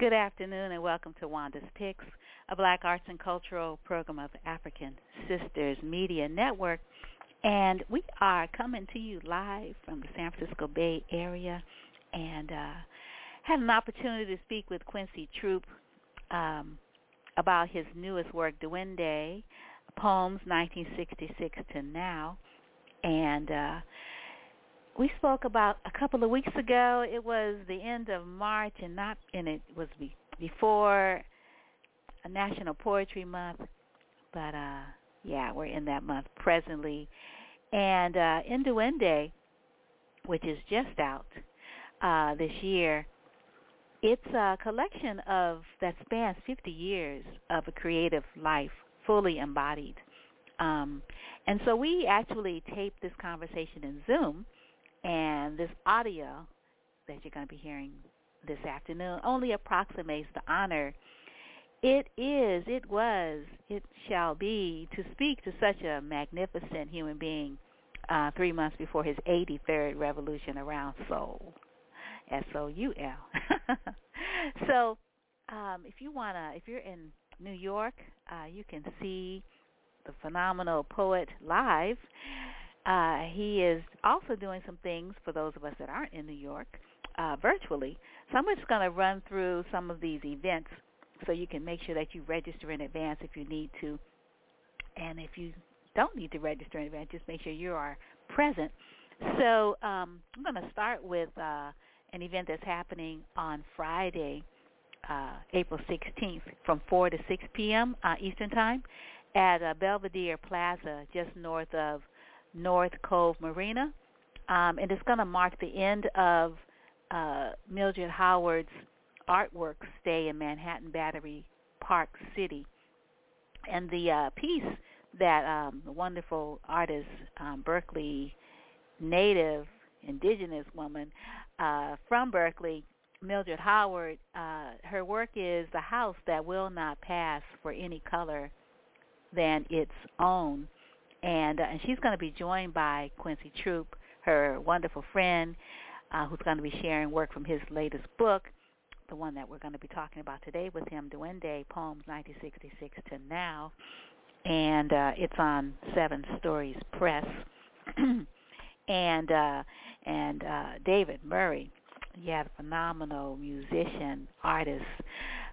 Good afternoon and welcome to Wanda's Picks, a black arts and cultural program of African Sisters Media Network. And we are coming to you live from the San Francisco Bay Area and uh, had an opportunity to speak with Quincy Troupe um, about his newest work, Duende, Poems 1966 to Now. And uh, we spoke about a couple of weeks ago. It was the end of March, and not, and it was be, before a National Poetry Month. But uh, yeah, we're in that month presently, and uh, in Duende, which is just out uh, this year, it's a collection of that spans 50 years of a creative life, fully embodied. Um, and so we actually taped this conversation in Zoom and this audio that you're going to be hearing this afternoon only approximates the honor. It is, it was, it shall be to speak to such a magnificent human being uh, three months before his 83rd revolution around Soul, S-O-U-L. so um, if you want to, if you're in New York, uh, you can see the phenomenal poet live uh, he is also doing some things for those of us that aren't in New York uh, virtually. So I'm just going to run through some of these events so you can make sure that you register in advance if you need to. And if you don't need to register in advance, just make sure you are present. So um, I'm going to start with uh, an event that's happening on Friday, uh, April 16th, from 4 to 6 p.m. Uh, Eastern Time at uh, Belvedere Plaza, just north of North Cove Marina. Um, and it's going to mark the end of uh, Mildred Howard's artwork stay in Manhattan Battery Park City. And the uh, piece that um, the wonderful artist, um, Berkeley native, indigenous woman uh, from Berkeley, Mildred Howard, uh, her work is the house that will not pass for any color than its own and uh, and she's going to be joined by Quincy Troupe, her wonderful friend, uh, who's going to be sharing work from his latest book, the one that we're going to be talking about today with him, Duende Poems 1966 to Now, and uh, it's on Seven Stories Press, and uh, and uh, David Murray, yeah, phenomenal musician, artist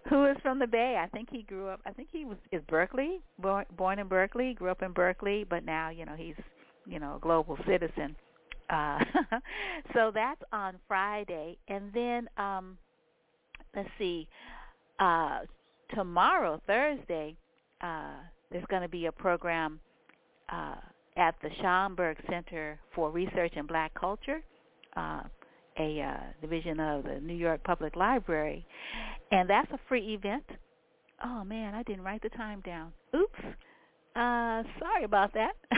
who is from the Bay. I think he grew up. I think he was is Berkeley, born, in Berkeley, grew up in Berkeley, but now you know he's you know a global citizen. Uh, so that's on Friday, and then um, let's see, uh, tomorrow Thursday, uh, there's going to be a program uh, at the Schomburg Center for Research in Black Culture. Uh, a uh, division of the New York Public Library, and that's a free event. Oh man, I didn't write the time down. Oops. Uh, sorry about that.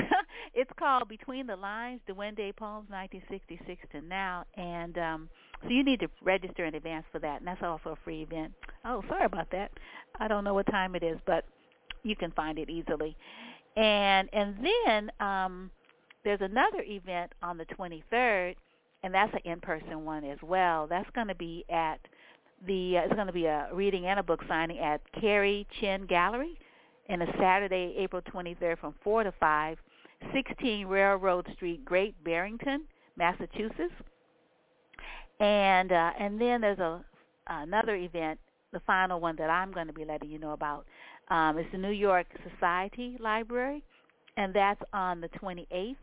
it's called Between the Lines, Duende Poems, 1966 to now, and um, so you need to register in advance for that, and that's also a free event. Oh, sorry about that. I don't know what time it is, but you can find it easily. And and then um, there's another event on the 23rd and that's an in-person one as well. That's going to be at the uh, it's going to be a reading and a book signing at Carrie Chen Gallery, in a Saturday, April 23rd, from 4 to 5, 16 Railroad Street, Great Barrington, Massachusetts. And uh, and then there's a another event, the final one that I'm going to be letting you know about. Um, it's the New York Society Library, and that's on the 28th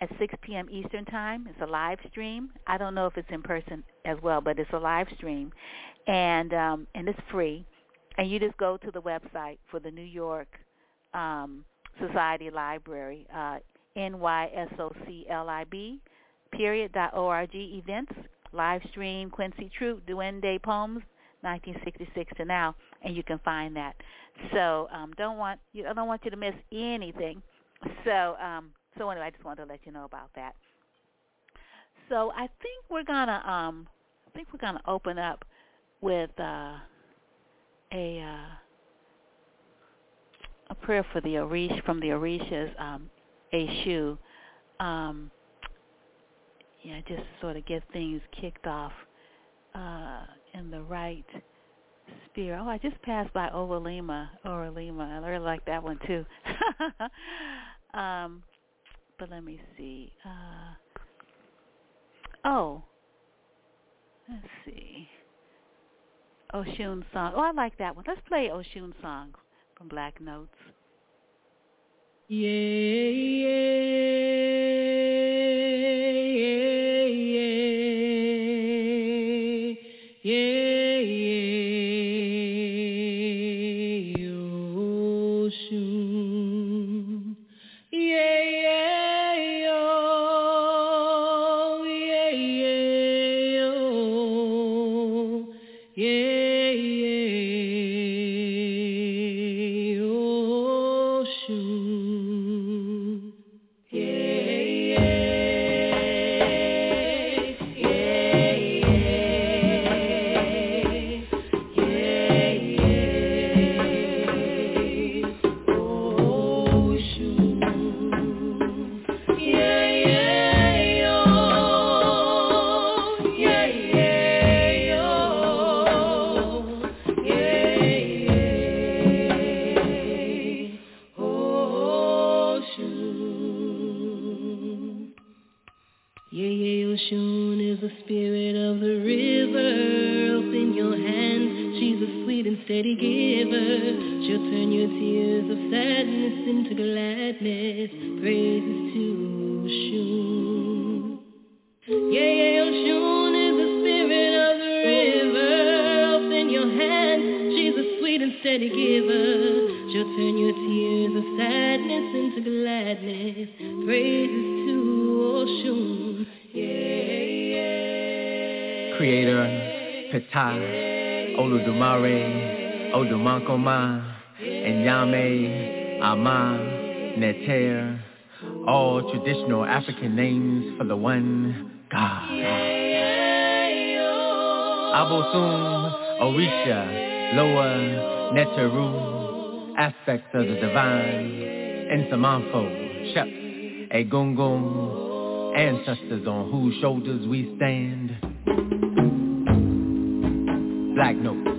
at 6 p.m. Eastern Time. It's a live stream. I don't know if it's in person as well, but it's a live stream, and um, and it's free. And you just go to the website for the New York um, Society Library, uh, N-Y-S-O-C-L-I-B, period, dot O-R-G, events, live stream, Quincy Troupe, Duende Poems, 1966 to now, and you can find that. So um, don't want you, I don't want you to miss anything. So um, so anyway, I just wanted to let you know about that. So I think we're gonna um I think we're gonna open up with uh, a uh, a prayer for the Orish from the Orishas, um, Eshu. Um, yeah, just sort of get things kicked off uh, in the right Spirit. Oh, I just passed by Overlima. Overlima. I really like that one too. um, but let me see. Uh, oh, let's see. Oshun song. Oh, I like that one. Let's play Oshun song from Black Notes. Yeah, yeah. Egungun, ancestors on whose shoulders we stand. Black notes,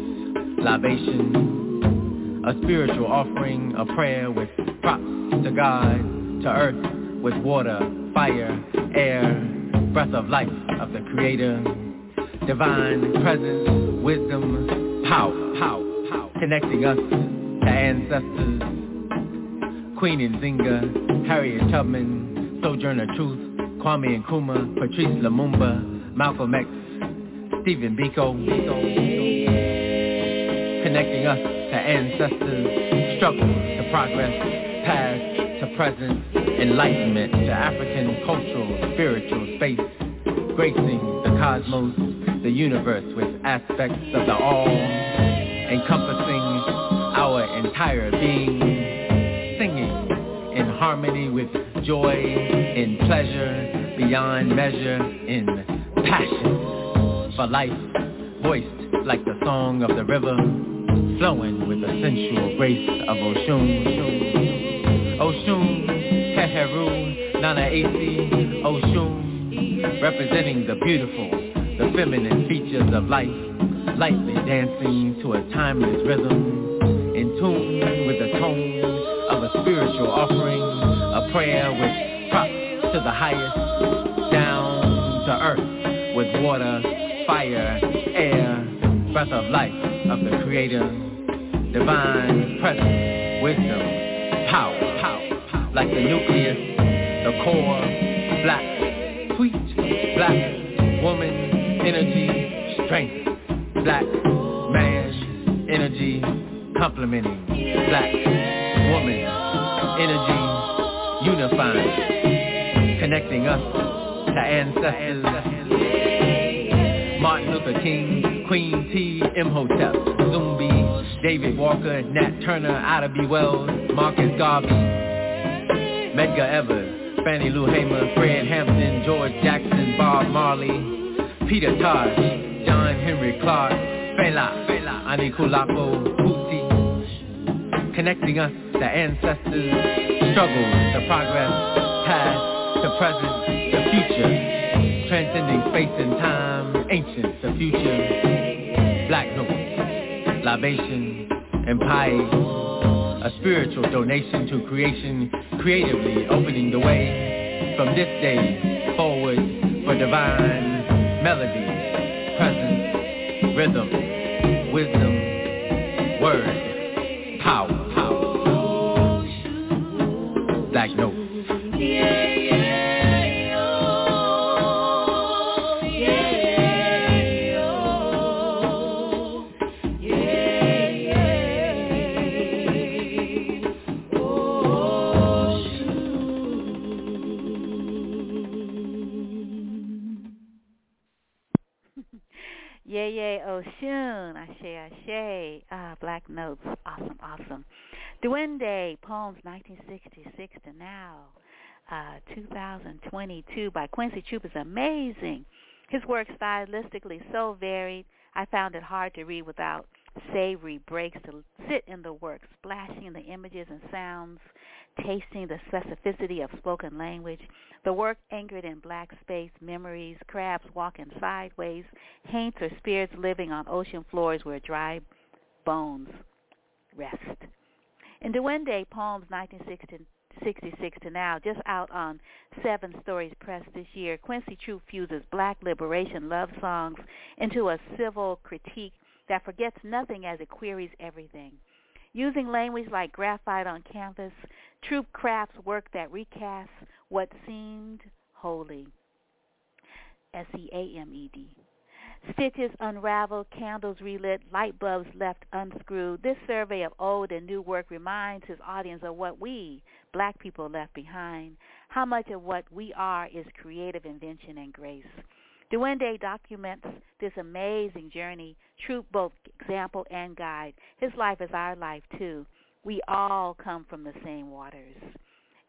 libation, a spiritual offering, a prayer with props to God, to earth with water, fire, air, breath of life of the Creator, divine presence, wisdom, power, power, power, connecting us to ancestors, Queen Nzinga, Harriet Tubman, Sojourner Truth, Kwame Nkrumah, Patrice Lumumba, Malcolm X, Stephen Biko, connecting us to ancestors, struggle to progress, past to present, enlightenment to African cultural, spiritual space, gracing the cosmos, the universe with aspects of the all, encompassing our entire being, harmony with joy, in pleasure, beyond measure, in passion for life, voiced like the song of the river, flowing with the sensual grace of Oshun. Oshun, Heheru, Nana Esi, Oshun, representing the beautiful, the feminine features of life, lightly dancing to a timeless rhythm, prayer with props to the highest, down to earth with water, fire, air, breath of life of the Creator, divine presence, wisdom, power, power, like the nucleus, the core, black, sweet, black, woman, energy, strength, black, man, energy, complementing, black, unifying, connecting us to ancestors, Martin Luther King, Queen T, Imhotep, Zumbi, David Walker, Nat Turner, Ida B. Wells, Marcus Garvey, Medgar Evers, Fannie Lou Hamer, Fred Hampton, George Jackson, Bob Marley, Peter Tosh, John Henrik Clarke, Fela, Anikulapo, Kuti, connecting us to ancestors, struggles to progress, past to present to future, transcending space and time, ancient to future, black notes, libation, and pie, a spiritual donation to creation, creatively opening the way. From this day forward for divine melody, presence, rhythm, uh, 2022 by Quincy Troupe is amazing. His work stylistically so varied, I found it hard to read without savory breaks to sit in the work, splashing the images and sounds, tasting the specificity of spoken language, the work anchored in black space, memories, crabs walking sideways, haints or spirits living on ocean floors where dry bones rest. In Duende, Poems 1966 to now, just out on Seven Stories Press this year, Quincy Troupe fuses black liberation love songs into a civil critique that forgets nothing as it queries everything. Using language like graphite on canvas, Troupe crafts work that recasts what seemed holy. S-E-A-M-E-D. Stitches unraveled, candles relit, light bulbs left unscrewed. This survey of old and new work reminds his audience of what we, black people, left behind. How much of what we are is creative invention and grace. Duende documents this amazing journey, true both example and guide. His life is our life too. We all come from the same waters.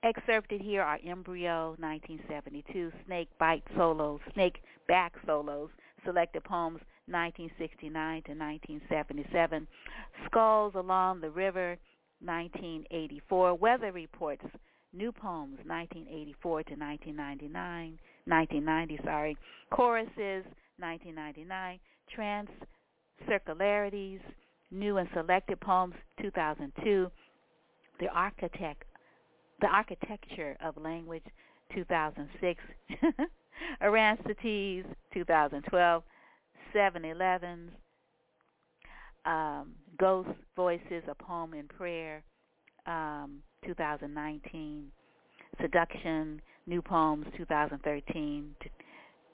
Excerpted here are Embryo 1972, Snake Bite Solos, Snake Back Solos, Selected Poems 1969 to 1977, Skulls Along the River 1984, Weather Reports, New Poems 1984 to 1999, 1990, sorry, Choruses, 1999, Trans Circularities, New and Selected Poems, 2002, The Architect, The Architecture of Language, 2006, Errançities, 2012, 7-Elevens, um, Ghost Voices, A Poem in Prayer, um, 2019, Seduction, New Poems 2013 to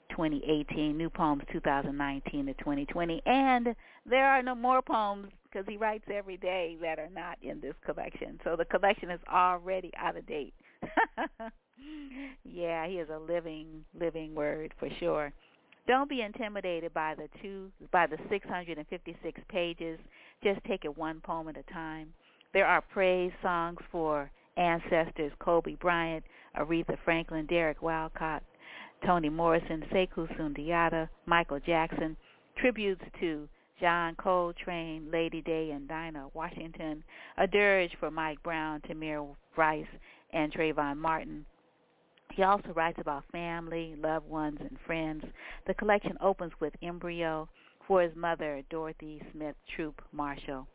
2018, New Poems 2019 to 2020, and there are no more poems because he writes every day that are not in this collection. So the collection is already out of date. yeah, he is a living, living word for sure. Don't be intimidated by the two, by the 656 pages. Just take it one poem at a time. There are praise songs for ancestors Kobe Bryant, Aretha Franklin, Derek Walcott, Toni Morrison, Sekou Sundiata, Michael Jackson, tributes to John Coltrane, Lady Day, and Dinah Washington, a dirge for Mike Brown, Tamir Rice, and Trayvon Martin. He also writes about family, loved ones, and friends. The collection opens with Embryo for his mother, Dorothy Smith Troupe Marshall.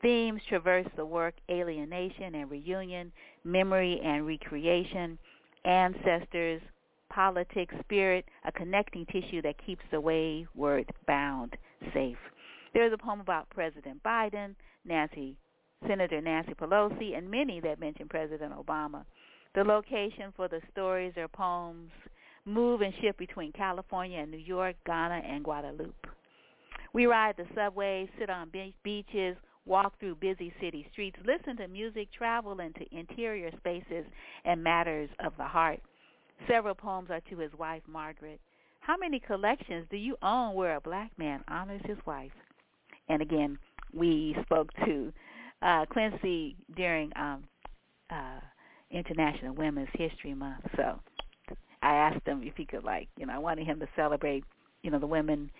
Themes traverse the work alienation and reunion, memory and recreation, ancestors, politics, spirit, a connecting tissue that keeps the wayward bound safe. There's a poem about President Biden, Nancy, Senator Nancy Pelosi, and many that mention President Obama. The location for the stories or poems move and shift between California and New York, Ghana, and Guadeloupe. We ride the subways, sit on beaches, walk through busy city streets, listen to music, travel into interior spaces and matters of the heart. Several poems are to his wife, Margaret. How many collections do you own where a black man honors his wife? And again, we spoke to uh, Quincy during um, uh, International Women's History Month. So I asked him if he could, like, you know, I wanted him to celebrate, you know, the women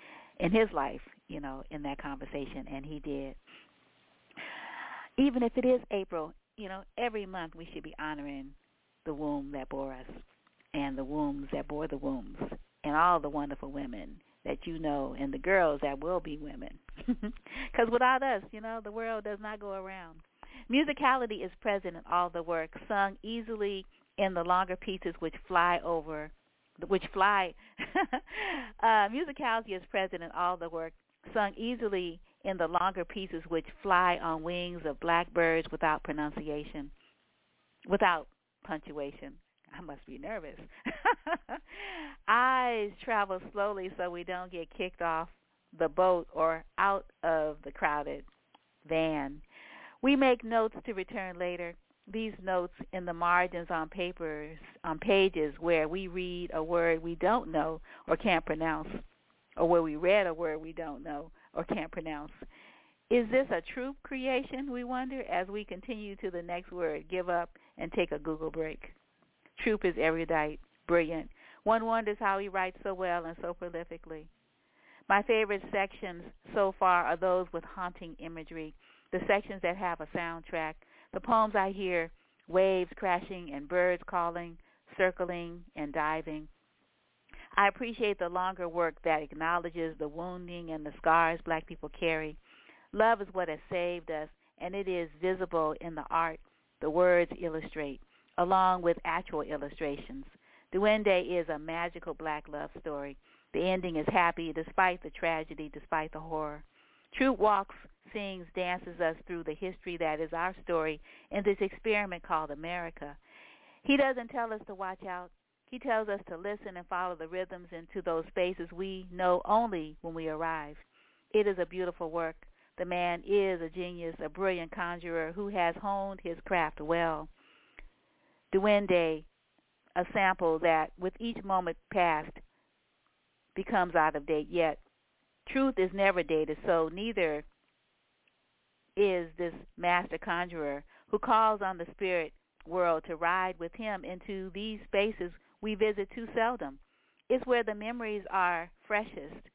in his life, you know, in that conversation, and he did even if it is April, you know, every month we should be honoring the womb that bore us and the wombs that bore the wombs and all the wonderful women that you know and the girls that will be women. Because without us, you know, the world does not go around. Musicality is present in all the work, sung easily in the longer pieces which fly over, which fly. uh, musicality is present in all the work, sung easily in the longer pieces which fly on wings of blackbirds without pronunciation, without punctuation. I must be nervous. Eyes travel slowly so we don't get kicked off the boat or out of the crowded van. We make notes to return later. These notes in the margins on papers, on pages where we read a word we don't know or can't pronounce, or where we read a word we don't know or can't pronounce. Is this a true creation, we wonder, as we continue to the next word, give up and take a Google break? Troupe is erudite, brilliant. One wonders how he writes so well and so prolifically. My favorite sections so far are those with haunting imagery, the sections that have a soundtrack. The poems I hear, waves crashing and birds calling, circling and diving. I appreciate the longer work that acknowledges the wounding and the scars black people carry. Love is what has saved us, and it is visible in the art the words illustrate, along with actual illustrations. Duende is a magical black love story. The ending is happy despite the tragedy, despite the horror. Troupe walks, sings, dances us through the history that is our story in this experiment called America. He doesn't tell us to watch out. He tells us to listen and follow the rhythms into those spaces we know only when we arrive. It is a beautiful work. The man is a genius, a brilliant conjurer who has honed his craft well. Duende, a sample that, with each moment passed, becomes out of date. Yet, truth is never dated, so neither is this master conjurer who calls on the spirit world to ride with him into these spaces we visit too seldom. It's where the memories are freshest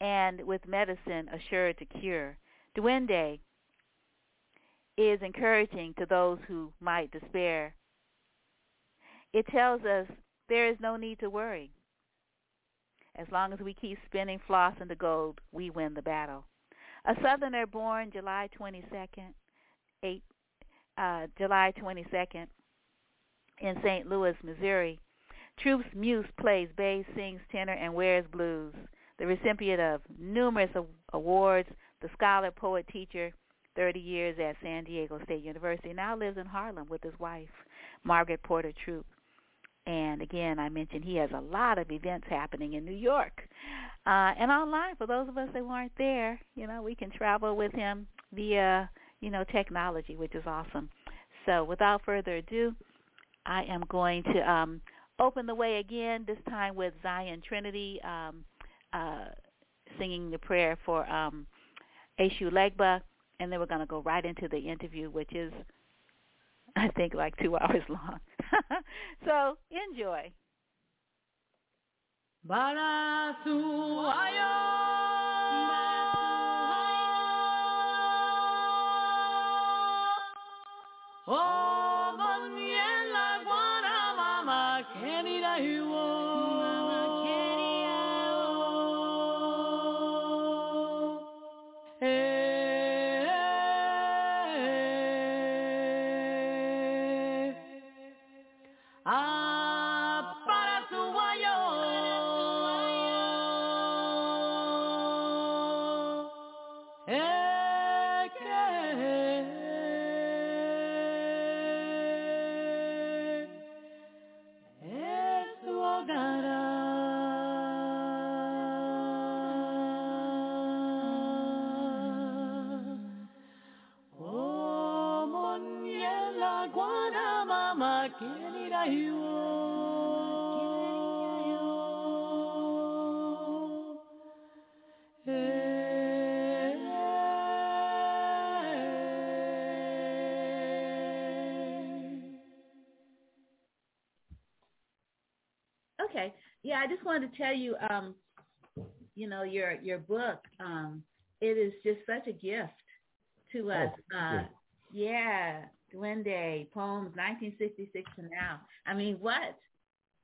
and with medicine assured to cure. Duende is encouraging to those who might despair. It tells us there is no need to worry. As long as we keep spinning floss into gold, we win the battle. A Southerner born July 22nd, 8, uh, July 22nd, in St. Louis, Missouri. Troupe's Muse plays bass, sings tenor, and wears blues. The recipient of numerous awards, the scholar, poet, teacher, 30 years at San Diego State University, now lives in Harlem with his wife, Margaret Porter Troupe. And again, I mentioned he has a lot of events happening in New York. Uh, and online, for those of us that weren't there, you know, we can travel with him via, you know, technology, which is awesome. So without further ado, I am going to um, open the way again, this time with Zion Trinity um, uh, singing the prayer for um, Eshu Legba, and then we're going to go right into the interview, which is, I think, like two hours long. so enjoy. Oh just wanted to tell you, um, you know, your your book, um, it is just such a gift to us. Oh, uh, yeah, Duende, poems 1966 to now. I mean, what?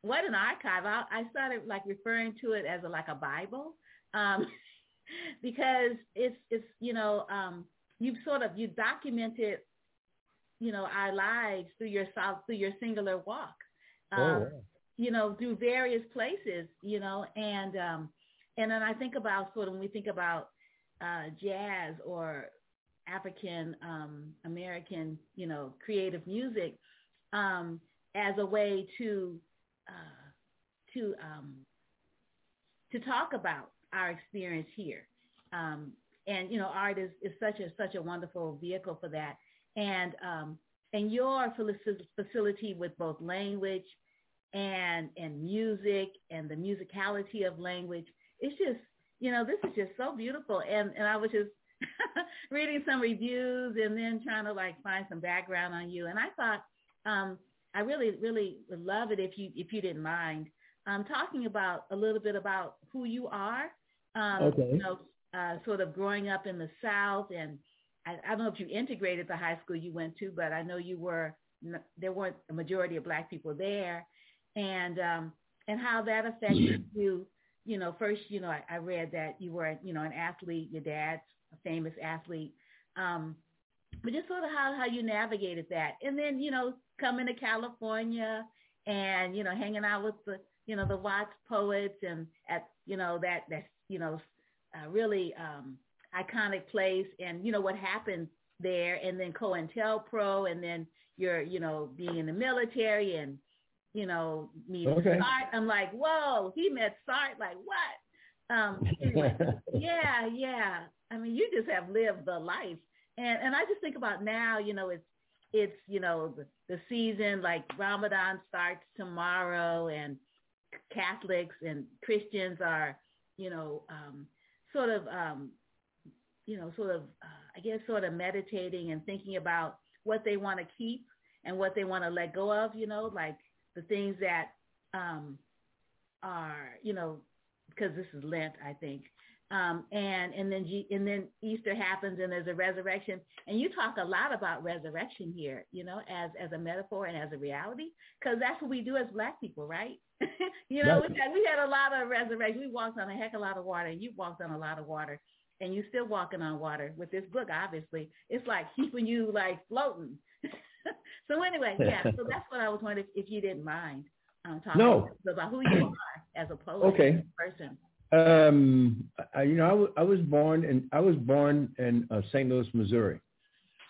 what an archive. I, I started like referring to it as a, like a Bible um, because it's, it's, you know, um, you've sort of, you documented, you know, our lives through your, through your singular walk. Oh, um, oh, you know, through various places, you know, and um, and then I think about sort of when we think about uh, jazz or African um, American, you know, creative music um, as a way to uh, to um, to talk about our experience here. Um, and you know, art is, is such a such a wonderful vehicle for that. And um, and your facility with both language and and music and the musicality of language. It's just you know this is just so beautiful. And and I was just reading some reviews and then trying to like find some background on you. And I thought um, I really really would love it if you if you didn't mind um, talking about a little bit about who you are. Um, okay. You know, uh, sort of growing up in the South and I, I don't know if you integrated the high school you went to, but I know you were there weren't a majority of black people there and um, and how that affected you. You know, first, you know, I, I read that you were, you know, an athlete. Your dad's a famous athlete. Um, but just sort of how how you navigated that, and then you know, coming to California and you know, hanging out with the you know the Watts poets and at you know that that you know uh, really um, iconic place, and you know what happened there, and then COINTELPRO, and then you're you know being in the military and you know, meet okay. Sartre. I'm like, whoa, he met Sartre. Like what? Um, anyway, yeah, yeah. I mean, you just have lived the life, and and I just think about now. You know, it's it's you know the, the season like Ramadan starts tomorrow, and Catholics and Christians are, you know, um, sort of, um, you know, sort of, uh, I guess, sort of meditating and thinking about what they want to keep and what they want to let go of. You know, like the things that um, are, you know, because this is Lent, I think. Um, and and then and then Easter happens and there's a resurrection. And you talk a lot about resurrection here you know as as a metaphor and as a reality because that's what we do as black people right? You know we had, we had a lot of resurrection. We walked on a heck of a lot of water. And you walked on a lot of water. And you're still walking on water with this book obviously. It's like keeping you like floating so anyway, yeah. So that's what I was wondering if, if you didn't mind um, talking no. about who you are as a poet, okay. person. Um, I, you know, I, w- I was born in I was born in uh, St. Louis, Missouri,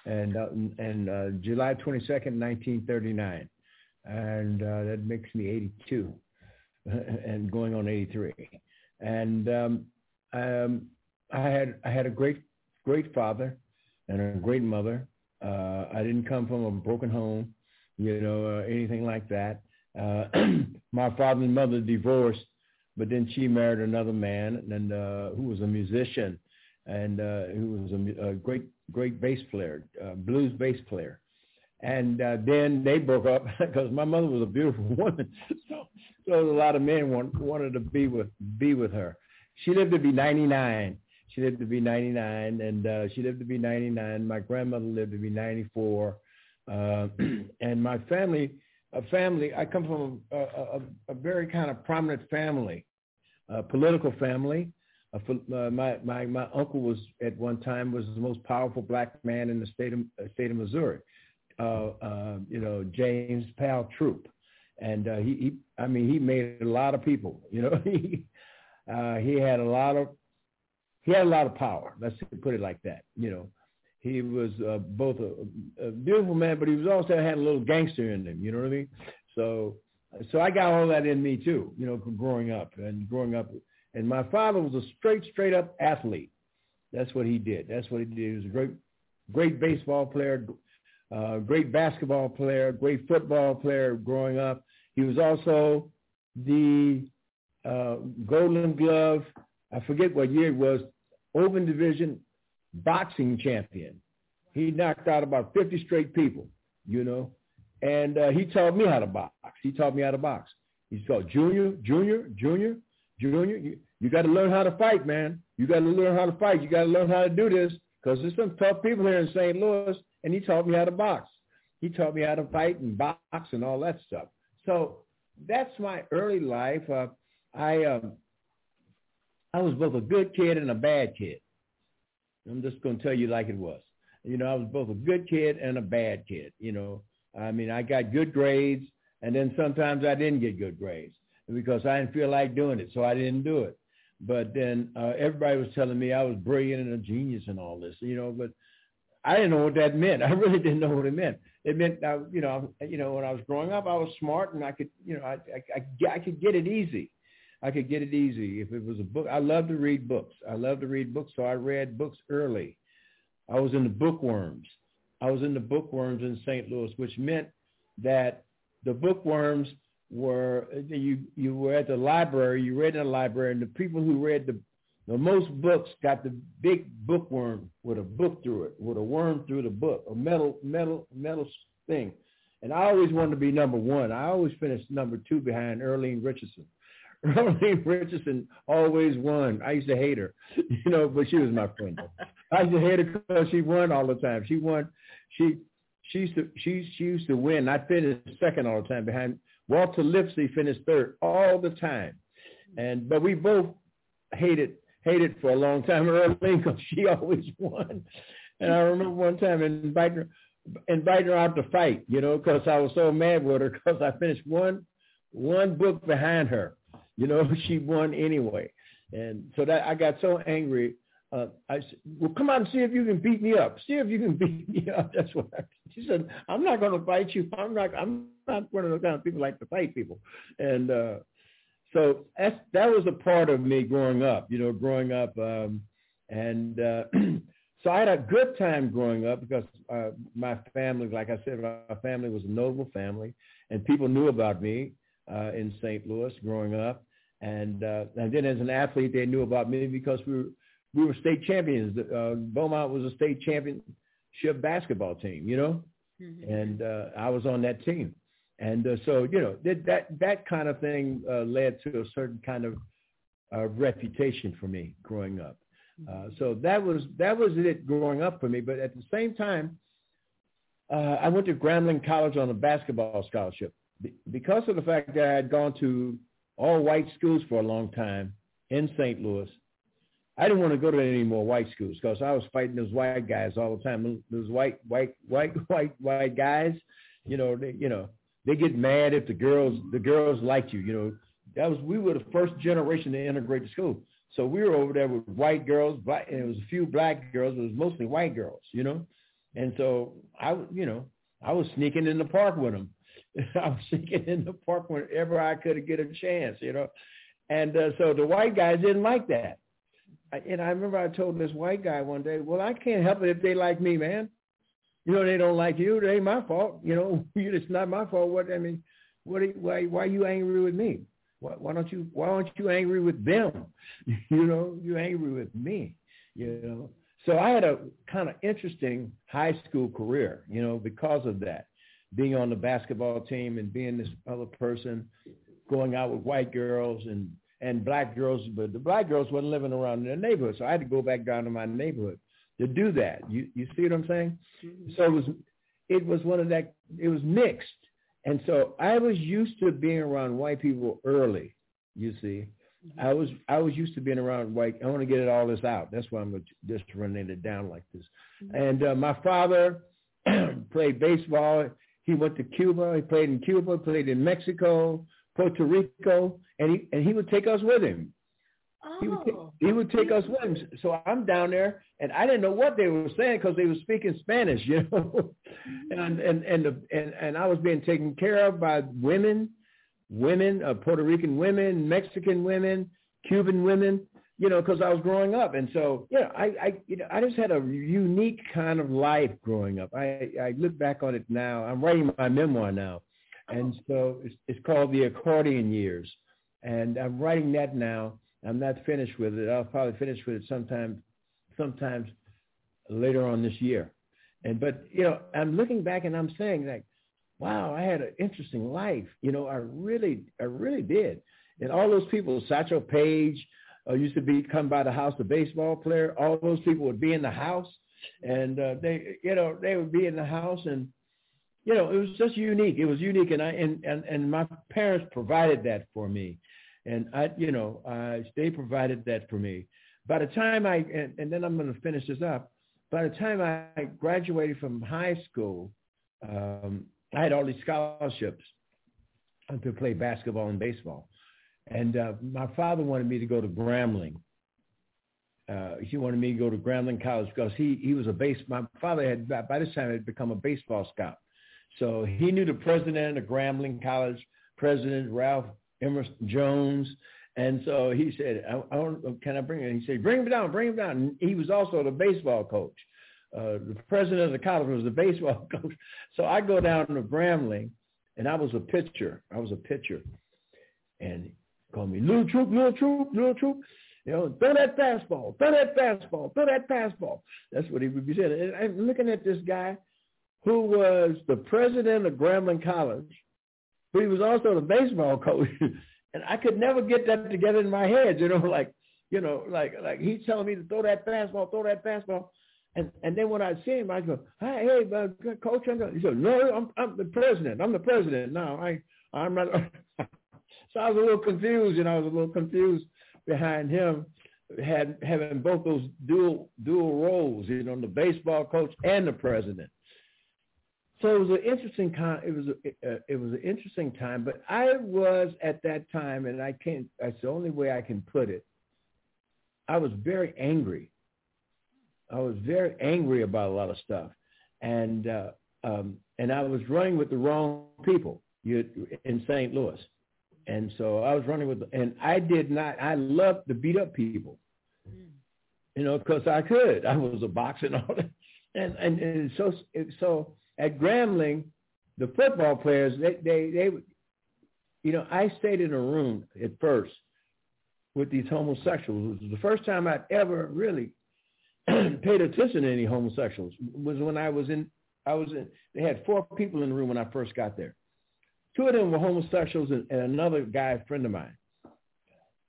and uh, and uh, July twenty second, nineteen thirty nine, and uh, that makes me eighty two, and going on eighty three, and um, um, I had I had a great great father and a great mother, uh, I didn't come from a broken home, you know, anything like that. Uh, my father and mother divorced, but then she married another man, and uh, who was a musician, and uh, who was a, a great great bass player, uh, blues bass player. And uh, then they broke up because my mother was a beautiful woman, so, so a lot of men want, wanted to be with be with her. She lived to be 99, she lived to be 99, and uh, she lived to be 99. My grandmother lived to be 94, uh, and my family, a family. I come from a, a, a very kind of prominent family, a political family. Uh, my my my uncle was at one time was the most powerful black man in the state of uh, state of Missouri. Uh, uh, you know James Powell Troupe, and uh, he, he I mean he made a lot of people. You know he uh, he had a lot of he had a lot of power. Let's put it like that. You know, he was uh, both a, a beautiful man, but he was also had a little gangster in him. You know what I mean? So, so I got all that in me too. You know, growing up and growing up, and my father was a straight, straight up athlete. That's what he did. That's what he did. He was a great, great baseball player, uh, great basketball player, great football player growing up. He was also the uh, Golden Glove. I forget what year it was, open division boxing champion. He knocked out about 50 straight people, you know, and uh, he taught me how to box. He taught me how to box. He's called Junior, Junior, Junior, Junior. You, you got to learn how to fight, man. You got to learn how to fight. You got to learn how to do this because there's some tough people here in St. Louis, and he taught me how to box. He taught me how to fight and box and all that stuff. So that's my early life. Uh, I um, I was both a good kid and a bad kid. I'm just going to tell you like it was. You know, I was both a good kid and a bad kid. You know, I mean, I got good grades, and then sometimes I didn't get good grades because I didn't feel like doing it, so I didn't do it. But then uh, everybody was telling me I was brilliant and a genius and all this, you know. But I didn't know what that meant. I really didn't know what it meant. It meant, uh, you know, you know, when I was growing up, I was smart and I could, you know, I, I, I, I could get it easy. I could get it easy if it was a book. I love to read books. I love to read books, so I read books early. I was in the bookworms. I was in the bookworms in St. Louis, which meant that the bookworms were you you were at the library, you read in the library, and the people who read the the most books got the big bookworm with a book through it, with a worm through the book, a metal metal metal thing. And I always wanted to be number one. I always finished number two behind Earlene Richardson. Earlene Richardson always won. I used to hate her, you know, but she was my friend. I used to hate her because she won all the time. She won. She she used to she she used to win. I finished second all the time behind Walter Lipsey. Finished third all the time, and but we both hated hated for a long time Earlene because she always won. And I remember one time inviting her inviting her out to fight, you know, because I was so mad with her because I finished one one book behind her. You know, she won anyway. And so that I got so angry. Uh, I said, well, come on see if you can beat me up. See if you can beat me up. That's what I, she said. I'm not going to fight you. I'm not. I'm not one of those kind of people like to fight people. And uh, so that's, that was a part of me growing up. You know, growing up, um, and uh, so I had a good time growing up because uh, my family, like I said, my family was a notable family, and people knew about me uh, in St. Louis growing up. And uh, and then as an athlete, they knew about me because we were we were state champions. Uh, Beaumont was a state championship basketball team, you know, mm-hmm. and uh, I was on that team. And uh, so you know that that that kind of thing uh, led to a certain kind of uh, reputation for me growing up. Uh, mm-hmm. so that was that was it growing up for me. But at the same time, uh, I went to Grambling College on a basketball scholarship because of the fact that I had gone to all white schools for a long time in St. Louis. I didn't want to go to any more white schools because I was fighting those white guys all the time. Those white, white, white, white, white guys, you know, they, you know, they get mad if the girls, the girls liked you. You know, that was we were the first generation to integrate the school. So we were over there with white girls, black, and it was a few black girls. It was mostly white girls, you know. And so I, you know, I was sneaking in the park with them. I was sneaking in the park whenever I could get a chance, you know. And uh, so the white guys didn't like that. I, and I remember I told this white guy one day, well, I can't help it if they like me, man. You know, they don't like you. It ain't my fault. You know, it's not my fault. What I mean, what? Are, why? Why are you angry with me? Why, why don't you? Why aren't you angry with them? You know, you're angry with me. You know. So I had a kind of interesting high school career, you know, because of that being on the basketball team and being this other person, going out with white girls and and black girls, but the black girls wasn't living around in their neighborhood, so I had to go back down to my neighborhood to do that. You you see what I'm saying? Mm-hmm. So it was it was one of that it was mixed, and so I was used to being around white people early. You see, mm-hmm. I was I was used to being around white. I want to get it all this out. That's why I'm just running it down like this. Mm-hmm. And uh, my father played baseball. He went to Cuba. He played in Cuba, played in Mexico, Puerto Rico, and he and he would take us with him. Oh. He would, take, he would take us with him. So I'm down there, and I didn't know what they were saying because they were speaking Spanish, you know. and and and, the, and and I was being taken care of by women, women, uh, Puerto Rican women, Mexican women, Cuban women, you know, because I was growing up, and so you know, I, I, you know, I just had a unique kind of life growing up. I, I look back on it now. I'm writing my memoir now, and so it's, it's called The Accordion Years, and I'm writing that now. I'm not finished with it. I'll probably finish with it sometime, sometimes later on this year. And but you know, I'm looking back and I'm saying like, wow, I had an interesting life. You know, I really, I really did. And all those people, Satchel Paige, uh, used to be come by the house, the baseball player. All those people would be in the house, and uh, they, you know, they would be in the house, and you know, it was just unique. It was unique, and I and and, and my parents provided that for me, and I, you know, uh, they provided that for me. By the time I and, and then I'm going to finish this up. By the time I graduated from high school, um, I had all these scholarships to play basketball and baseball, and uh, my father wanted me to go to Grambling. Uh, he wanted me to go to Grambling College because he he was a base. My father had by this time had become a baseball scout, so he knew the president of Grambling College, President Ralph Emerson Jones. And so he said, I, I can I bring him? He said, bring him down, bring him down. And he was also the baseball coach. Uh, the president of the college was the baseball coach. So I go down to Grambling, and I was a pitcher. I was a pitcher. And called me, little Troupe, little Troupe, little Troupe. You know, throw that fastball, throw that fastball, throw that fastball. That's what he would be saying. And I'm looking at this guy who was the president of Grambling College, but he was also the baseball coach. and I could never get that together in my head, you know, like, you know, like like he's telling me to throw that fastball, throw that fastball. And and then when I see him, I go, hey, hey, uh, coach, I'm he said, no, I'm I'm the president. I'm the president. No, I I'm not. so I was a little confused, and I was a little confused behind him had having both those dual dual roles, you know, the baseball coach and the president so it was an interesting time. It was a, uh, it was an interesting time, but I was at that time, and I can't. That's the only way I can put it. I was very angry. I was very angry about a lot of stuff, and uh, um, and I was running with the wrong people in St. Louis, and so I was running with, and I did not. I loved to beat up people, mm. you know, because I could. I was a boxer and all that, and and, and so so at Grambling, the football players, they, they, they, you know, I stayed in a room at first with these homosexuals. It was the first time I'd ever really paid attention to any homosexuals. Was when I was in, I was in. They had four people in the room when I first got there. Two of them were homosexuals, and, and another guy, friend of mine.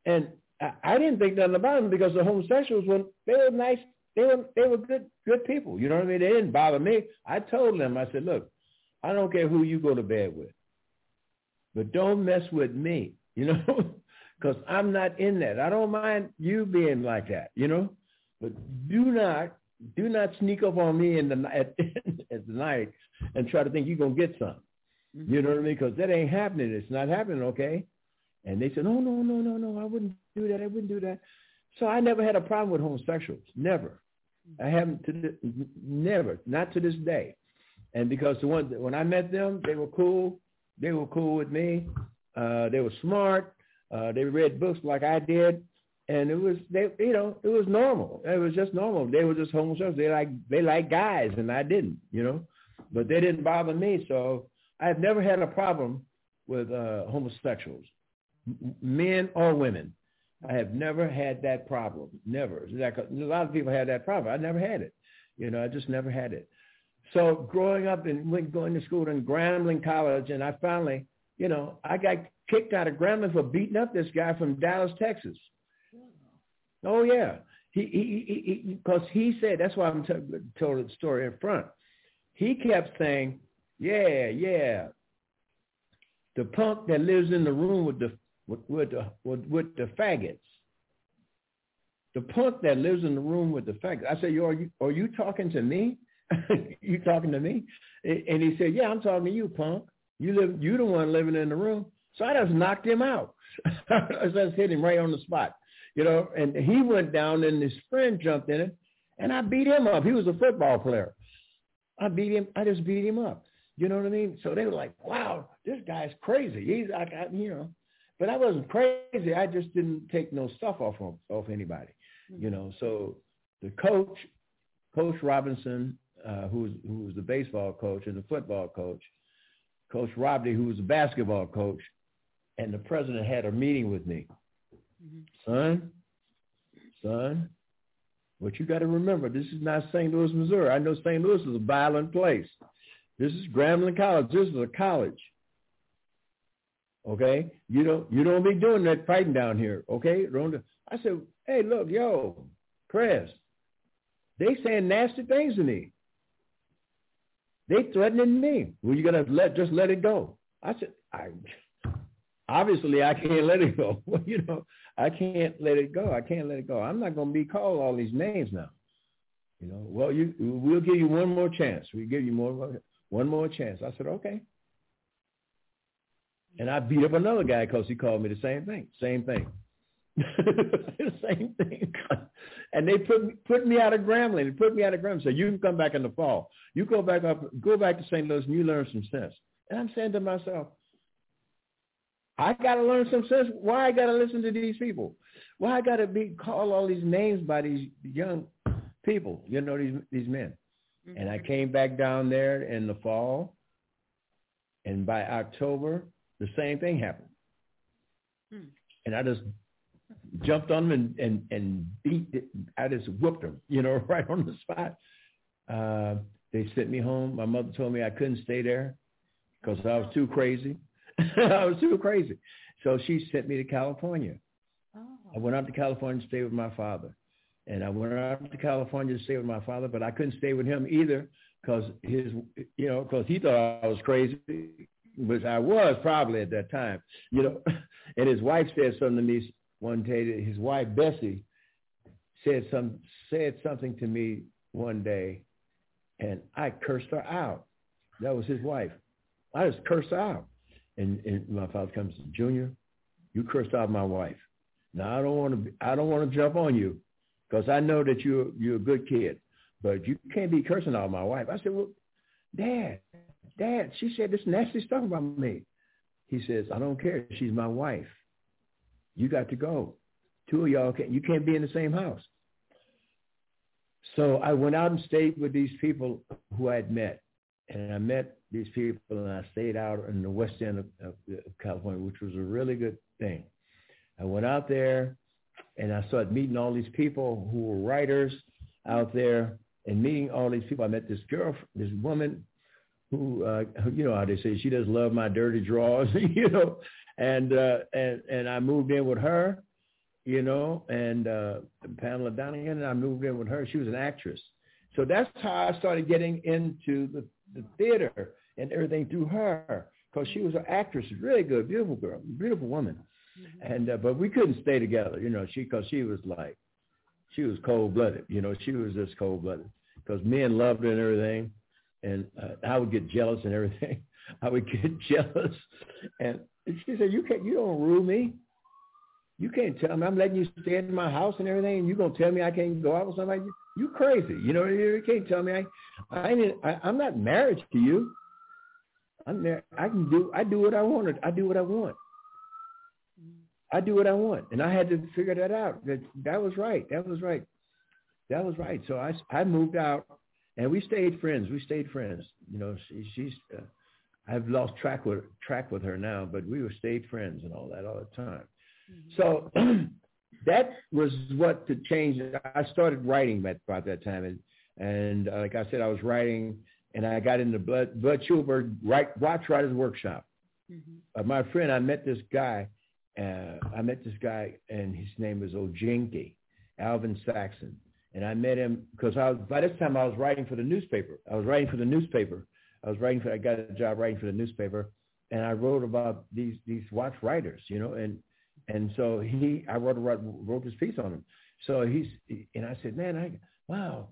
And I, I didn't think nothing about them because the homosexuals were they were nice they were they were good good people. You know what I mean? They didn't bother me. I told them, I said, look, I don't care who you go to bed with, but don't mess with me. You know, because I'm not in that. I don't mind you being like that. You know, but do not do not sneak up on me in the at, at the night and try to think you're gonna get something. Mm-hmm. You know what I mean? Because that ain't happening. It's not happening. Okay. And they said, no, no, no, no, no. I wouldn't do that. I wouldn't do that. So I never had a problem with homosexuals. Never. I haven't to the, never, not to this day. And because the one when I met them, they were cool. They were cool with me. Uh, they were smart. Uh, they read books like I did, and it was they, you know, it was normal. It was just normal. They were just homosexuals. They like they like guys, and I didn't, you know, but they didn't bother me. So I've never had a problem with uh, homosexuals, m- men or women. I have never had that problem. Never. Like a lot of people had that problem. I never had it. You know, I just never had it. So growing up and went going to school in Grambling College, and I finally, you know, I got kicked out of Grambling for beating up this guy from Dallas, Texas. Oh yeah, he he he because he, he, said that's why I'm t- told the story in front. He kept saying, "Yeah, yeah." The punk that lives in the room with the with, with, the, with, with the faggots. The punk that lives in the room with the faggots. I said, are you, are you talking to me? you talking to me? And he said, yeah, I'm talking to you, punk. You live, you the one living in the room. So I just knocked him out. I just hit him right on the spot, you know. And he went down, and his friend jumped in it, and I beat him up. He was a football player. I beat him. I just beat him up. You know what I mean? So they were like, "Wow, this guy's crazy." He's like, you know. But I wasn't crazy. I just didn't take no stuff off of, off anybody, mm-hmm. you know. So the coach, Coach Robinson, uh, who was who was the baseball coach and the football coach, Coach Robbie, who was the basketball coach, and the president had a meeting with me. Mm-hmm. Son, son, what you got to remember, this is not St. Louis, Missouri. I know St. Louis is a violent place. This is Grambling College. This is a college. Okay, you don't you don't be doing that fighting down here. Okay, I said, hey, look, yo, Chris, they saying nasty things to me. They threatening me. Well, you gonna let just let it go. I said, I obviously I can't let it go. you know, I can't let it go. I can't let it go. I'm not gonna be called all these names now. You know, well, you we'll give you one more chance. We give you more one more chance. I said, okay. And I beat up another guy because he called me the same thing. Same thing. same thing. and they put put me out of Grambling. They put me out of Grambling. So you can come back in the fall. You go back up, go back to St. Louis, and you learn some sense. And I'm saying to myself, I got to learn some sense. Why I got to listen to these people? Why I got to be call all these names by these young people? You know these these men. Mm-hmm. And I mm-hmm. came back down there in the fall, and by October, the same thing happened. Hmm. And I just jumped on them and, and, and beat it. I just whooped them, you know, right on the spot. Uh, they sent me home. My mother told me I couldn't stay there because I was too crazy. I was too crazy. So she sent me to California. Oh. I went out to California to stay with my father. And I went out to California to stay with my father, but I couldn't stay with him either because his, you know, because he thought I was crazy, which I was probably at that time, you know. And his wife said something to me one day. His wife Bessie said some said something to me one day, and I cursed her out. That was his wife. I just cursed her out. And, and my father comes, Junior, you cursed out my wife. Now I don't want to. I don't want to jump on you because I know that you're you're a good kid, but you can't be cursing out my wife. I said, well, Dad, Dad, she said this nasty stuff about me. He says, I don't care. She's my wife. You got to go. Two of y'all can't. You can't be in the same house. So I went out and stayed with these people who I had met, and I met these people, and I stayed out in the west end of, of California, which was a really good thing. I went out there, and I started meeting all these people who were writers out there, and meeting all these people. I met this girl, this woman who, uh, you know how they say, she does love my dirty drawers, you know, and uh, and and I moved in with her, you know, and uh, Pamela Donegan, and I moved in with her. She was an actress, so that's how I started getting into the the theater and everything through her because she was an actress, really good, beautiful girl, beautiful woman. Mm-hmm. And uh, but we couldn't stay together, you know, she because she was like, she was cold blooded, you know, she was just cold blooded because men loved her and everything, and uh, I would get jealous and everything. I would get jealous, and she said, "You can't, you don't rule me. You can't tell me I'm letting you stay in my house and everything, and you gonna tell me I can't go out with somebody? You crazy? You know, what I mean? you can't tell me I, I, I I'm not married to you. I'm there. I can do. I do what I want. I do what I want. I do what I want, and I had to figure that out. That that was right. That was right. That was right. So I I moved out, and we stayed friends. We stayed friends. You know, she, she's. Uh, I've lost track with track with her now, but we were stayed friends and all that all the time. Mm-hmm. So that was what to change. I started writing about that time, and and uh, like I said, I was writing, and I got into Bud Bud Schulberg write, Watts Writers Workshop. Mm-hmm. Uh, my friend, I met this guy. Uh, I met this guy, and his name was Ojenke, Alvin Saxon. And I met him because I by this time I was writing for the newspaper. I was writing for the newspaper. I was writing for, I got a job writing for the newspaper, and I wrote about these these Watts writers, you know, and and so he, I wrote wrote, wrote this piece on him. So he's, and I said, man, I, wow,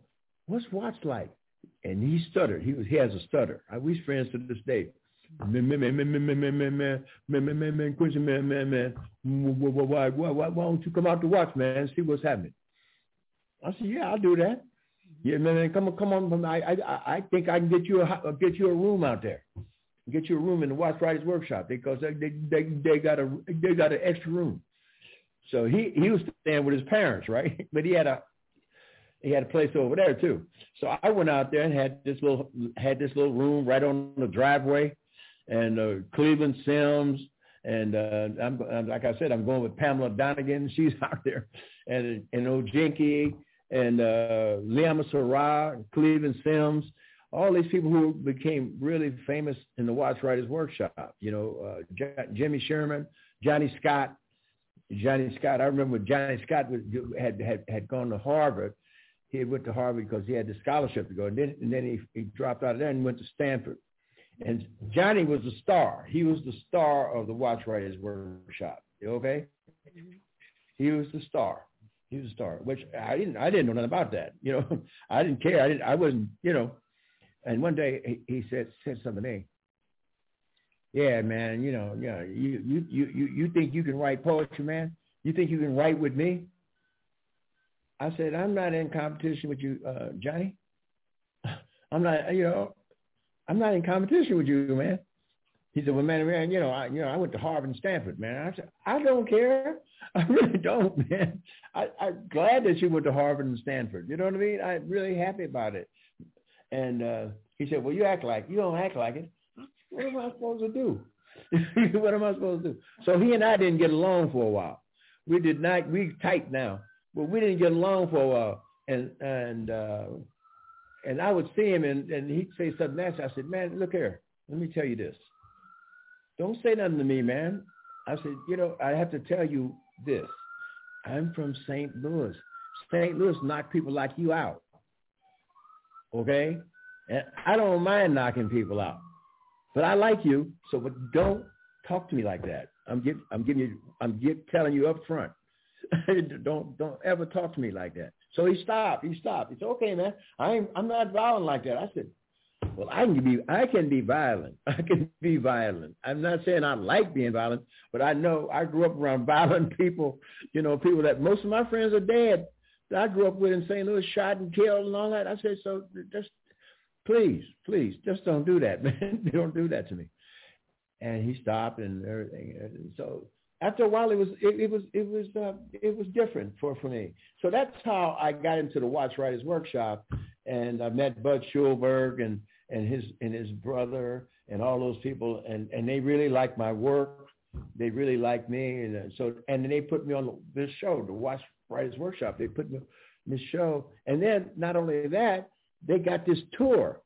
what's Watts like? And he stuttered. He was, he has a stutter. I, we friends to this day. Man, man, man, man, man, man, man, man, man, man, man, man, Quincy, man, man, man, why, why, why, why don't you come out to Watts, man, and see what's happening? I said, yeah, I'll do that. Yeah, man, come on, come on. I, I, I think I can get you a get you a room out there, get you a room in the Watts Writers Workshop because they they they, they got a they got an extra room. So he he was staying with his parents, right? But he had a he had a place over there too. So I went out there and had this little had this little room right on the driveway, and uh, Cleveland Sims and uh, I'm, I'm like I said, I'm going with Pamela Donegan. She's out there, and and Ojenke and uh, Liam Sarah, Cleveland Sims, all these people who became really famous in the Watts Writers Workshop. You know, uh, J- Jimmy Sherman, Johnny Scott. Johnny Scott. I remember Johnny Scott was, had, had had gone to Harvard. he went to Harvard because he had the scholarship to go. And then, and then he, he dropped out of there and went to Stanford. And Johnny was the star. He was the star of the Watts Writers Workshop. Okay, mm-hmm. he was the star. He was a star, which I didn't. I didn't know nothing about that. You know, I didn't care. I didn't. I wasn't. You know. And one day he, he said said something to me. Yeah, man. You know, yeah. You you you you you think you can write poetry, man? You think you can write with me? I said, I'm not in competition with you, uh, Johnny. I'm not. You know, I'm not in competition with you, man. He said, well, man, man, you know, I, you know, I went to Harvard and Stanford, man. I said, I don't care. I really don't, man. I, I'm glad that you went to Harvard and Stanford. You know what I mean? I'm really happy about it. And uh, he said, well, you act like, you don't act like it. What am I supposed to do? what am I supposed to do? So he and I didn't get along for a while. We did not, we tight now, but we didn't get along for a while. And, and, uh, and I would see him and, and he'd say something nasty. I said, man, look here. Let me tell you this. Don't say nothing to me, man. I said, you know, I have to tell you this. I'm from St. Louis. St. Louis knocked people like you out. Okay? And I don't mind knocking people out. But I like you, so but don't talk to me like that. I'm give, I'm giving you I'm give, telling you up front. don't don't ever talk to me like that. So he stopped. He stopped. He said, "Okay, man, I'm I'm not violent like that." I said, "Well, I can be I can be violent. I can be violent. I'm not saying I like being violent, but I know I grew up around violent people. You know, people that most of my friends are dead. That I grew up with in St. Louis, shot and killed and all that. I said, so just please, please, just don't do that, man. don't do that to me." And he stopped and everything. And so after a while, it was it, it was it was uh, it was different for for me. So that's how I got into the Watts Writers Workshop, and I met Bud Schulberg and and his and his brother and all those people, and and they really liked my work. They really liked me, and uh, so and then they put me on this show, the Watts Writers Workshop. They put me on this show, and then not only that, they got this tour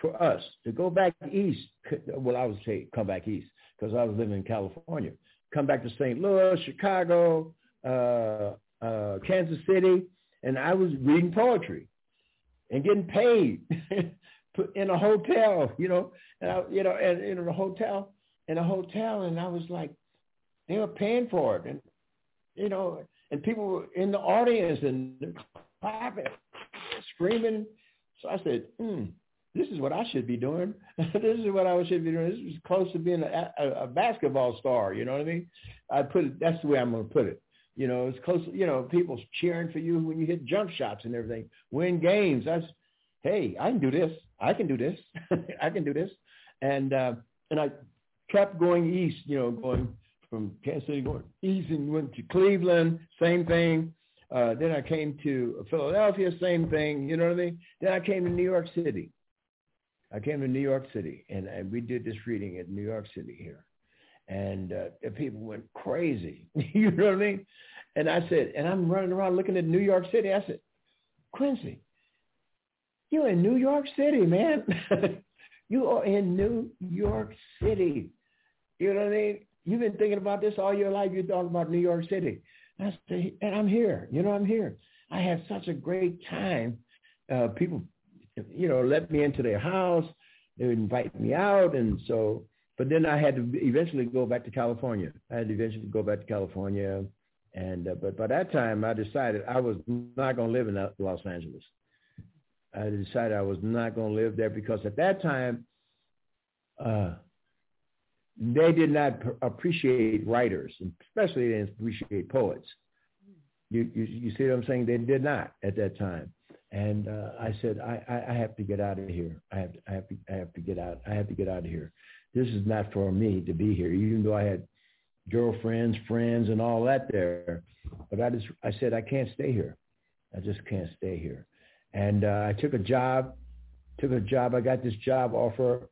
for us to go back east. Well, I would say come back east because I was living in California come back to St. Louis, Chicago, uh, uh, Kansas City, and I was reading poetry and getting paid in a hotel, you know, and I, you know, and in a hotel, in a hotel, and I was like, they were paying for it, and you know, and people were in the audience and clapping, screaming. So I said, hmm, this is what I should be doing. this is what I should be doing. This is close to being a, a, a basketball star. You know what I mean? I put it. That's the way I'm going to put it. You know, it's close. You know, people cheering for you when you hit jump shots and everything. Win games. That's hey, I can do this. I can do this. I can do this. And uh, and I kept going east. You know, going from Kansas City going east and went to Cleveland. Same thing. Uh, then I came to Philadelphia, same thing, you know what I mean? Then I came to New York City. I came to New York City, and, and we did this reading at New York City here, and uh, people went crazy. you know what I mean? And I said, and I'm running around looking at New York City. I said, Quincy, you're in New York City, man. you are in New York City. You know what I mean? You've been thinking about this all your life. You're talking about New York City. I said, and I'm here. You know, I'm here. I had such a great time. Uh, people you know, let me into their house. They would invite me out, and so. But then I had to eventually go back to California. I had to eventually go back to California, and uh, but by that time I decided I was not going to live in Los Angeles. I decided I was not going to live there because at that time, uh, they did not pr- appreciate writers, especially they didn't appreciate poets. You, you, you see what I'm saying? They did not at that time. And uh, I said, I, I have to get out of here. I have, to, I have to, I have to get out. I have to get out of here. This is not for me to be here, even though I had girlfriends, friends, and all that there. But I just, I said, I can't stay here. I just can't stay here. And uh, I took a job, took a job. I got this job offer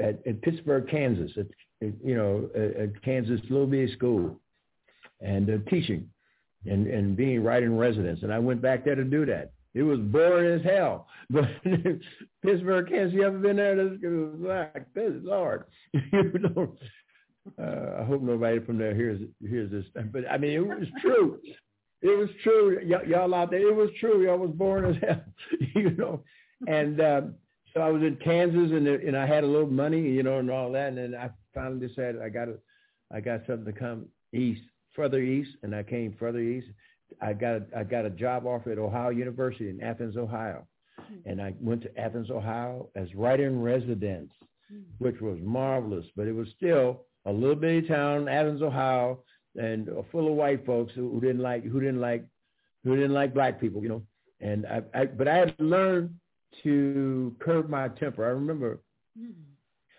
at, at Pittsburg, Kansas, at, you know, at, at Kansas Little Bitty School, and uh, teaching, and and being right in residence. And I went back there to do that. It was boring as hell. But Pittsburg, Kansas, you ever been there? It was like, good Lord. you know, uh, I hope nobody from there hears hears this. But I mean, it was true. it was true. Y- y'all out there, it was true. Y'all was born as hell, you know. And uh, so I was in Kansas, and and I had a little money, you know, and all that. And then I finally decided I got I got something to come east, further east, and I came further east. I got I got a job offer at Ohio University in Athens, Ohio, mm-hmm. and I went to Athens, Ohio as writer in residence, mm-hmm. which was marvelous. But it was still a little bitty town, Athens, Ohio, and full of white folks who, who didn't like who didn't like who didn't like black people, you know. And I, I but I had learned to curb my temper. I remember mm-hmm.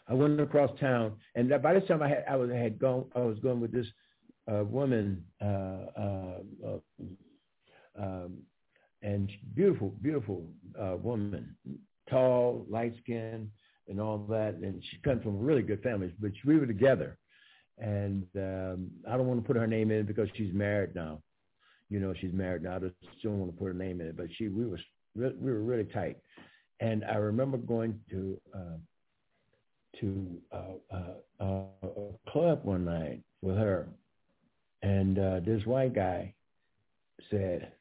I went across town, and by this time I had I was I had gone I was going with this uh, woman, uh, uh, uh, um, and beautiful, beautiful woman, tall, light skinned, and all that. And she comes from a really good families, but we were together. And um, I don't want to put her name in because she's married now. You know, she's married now. I just don't want to put her name in it. But she, we were, we were really tight. And I remember going to uh, to uh, uh, a club one night with her, and uh, this white guy said,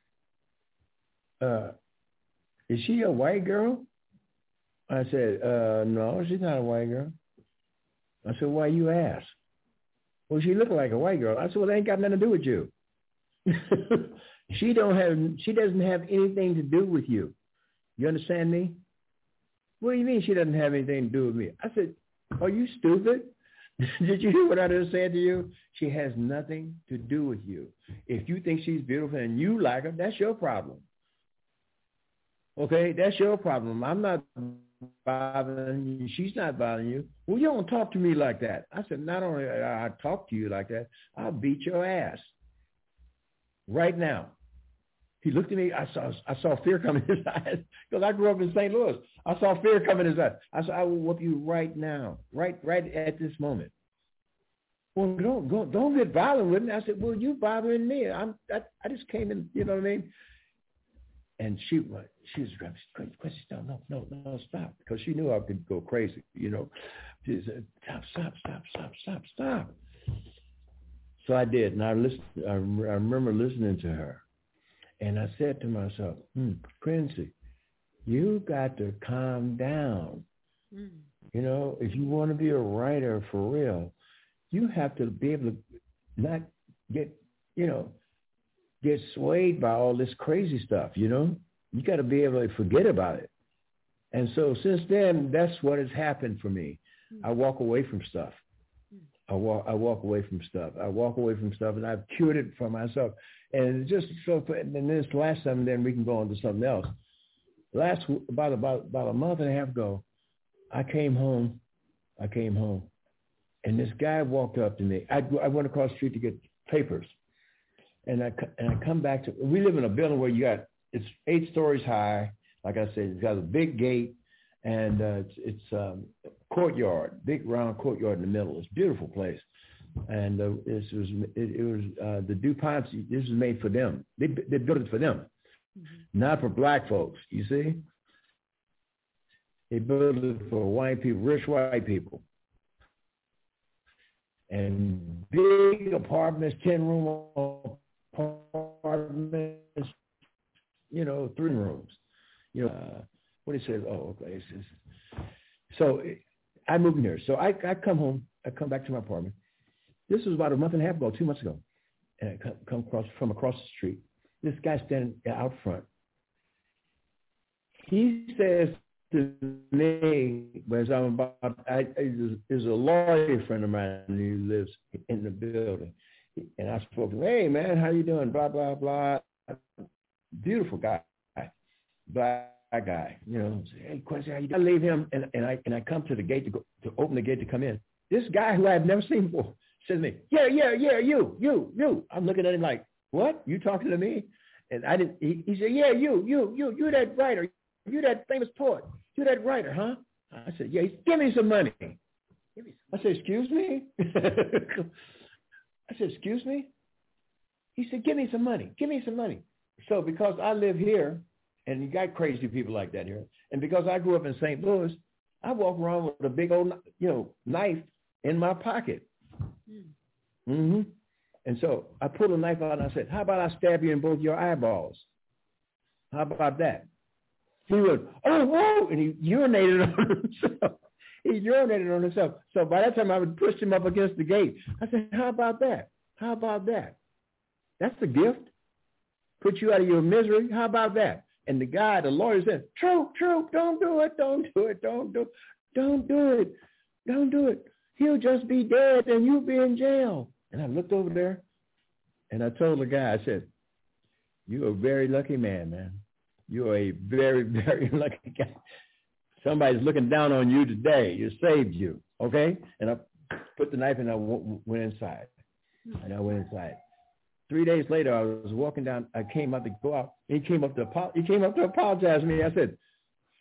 uh, "Is she a white girl?" I said, uh, "No, she's not a white girl." I said, "Why you ask?" Well, she looked like a white girl. I said, "Well, that ain't got nothing to do with you. she don't have. She doesn't have anything to do with you. You understand me?" What do you mean she doesn't have anything to do with me? I said, are you stupid? Did you hear what I just said to you? She has nothing to do with you. If you think she's beautiful and you like her, that's your problem. Okay, that's your problem. I'm not bothering you. She's not bothering you. Well, you don't talk to me like that. I said, not only I talk to you like that, I'll beat your ass right now. He looked at me. I saw I saw fear come in his eyes because I grew up in St. Louis. I saw fear come in his eyes. I said, I will whoop you right now, right right at this moment. Well, don't don't don't get violent with me. I said, well, you bothering me. I'm I, I just came in. You know what I mean? And she she was grabbing, crazy. No, no, no, no, stop, because she knew I could go crazy. You know, she said, stop, stop, stop, stop, stop, stop. So I did, and I listened. I remember listening to her and I said to myself, hmm, Quincy, you got to calm down. Mm. You know, if you want to be a writer for real, you have to be able to not get, you know, get swayed by all this crazy stuff, you know? You got to be able to forget about it. And so since then, that's what has happened for me. Mm. I walk away from stuff. Mm. I walk I walk away from stuff. I walk away from stuff and I've cured it for myself. And just so, and then this last time, then we can go on to something else. Last about about about a month and a half ago, I came home. I came home, and this guy walked up to me. I I went across the street to get papers, and I and I come back to. We live in a building where you got it's eight stories high. Like I said, it's got a big gate, and uh, it's it's um, courtyard, big round courtyard in the middle. It's a beautiful place and uh, this was it, it was uh, the Duponts. This was made for them. They they built it for them, mm-hmm. not for black folks. You see, they built it for white people, rich white people, and big apartments, ten room apartments, you know, three rooms. You know, uh, what he says. Oh, okay. It's, it's, so I moved in here. So I I come home. I come back to my apartment this was about a month and a half ago, two months ago. And I come across from across the street. This guy standing out front. He says to me, as I'm about, I, is a lawyer friend of mine who lives in the building. And I spoke to him, hey man, how you doing? Blah, blah, blah. Beautiful guy. Black guy. You know, say, hey Quincy, how you doing? I leave him and, and I and I come to the gate to go to open the gate to come in. This guy who I have never seen before says to me, yeah, yeah, yeah, you, you, you. I'm looking at him like, what? You talking to me? And I didn't, he, he said, yeah, you, you, you, you that writer. You that famous poet. You that writer, huh? I said, yeah, give me some money. I said, excuse me? I said, excuse me? He said, give me some money. Give me some money. So because I live here, and you got crazy people like that here, and because I grew up in St. Louis, I walk around with a big old, you know, knife in my pocket. Mm-hmm. And so I pulled a knife out and I said, how about I stab you in both your eyeballs? How about that? He went, oh, whoa, and he urinated on himself. he urinated on himself. So by that time I would push him up against the gate. I said, how about that? How about that? That's the gift. Put you out of your misery. How about that? And the guy, the lawyer said, true, true, don't do it, don't do it, don't do it, don't do it, don't do it. He'll just be dead and you'll be in jail. And I looked over there and I told the guy, I said, you're a very lucky man, man. You're a very, very lucky guy. Somebody's looking down on you today. You saved you, okay? And I put the knife and I went inside. And I went inside. Three days later, I was walking down. I came up to go out. He came up to he came up to apologize to me. I said,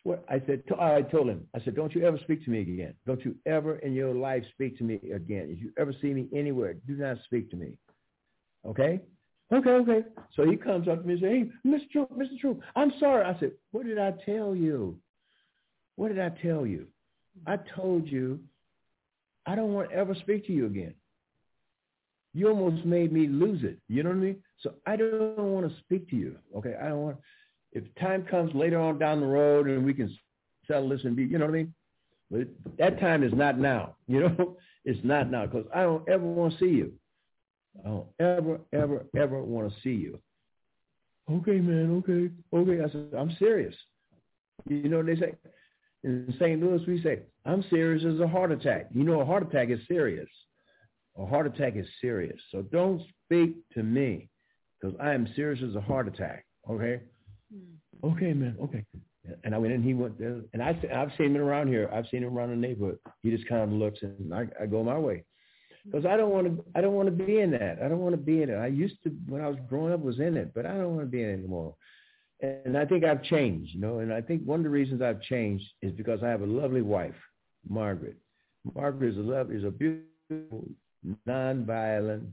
"What?" I said, I told him. I said, "Don't you ever speak to me again. Don't you ever in your life speak to me again. If you ever see me anywhere, do not speak to me." Okay. Okay, okay. So he comes up to me and says, hey, Mr. Mr. Troupe, I'm sorry. I said, what did I tell you? What did I tell you? I told you I don't want to ever speak to you again you almost made me lose it. You know what I mean? So I don't want to speak to you. Okay, I don't want. If time comes later on down the road and we can settle this and be, you know what I mean? But that time is not now. You know, it's not now because I don't ever want to see you. I don't ever, ever, ever want to see you. Okay, man. Okay, okay. I said, I'm serious. You know what they say? In St. Louis, we say, I'm serious as a heart attack. You know, a heart attack is serious. A heart attack is serious. So don't speak to me because I am serious as a heart attack. Okay? Okay, man. Okay. And I went in. He went there, and I, I've seen him around here. I've seen him around the neighborhood. He just kind of looks, and I, I go my way because I don't want to. I don't want to be in that. I don't want to be in it. I used to when I was growing up was in it, but I don't want to be in it anymore. And I think I've changed, you know. And I think one of the reasons I've changed is because I have a lovely wife, Margaret. Margaret is a love is a beautiful nonviolent,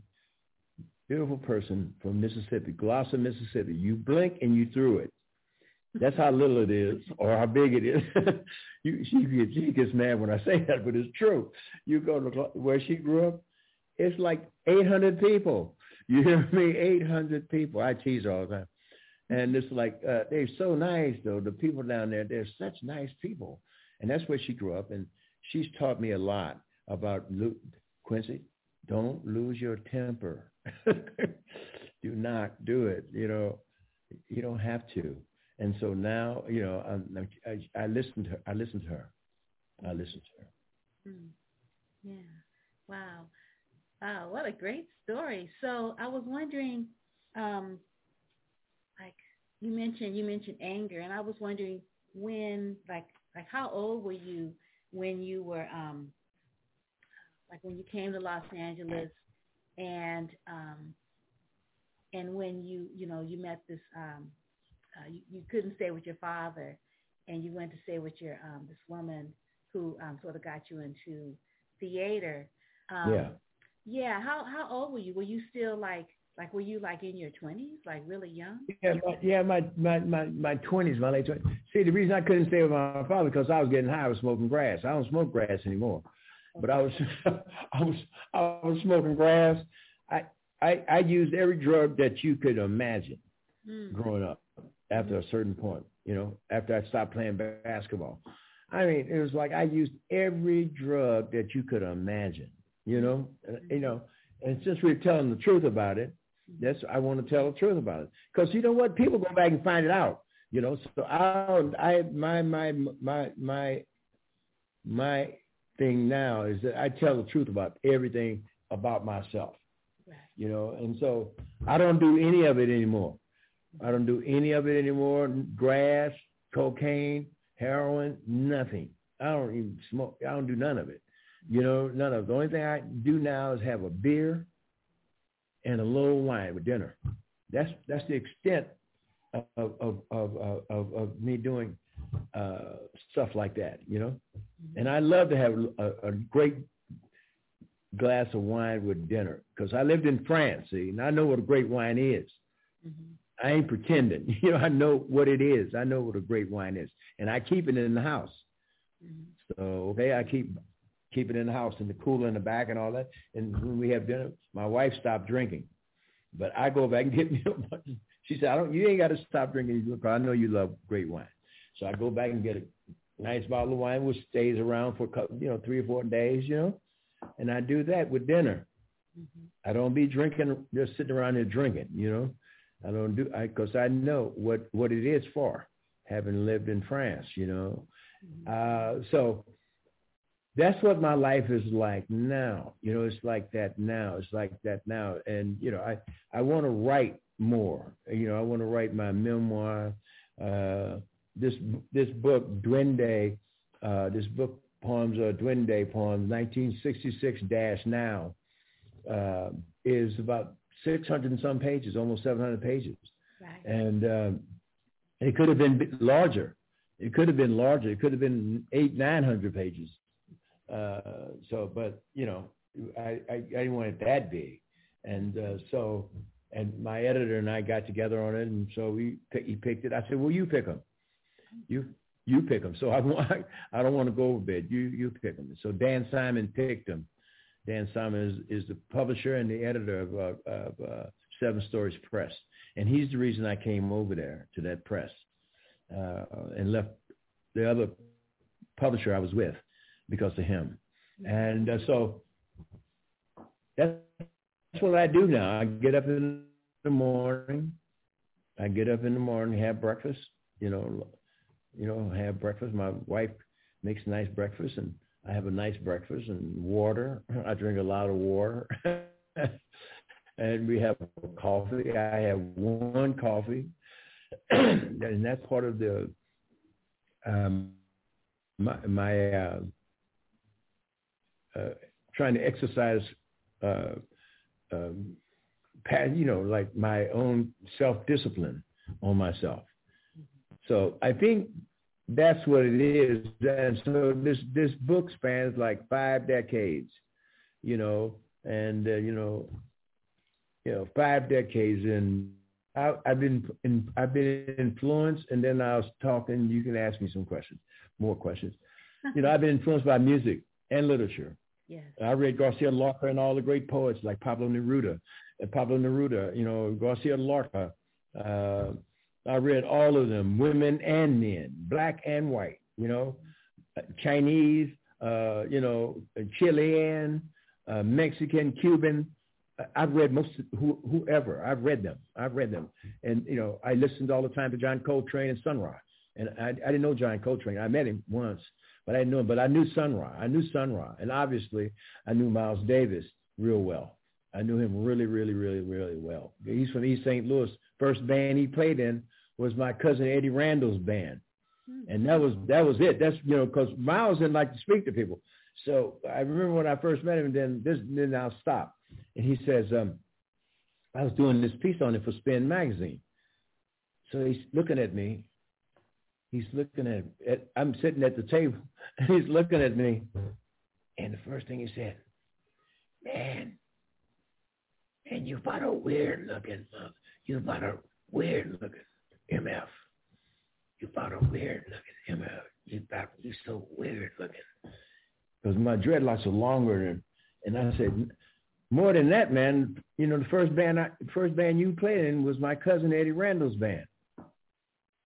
beautiful person from Mississippi, Gloster, Mississippi. You blink and you threw it. That's how little it is or how big it is. you, she, she gets mad when I say that, but it's true. You go to where she grew up, it's like 800 people. You hear me? 800 people. I tease all the time. And it's like, uh, they're so nice, though. The people down there, they're such nice people. And that's where she grew up. And she's taught me a lot about Quincy. Don't lose your temper. do not do it. You know, you don't have to. And so now, you know, I, I, I listened to her. I listened to her. I listened to her. Mm. Yeah. Wow. Wow. What a great story. So I was wondering, um, like you mentioned, you mentioned anger, and I was wondering when, like, like how old were you when you were um, like when you came to Los Angeles and um and when you you know you met this um uh, you, you couldn't stay with your father and you went to stay with your um this woman who um sort of got you into theater um yeah. yeah how how old were you? Were you still like like were you like in your twenties like really young? Yeah my, yeah my my my my twenties my late twenties. See the reason i couldn't stay with my father because i was getting high i was smoking grass. I don't smoke grass anymore but I was I was I was smoking grass. I I, I used every drug that you could imagine mm. growing up. After a certain point, you know, after I stopped playing basketball, I mean, it was like I used every drug that you could imagine. You know, mm-hmm. you know, and since we're telling the truth about it, that's I want to tell the truth about it. Because you know what, people go back and find it out. You know, so I I my my my my my thing now is that I tell the truth about everything about myself. You know, and so I don't do any of it anymore. I don't do any of it anymore. Grass, cocaine, heroin, nothing. I don't even smoke. I don't do none of it. You know, none of it. The only thing I do now is have a beer and a little wine with dinner. That's that's the extent of of of of, of, of me doing uh, stuff like that, you know. Mm-hmm. And I love to have a, a great glass of wine with dinner because I lived in France, see, and I know what a great wine is. Mm-hmm. I ain't pretending, you know. I know what it is. I know what a great wine is, and I keep it in the house. Mm-hmm. So okay, I keep keep it in the house in the cooler in the back and all that. And when we have dinner, my wife stopped drinking, but I go back and get me a bunch. She said, "I don't. You ain't got to stop drinking because I know you love great wine." So I go back and get a nice bottle of wine, which stays around for you know three or four days, you know, and I do that with dinner. Mm-hmm. I don't be drinking, just sitting around here drinking, you know. I don't do I because I know what what it is for, having lived in France, you know. Mm-hmm. Uh, so that's what my life is like now. You know, it's like that now. It's like that now, and you know, I I want to write more. You know, I want to write my memoir. Uh, this this book, Duende, uh, this book poems, uh, Duende poems, 1966 dash now, uh, is about 600 and some pages, almost 700 pages. Right. And uh, it could have been larger. It could have been larger. It could have been eight, 900 pages. Uh, so, but, you know, I, I, I didn't want it that big. And uh, so, and my editor and I got together on it. And so we, he picked it. I said, well, you pick them. You, you pick them. So I, want I don't want to go over bed. You, you pick them. So Dan Simon picked them Dan Simon is, is the publisher and the editor of, of uh, Seven Stories Press. And he's the reason I came over there to that press uh, and left the other publisher I was with because of him. And uh, so that's what I do now. I get up in the morning. I get up in the morning, have breakfast, you know, you know, have breakfast. My wife makes nice breakfast and I have a nice breakfast and water. I drink a lot of water. and we have coffee. I have one coffee. and that's part of the um, my, my uh, uh, trying to exercise, uh, um, you know, like my own self-discipline on myself. So I think that's what it is. And so this this book spans like five decades, you know, and uh, you know, you know, five decades. And I, I've been in, I've been influenced, and then I was talking. You can ask me some questions, more questions. You know, I've been influenced by music and literature. Yes. I read Garcia Lorca and all the great poets like Pablo Neruda, and Pablo Neruda. You know, Garcia Lorca. Uh, I read all of them, women and men, black and white, you know, Chinese, uh, you know, Chilean, uh, Mexican, Cuban. I've read most who, whoever. I've read them. I've read them, and you know, I listened all the time to John Coltrane and Sun Ra. And I, I didn't know John Coltrane. I met him once, but I didn't know him. But I knew Sun Ra. I knew Sun Ra, and obviously I knew Miles Davis real well. I knew him really, really, really, really well. He's from East St. Louis. First band he played in was my cousin Eddie Randle's band, hmm. and that was that was it. That's you know because Miles didn't like to speak to people. So I remember when I first met him, and then this then I'll stop, and he says, um, I was doing this piece on it for Spin magazine. So he's looking at me. He's looking at, at I'm sitting at the table, and he's looking at me, and the first thing he said, man, and you about a weird looking, uh, you about a weird looking MF. You about a weird looking MF. You about you so weird looking. Because my dreadlocks are longer than, and I said, more than that, man. You know, the first band, I, first band you played in was my cousin Eddie Randle's band.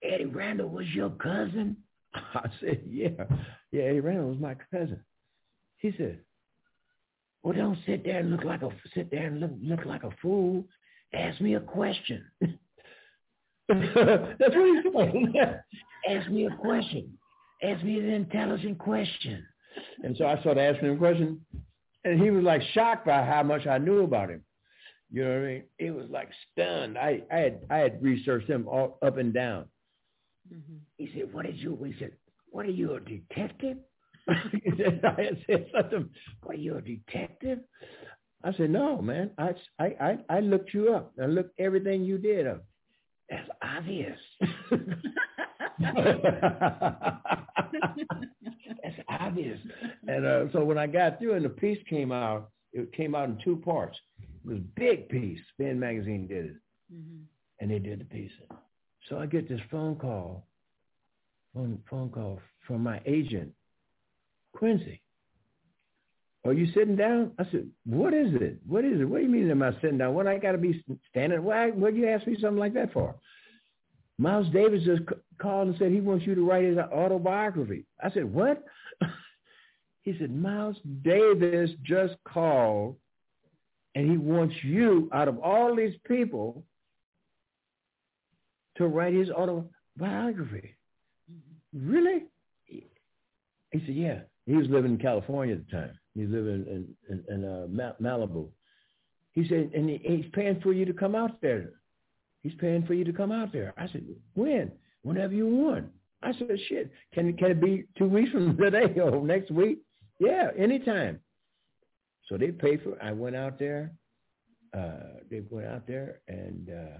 Eddie Randle was your cousin? I said, yeah, yeah. Eddie Randle was my cousin. He said, well, don't sit there and look like a sit there and look look like a fool. Ask me a question. That's what he's saying. Ask me a question. Ask me an intelligent question. And so I started asking him questions, and he was like shocked by how much I knew about him. You know what I mean? He was like stunned. I, I had I had researched him all up and down. Mm-hmm. He said, "What did you?" We said, "What are you, a detective?" he said, I said something. What are you, a detective? I said, "No, man. I I I, I looked you up. I looked everything you did up. That's obvious. That's obvious. And uh, so when I got through and the piece came out, it came out in two parts. It was a big piece. Spin Magazine did it. Mm-hmm. And they did the piece. So I get this phone call, phone, phone call from my agent, Quincy. Are you sitting down? I said, what is it? What is it? What do you mean am I sitting down? What I got to be standing? Why, what you ask me something like that for? Miles Davis just called and said he wants you to write his autobiography. I said, what? he said, Miles Davis just called and he wants you, out of all these people, to write his autobiography. Really? He said, yeah. He was living in California at the time. Was living in, in, in uh, Malibu. He said, and he, he's paying for you to come out there. He's paying for you to come out there. I said, when? Whenever you want. I said, shit, can, can it be two weeks from today or next week? Yeah, anytime. So they paid for. I went out there. Uh, they went out there and uh,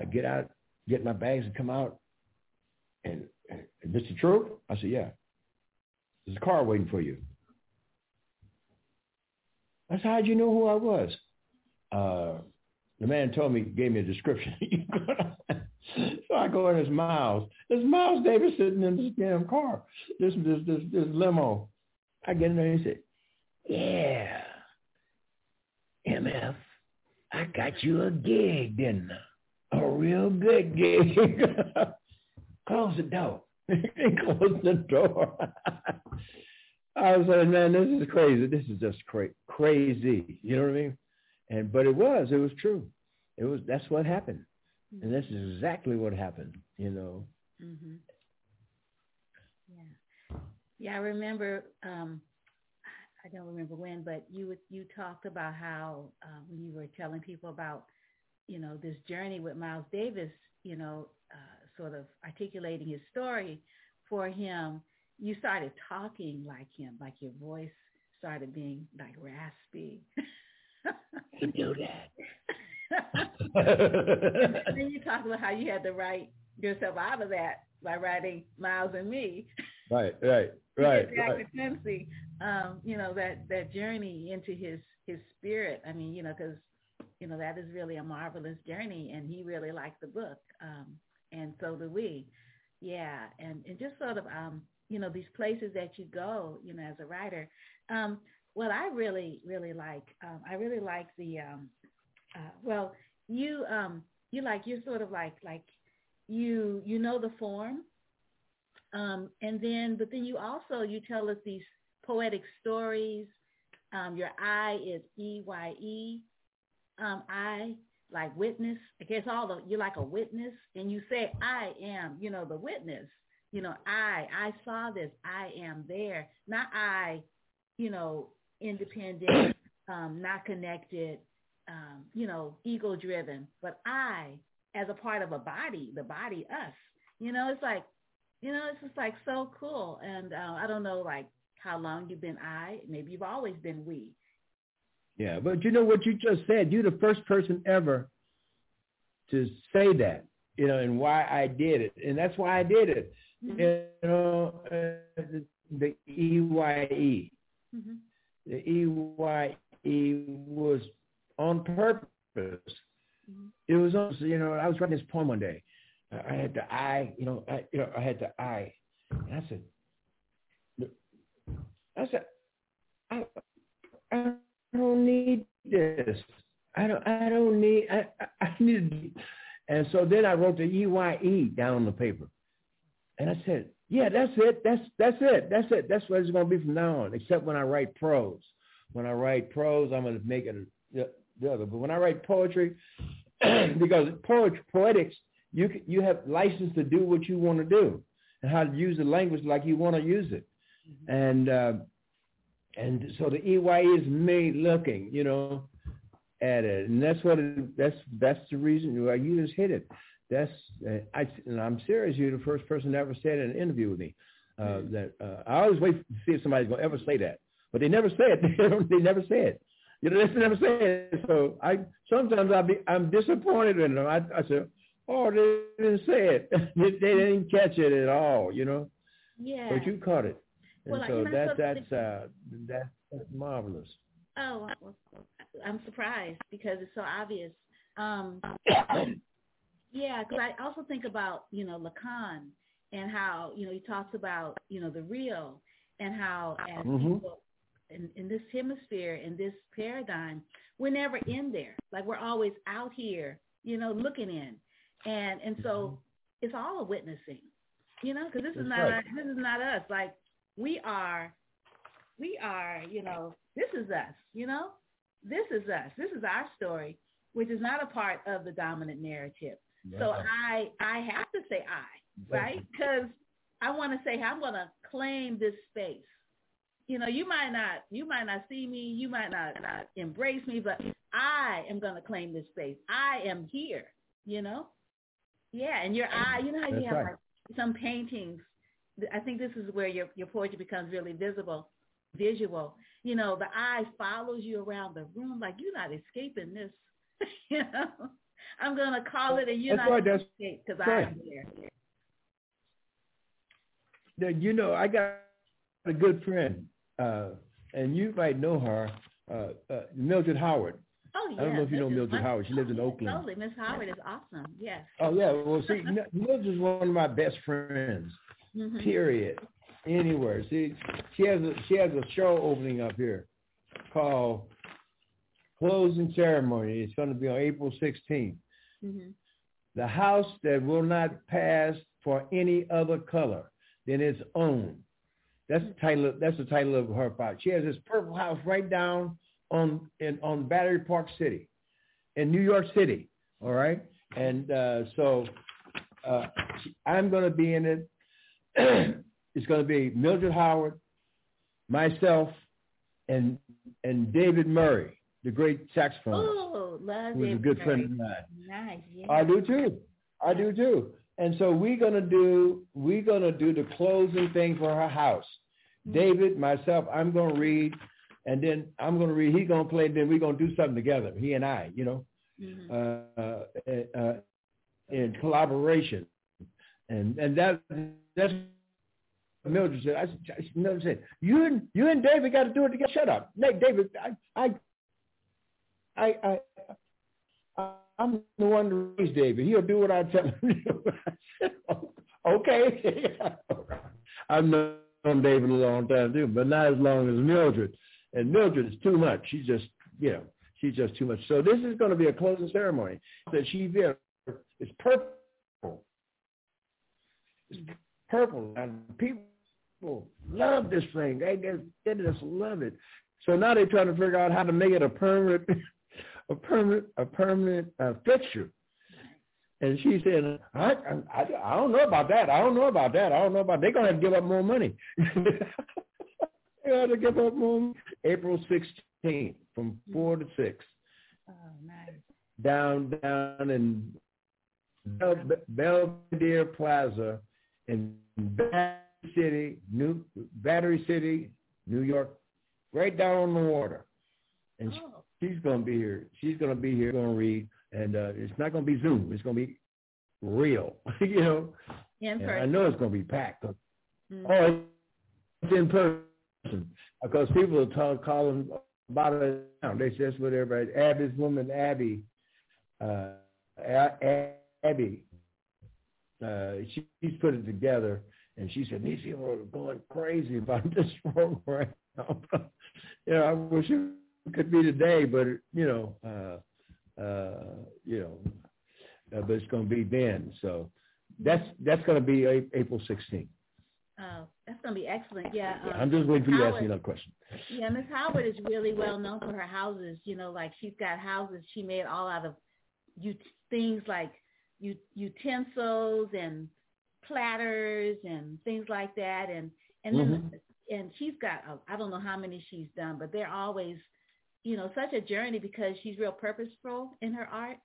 I get out, get my bags and come out. And, and Mr. Troupe, I said, yeah, there's a car waiting for you. I said, how'd you know who I was? Uh, the man told me, gave me a description. so I go in his Miles. There's Miles Davis sitting in this damn car, this this this, this limo. I get in there and he said, "Yeah, MF, I got you a gig, didn't I? A real good gig. Close the door. Close the door. I was like, man, this is crazy. This is just cra- crazy. You know what I mean? And but it was, it was true. It was that's what happened, mm-hmm. and this is exactly what happened. You know. Mm-hmm. Yeah, yeah. I remember. um I don't remember when, but you you talked about how uh, when you were telling people about you know this journey with Miles Davis, you know, sort of articulating his story for him. You started talking like him, like your voice started being like raspy. you do that. and then you talk about how you had to write yourself out of that by writing Miles and Me. Right, right, right. Jack right. Quincy, um, you know that that journey into his his spirit. I mean, you know, because you know that is really a marvelous journey, and he really liked the book, um, and so do we. Yeah, and and just sort of um, you know these places that you go, you know, as a writer. Um, what I really, really like, um, I really like the, um, uh, well, you, um, you like, you're sort of like, like you, you know the form. Um, and then, but then you also, you tell us these poetic stories. Um, your I is E-Y-E. Um, I, like witness. I guess all the, you're like a witness and you say, I am, you know, the witness. You know, I, I saw this. I am there. Not I, you know, independent, um, not connected, um, you know, ego driven. But I, as a part of a body, the body, us, you know, it's like, you know, it's just like so cool. And uh, I don't know, like how long you've been I. Maybe you've always been we. Yeah, but you know what you just said. You're the first person ever to say that, you know, and why I did it, and that's why I did it. Mm-hmm. You know, uh, the E Y E. Mm-hmm the EYE was on purpose. Mm-hmm. It was also, you know, I was writing this poem one day. I had the I, you know, I, you know, I had the I, and I said, I said, I, I don't need this. I don't, I don't need, I, I need, and so then I wrote the EYE down on the paper, and I said, yeah, that's it. That's that's it. That's it. That's what it's going to be from now on. Except when I write prose. When I write prose, I'm going to make it the other. But when I write poetry, because poetry, poetics, you you have license to do what you want to do and how to use the language like you want to use it. Mm-hmm. And uh, and so the EY is me looking, you know, at it, and that's what it, that's that's the reason why you just hit it that's uh, I and I'm serious. You're the first person to ever said in an interview with me uh, that uh, I always wait to see if somebody's gonna ever say that, but they never say it. they never say it. You know, they never say it. So I sometimes I be I'm disappointed in them. I, I say, oh, they didn't say it. they, they didn't catch it at all. You know. Yeah. But you caught it. And well, so that that's uh that, that's marvelous. Oh, I'm surprised because it's so obvious. Um, Yeah, because I also think about, you know, Lacan and how, you know, he talks about, you know, the real and how as Mhm. people in, in this hemisphere, in this paradigm, we're never in there. Like we're always out here, you know, looking in, and and so it's all a witnessing, you know, because this is not right. this is not us. Like we are, we are, you know, this is us, you know, this is us. This is our story, which is not a part of the dominant narrative. So I I have to say I, right? Because I want to say I'm going to claim this space. You know, you might not you might not see me, you might not, not embrace me, but I am going to claim this space. I am here. You know, yeah. And your eye, you know how you have right. like some paintings. I think this is where your your poetry becomes really visible, visual. You know, the eye follows you around the room like you're not escaping this. you know, I'm gonna call it, and you're That's not right, that's because right. I'm here. Now, you know, I got a good friend, uh, and you might know her, uh, uh, Mildred Howard. Oh yeah. I don't know if you know is Mildred Howard. She lives in oh, Oakland. Totally, Miss Howard is awesome. Yes. Oh yeah, well see, M- Mildred's one of my best friends. Mhm. Period. Anywhere. See, she has a she has a show opening up here called Closing Ceremony. It's going to be on April 16th. Mhm. The house that will not pass for any other color than its own. That's the title. Of, that's the title of her project. She has this purple house right down on in on Battery Park City, in New York City. All right, and uh, so uh, I'm going to be in it. It's going to be Mildred Howard, myself, and and David Murray, the great saxophonist, Oh, love who is a David good friend of mine. Nice. Yeah. I do too. I do too. And so we're gonna do we're gonna do the closing thing for her house. David, myself, I'm gonna read, and then I'm gonna read. He's gonna play. Then we're gonna do something together. He and I, you know, Mhm. uh, uh, uh, in collaboration. And and that that's what Mildred said. I, I Mildred said, you and you and David got to do it together. Shut up, Nate. David, I I I I. I'm the one to raise David. He'll do what I tell him said, oh, okay. I've known David a long time too, but not as long as Mildred. And Mildred is too much. She's just, you know, she's just too much. So this is going to be a closing ceremony that she did. It's purple. It's purple, and people love this thing. They just, they just love it. So now they're trying to figure out how to make it a permanent a permanent a permanent uh, fixture. And she said, I, I I don't know about that. I don't know about that. I don't know about. They're gonna have to give up more money. they have to give up more. money. April 16th from four to six Oh, nice. down down in Bel- Belvedere Plaza in Battery City, New Battery City, New York, right down on the water. And Oh, she's going to be here. She's going to be here, going to read, and uh, it's not going to be Zoom. It's going to be real, you know. in And I know it's going to be packed. Mhm. Oh, it's in person because people are talk, calling about it now. They that's what everybody. Abby's woman, Abby, uh, Abby, uh, she, she's put it together, and she said these people are going crazy about this program. you know, I wish it could be today, but you know, uh, uh, you know, uh, but it's going to be then. So that's that's going to be A- April 16th. Oh, that's gonna be excellent. Yeah. um, I'm just waiting for you to ask me another question. Yeah, Miss Howard is really well known for her houses. You know, like she's got houses she made all out of ut- things like utensils and platters and things like that. And and then and she's got uh, I don't know how many she's done, but they're always you know such a journey because she's real purposeful in her art.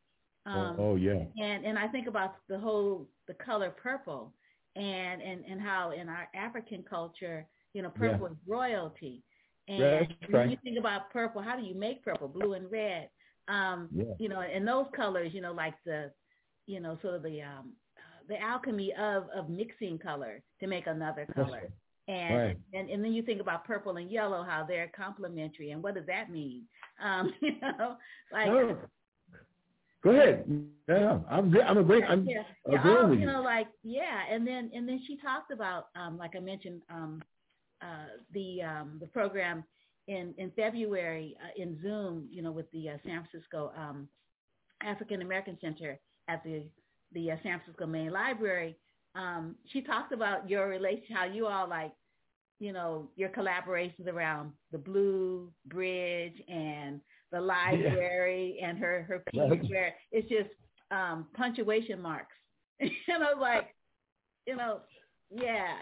Um, oh, oh, yeah. and and I think about the whole the color purple and and and how in our African culture, you know, purple is royalty. And when you think about purple, how do you make purple? Blue and red. Um, Yeah. you know, and those colors, you know, like the, you know, sort of the um the alchemy of of mixing color to make another color. And, Right. and and then you think about purple and yellow, how they're complementary, and what does that mean? Um, you know, like Oh. Go ahead. Yeah, I'm good. I'm agreeing. I'm yeah, agreeing yeah, all, with you you. know, like yeah, and then and then she talked about, um, like I mentioned, um, uh, the um, the program in in February uh, in Zoom, you know, with the uh, San Francisco um, African American Center at the the uh, San Francisco Main Library. Um, she talked about your relation, how you all like, you know, your collaborations around the Blue Bridge and the library yeah. and her her piece where it's just um, punctuation marks. and I was like, you know, yeah.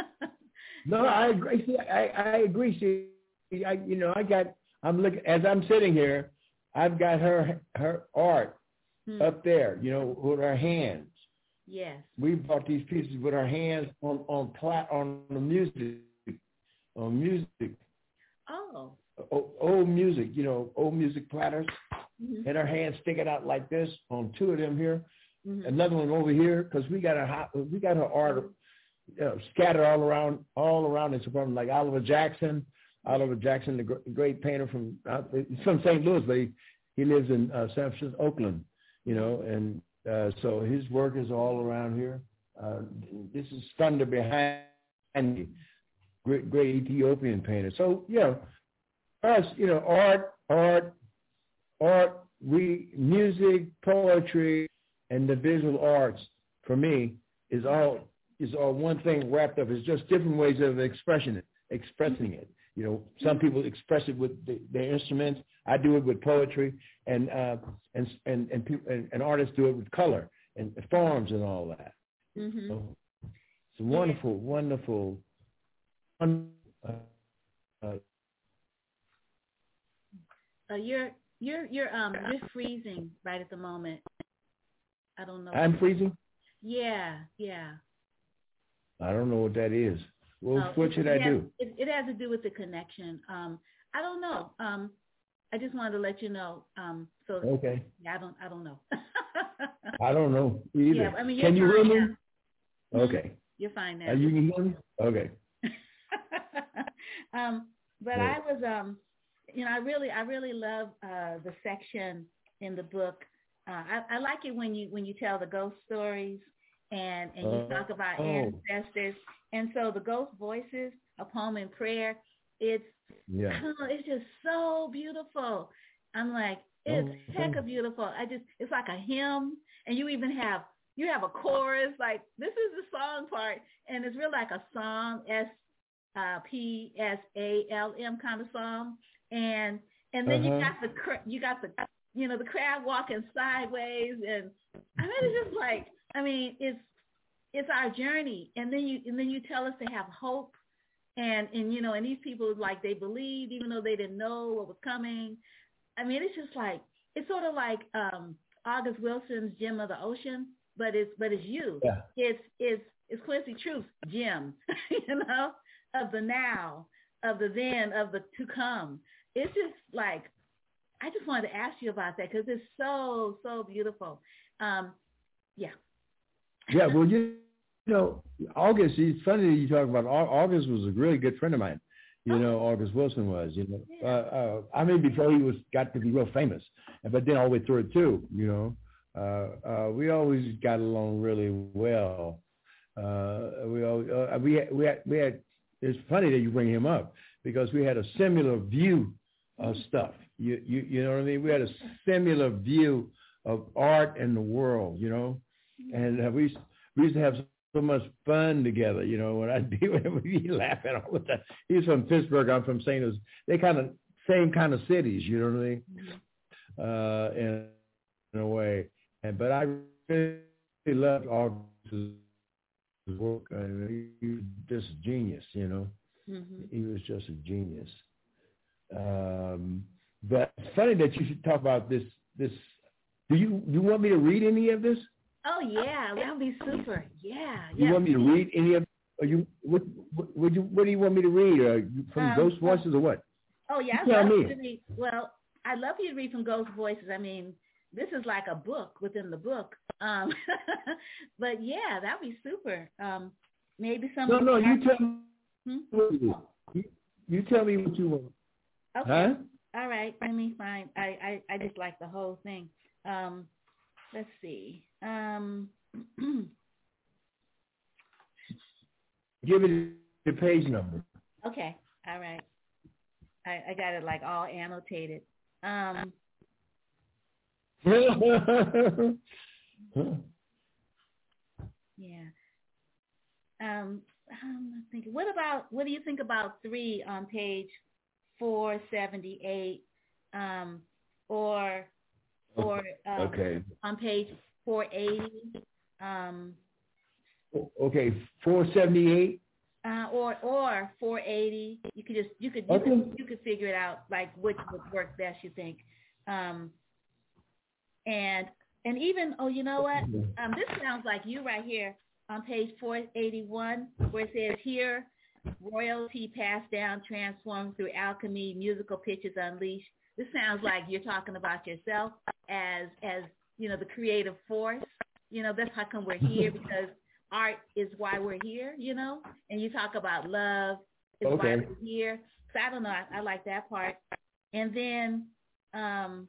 no, I agree. See, I, I agree. See, I, you know, I got. I'm looking as I'm sitting here. I've got her her art hmm. up there. You know, with her hands. Yes. We bought these pieces with our hands on on plat on the music on music. Oh. O- old music, you know, old music platters, mm-hmm. and our hands sticking out like this on two of them here. Mm-hmm. Another one over here because we got a we got her art you know, scattered all around all around this from like Oliver Jackson. Oliver Jackson, the great painter from uh, from St. Louis, but he, he lives in uh, San Francisco, Oakland, you know, and uh, so his work is all around here. Uh, this is Skunder behind me, great, great Ethiopian painter. So you know, us, you know, art, art, art, we music, poetry, and the visual arts for me is all is all one thing wrapped up. It's just different ways of expressing it. Expressing it. You know, some people express it with the, their instruments. I do it with poetry, and uh, and and and, people, and and artists do it with color and forms and all that. Mm-hmm. So it's wonderful, yeah. wonderful. Uh, uh, uh, you're you're you're um you're freezing right at the moment. I don't know. I'm freezing. Yeah, yeah. I don't know what that is. Well, uh, what should I has, do? It, it, has to do with the connection. Um, I don't know. Um, I just wanted to let you know. Um, so okay. Yeah, I don't. I don't know. I don't know either. Yeah, I mean, can you hear me? Now. Okay. You're fine now. Are you can hear me? Okay. um, but. I was um, you know, I really, I really love uh, the section in the book. Uh, I, I like it when you when you tell the ghost stories and and you uh, talk about oh. ancestors. And so the ghost voices, a poem and prayer, it's yeah. oh, it's just so beautiful. I'm like, it's oh. heck of beautiful. I just it's like a hymn and you even have you have a chorus, like this is the song part and it's real like a song, S uh, P S A L M kind of song. And and then uh-huh. you got the you got the you know the crab walking sideways and I mean it's just like I mean, it's it's our journey, and then you and then you tell us to have hope, and and you know, and these people like they believed even though they didn't know what was coming. I mean, it's just like it's sort of like um August Wilson's Gem of the Ocean, but it's but it's you. Yeah. It's it's it's Quincy Troupe, Gem, you know, of the now, of the then, of the to come. It's just like I just wanted to ask you about that because it's so so beautiful. Um, yeah. Yeah, well, you know, August. It's funny that you talk about August was a really good friend of mine. You oh. know, August Wilson was. You know, yeah. uh, uh, I mean, before he was got to be real famous, but then all the way through it too. You know, uh, uh, we always got along really well. Uh, we uh, we had, we had we had. It's funny that you bring him up because we had a similar view of stuff. You you you know what I mean? We had a similar view of art and the world. You know, and uh, we we used to have so much fun together. You know, when I'd be when we'd laughing all the time. He's from Pittsburgh. I'm from St. Louis. They kind of same kind of cities. You know what I mean? Mm-hmm. Uh, in, in a way. And but I really loved August's work. I mean, he was just a genius. You know, mm-hmm. he was just a genius. Um, but it's funny that you should talk about this. This. Do you you want me to read any of this? Oh yeah, that would be super. Yeah. You yeah. want me to read any of? Are you what? What, what, you, what do you want me to read? Uh, from um, Ghost Voices or what? Oh yeah, I love me. to read. Well, I'd love you to read from Ghost Voices. I mean, this is like a book within the book. Um, but yeah, that'd be super. Um, maybe some. No, no, you tell me. Hmm? You, you tell me what you want. Okay. Huh? All right. Let me find. I, I I just like the whole thing. Um, let's see. Um, Give it the page number. Okay. All right. I, I got it like all annotated. Um, yeah. Um, I'm thinking, what about, what do you think about three on page 478 um, or, or um, okay. on page 480? Um, okay, 478? Uh, or or 480. You could just you could you, Okay. could you could figure it out like which would work best. You think, um, and and even oh you know what um, this sounds like you right here on page 481 where it says here royalty passed down transformed through alchemy musical pitches unleashed. This sounds like you're talking about yourself as as you know the creative force. You know that's how come we're here because art is why we're here, you know, and you talk about love is why we're here. So I don't know, I, I like that part. And then, um,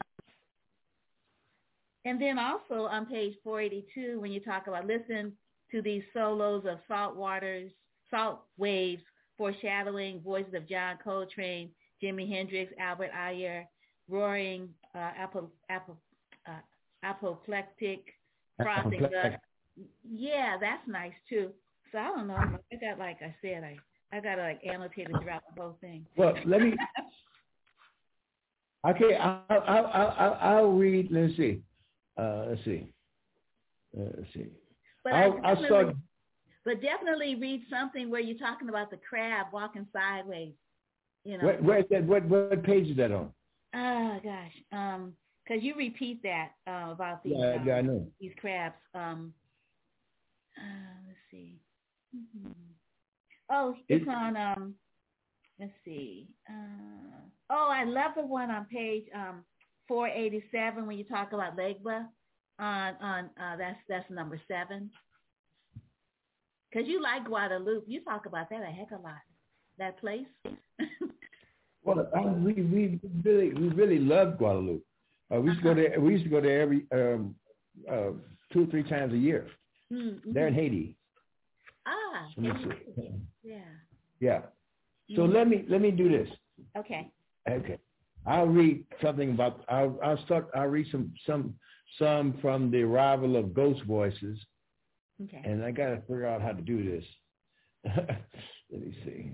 and then also on page 482, when you talk about listen to these solos of salt waters, salt waves, foreshadowing voices of John Coltrane, Jimi Hendrix, Albert Ayler, roaring, uh, apple, apple, uh, apoplectic, crossing the yeah, that's nice too. So I don't know. I got like I said, I I got to like annotate and drop the whole thing. Well, let me. Okay, I'll I'll I'll, I'll, I'll read. Let's see. Uh, let's see. Uh, let's see. But I I'll, I'll start. but definitely read something where you're talking about the crab walking sideways. You know. Where, where is that? What what page is that on? Oh gosh, um, because you repeat that uh, about these Yeah, um, yeah, I know. these crabs. Um, uh, let's see. Mhm. Oh, it's It- on. Um, let's see. Uh, oh, I love the one on page um 487 when you talk about Legba. On on uh, that's that's number seven. Cause you like Guadeloupe, you talk about that a heck of a lot. That place. Well, I, we we really we really love Guadeloupe. Uh, we used to go there. We used to go there every um, uh, two or three times a year. Mm-hmm. They're in Haiti. Ah, Let me see. yeah. Yeah. So Mhm. let me let me do this. Okay. Okay. I'll read something about. I'll I'll start. I'll read some some some from the arrival of Ghost Voices, Okay. and I got to figure out how to do this. let me see.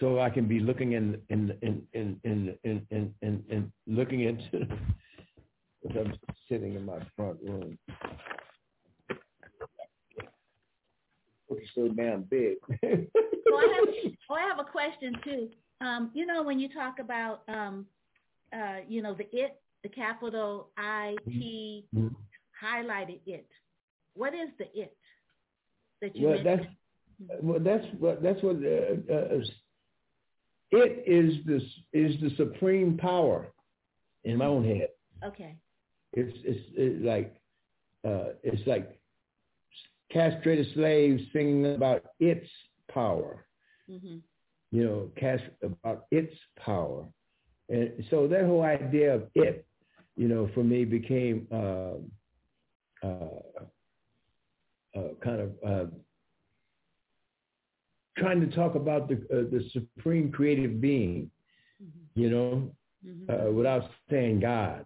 So I can be looking in in in in in in in, in, in looking into. I'm sitting in my front room. It's so damn big. Oh, I have, oh, I have a question too. Um, you know, when you talk about, um, uh, you know, the it, the capital I T Mhm. highlighted it. What is the it that you Well, that's well, that's what that's what uh, uh, it is. This is the supreme power in my own head. Okay. It's it's, it's like uh, it's like castrated slaves singing about its power. hmm You know, cast about its power, and so that whole idea of it, you know, for me became uh, uh, uh, kind of uh, trying to talk about the uh, the supreme creative being, hmm you know, hmm uh, without saying God.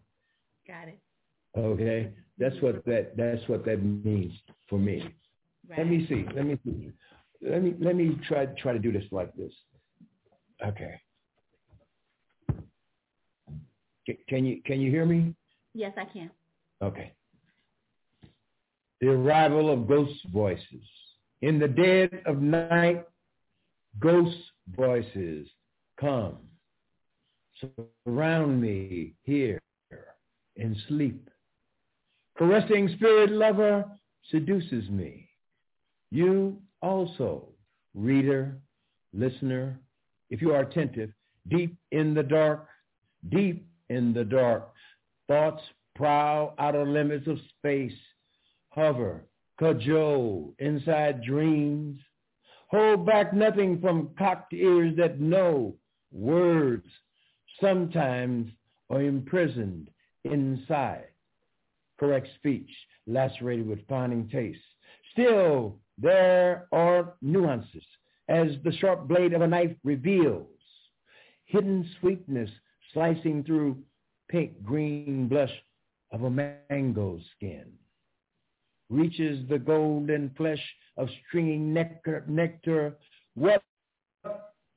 Got it. Okay, that's what that that's what that means for me. Right. Let me see. Let me see. Let me let me try try to do this like this. Okay. Ca- Can you can you hear me? Yes, I can. Okay. The arrival of ghost voices. In the dead of night, ghost voices come. Surround me here in sleep. Caressing spirit lover seduces me. You also, reader, listener, if you are attentive, deep in the dark, deep in the dark, thoughts prowl outer limits of space, hover, cajole inside dreams, hold back nothing from cocked ears that know words sometimes are imprisoned inside. Correct speech, lacerated with finding taste. Still, there are nuances as the sharp blade of a knife reveals. Hidden sweetness slicing through pink green blush of a mango skin. Reaches the golden flesh of stringing nectar, nectar what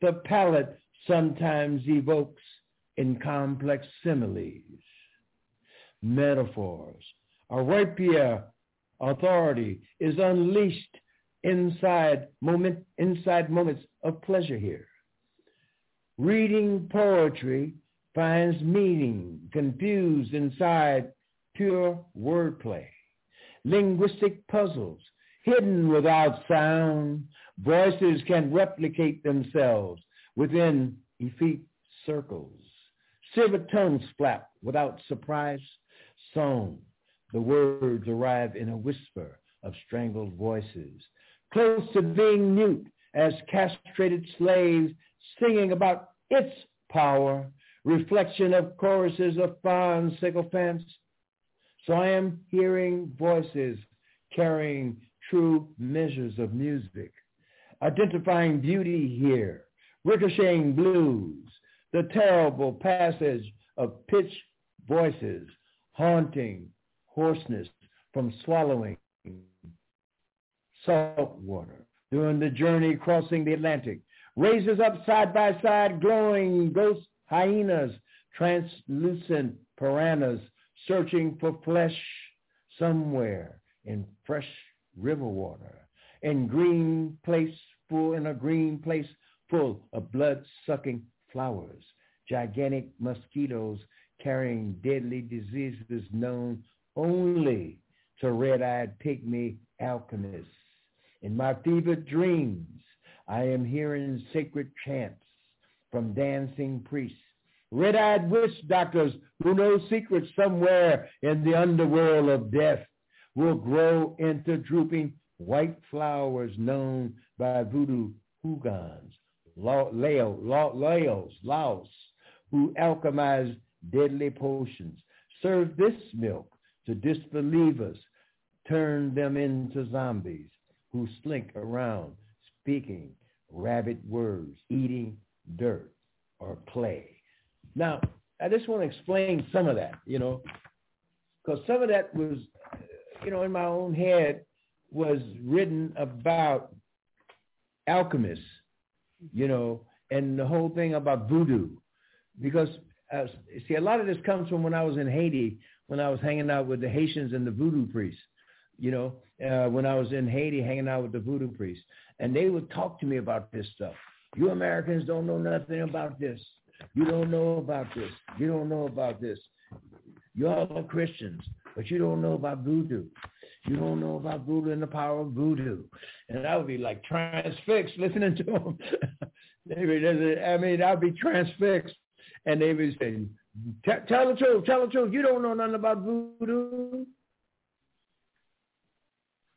the palate sometimes evokes in complex similes, metaphors. A rapier authority is unleashed inside moment inside moments of pleasure here. Reading poetry finds meaning confused inside pure wordplay. Linguistic puzzles hidden without sound. Voices can replicate themselves within effete circles. Silver tongues flap without surprise. Song, the words arrive in a whisper of strangled voices. Close to being mute as castrated slaves singing about its power, reflection of choruses of fond sycophants. So I am hearing voices carrying true measures of music, identifying beauty here, ricocheting blues, the terrible passage of pitch voices, haunting hoarseness from swallowing salt water. During the journey crossing the Atlantic, raises up side by side glowing ghost hyenas, translucent piranhas searching for flesh somewhere in fresh river water, in green place full in a green place full of blood-sucking flowers, gigantic mosquitoes carrying deadly diseases known only to red-eyed pygmy alchemists. In my fevered dreams, I am hearing sacred chants from dancing priests, red-eyed witch doctors who know secrets somewhere in the underworld of death will grow into drooping white flowers known by voodoo houngans, Leo, Laos, Laos, who alchemize deadly potions, serve this milk to disbelievers, turn them into zombies who slink around speaking rabid words, eating dirt or clay. Now, I just want to explain some of that, you know, because some of that was, you know, in my own head was written about alchemists, you know, and the whole thing about voodoo. Because, uh, see, a lot of this comes from when I was in Haiti, when I was hanging out with the Haitians and the voodoo priests you know, uh, when I was in Haiti hanging out with the voodoo priests. And they would talk to me about this stuff. You Americans don't know nothing about this. You don't know about this. You don't know about this. You all are Christians, but you don't know about voodoo. You don't know about voodoo and the power of voodoo. And I would be like transfixed listening to them. I mean, I'd be transfixed. And they would say, tell the truth, tell the truth. You don't know nothing about voodoo.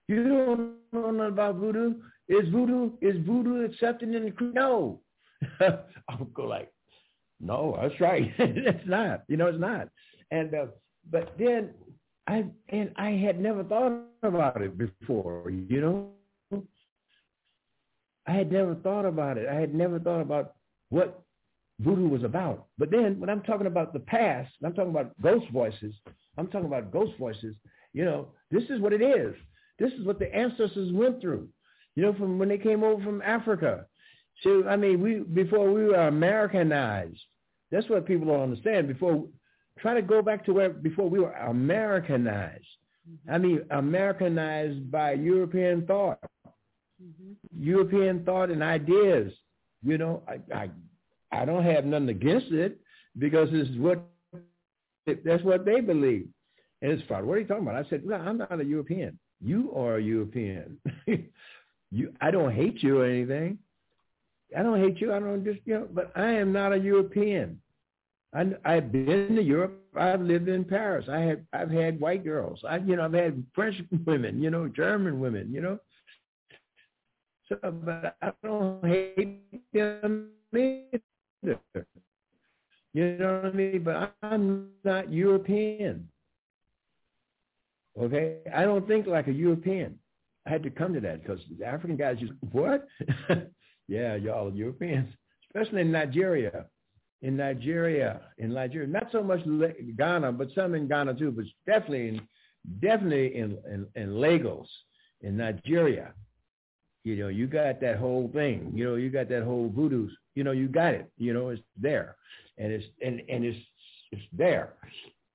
You don't know nothing about voodoo. Is voodoo is voodoo accepted in the creed? No. I would go like, no, that's right. it's not. You know, it's not. And uh, but then I and I had never thought about it before. You know, I had never thought about it. I had never thought about what voodoo was about. But then when I'm talking about the past, I'm talking about ghost voices. I'm talking about ghost voices. You know, this is what it is. This is what the ancestors went through, you know, from when they came over from Africa. So, I mean, we before we were Americanized. That's what people don't understand. Before, try to go back to where before we were Americanized. I mean, Americanized by European thought, mm-hmm. European thought and ideas. You know, I, I I don't have nothing against it because it's what that's what they believe. And it's fine. What are you talking about? I said, well, I'm not a European. You are a European. you, I don't hate you or anything. I don't hate you. I don't just, you know, but I am not a European. I, I've been to Europe. I've lived in Paris. I have, I've had white girls. I, you know, I've had French women, you know, German women, you know. So, but I don't hate them either. You know what I mean? But I'm not European. Okay, I don't think like a European. I had to come to that because the African guys just what? Yeah, y'all Europeans, especially in Nigeria. In Nigeria, in Nigeria, not so much Ghana, but some in Ghana too, but definitely in definitely in, in, in Lagos, in Nigeria. You know, you got that whole thing. You know, you got that whole voodoo. You know, you got it. You know, it's there, and it's and and it's it's there,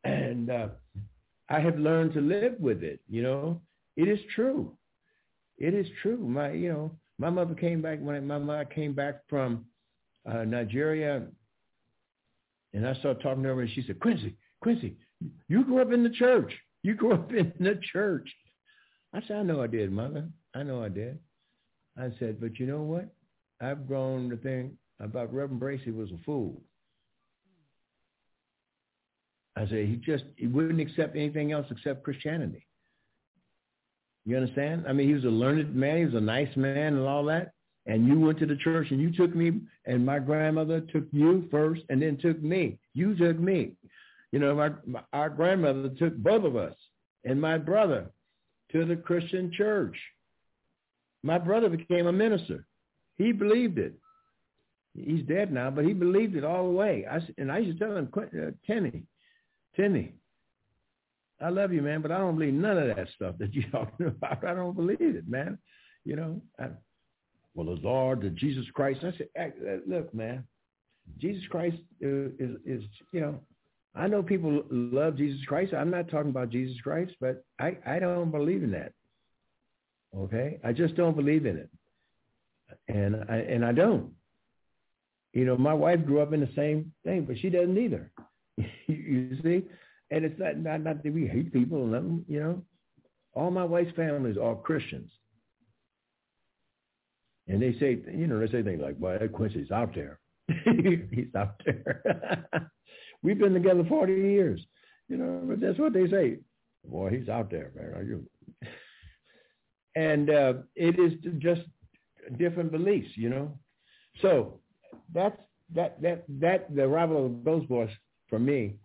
and uh, I have learned to live with it. You know, it is true. It is true. My you know, my mother came back when my mother came back from uh, Nigeria, and I started talking to her, and she said, "Quincy, Quincy, you grew up in the church. You grew up in the church." I said, "I know I did, mother. I know I did." I said, but you know what? I've grown to think about Reverend Bracy was a fool. I said, he just, he wouldn't accept anything else except Christianity. You understand? I mean, he was a learned man. He was a nice man and all that. And you went to the church and you took me and my grandmother took you first and then took me. You took me. You know, my, my our grandmother took both of us and my brother to the Christian church. My brother became a minister. He believed it. He's dead now, but he believed it all the way. I, and I used to tell him, uh, Timmy, Timmy, I love you, man, but I don't believe none of that stuff that you're talking about. I don't believe it, man. You know, I, well, the Lord, the Jesus Christ. I said, look, man, Jesus Christ is, is, is, you know, I know people love Jesus Christ. I'm not talking about Jesus Christ, but I, I don't believe in that. Okay, I just don't believe in it, and I and I don't. You know, my wife grew up in the same thing, but she doesn't either. you see, and it's not not not that we hate people. You know, all my wife's families are Christians, and they say, you know, they say things like, "Well, Quincy's out there. He's out there." We've been together forty years, you know, but that's what they say. Boy, he's out there, man. Are you? and uh, it is just different beliefs, you know. So that's that that that the arrival of those boys for me,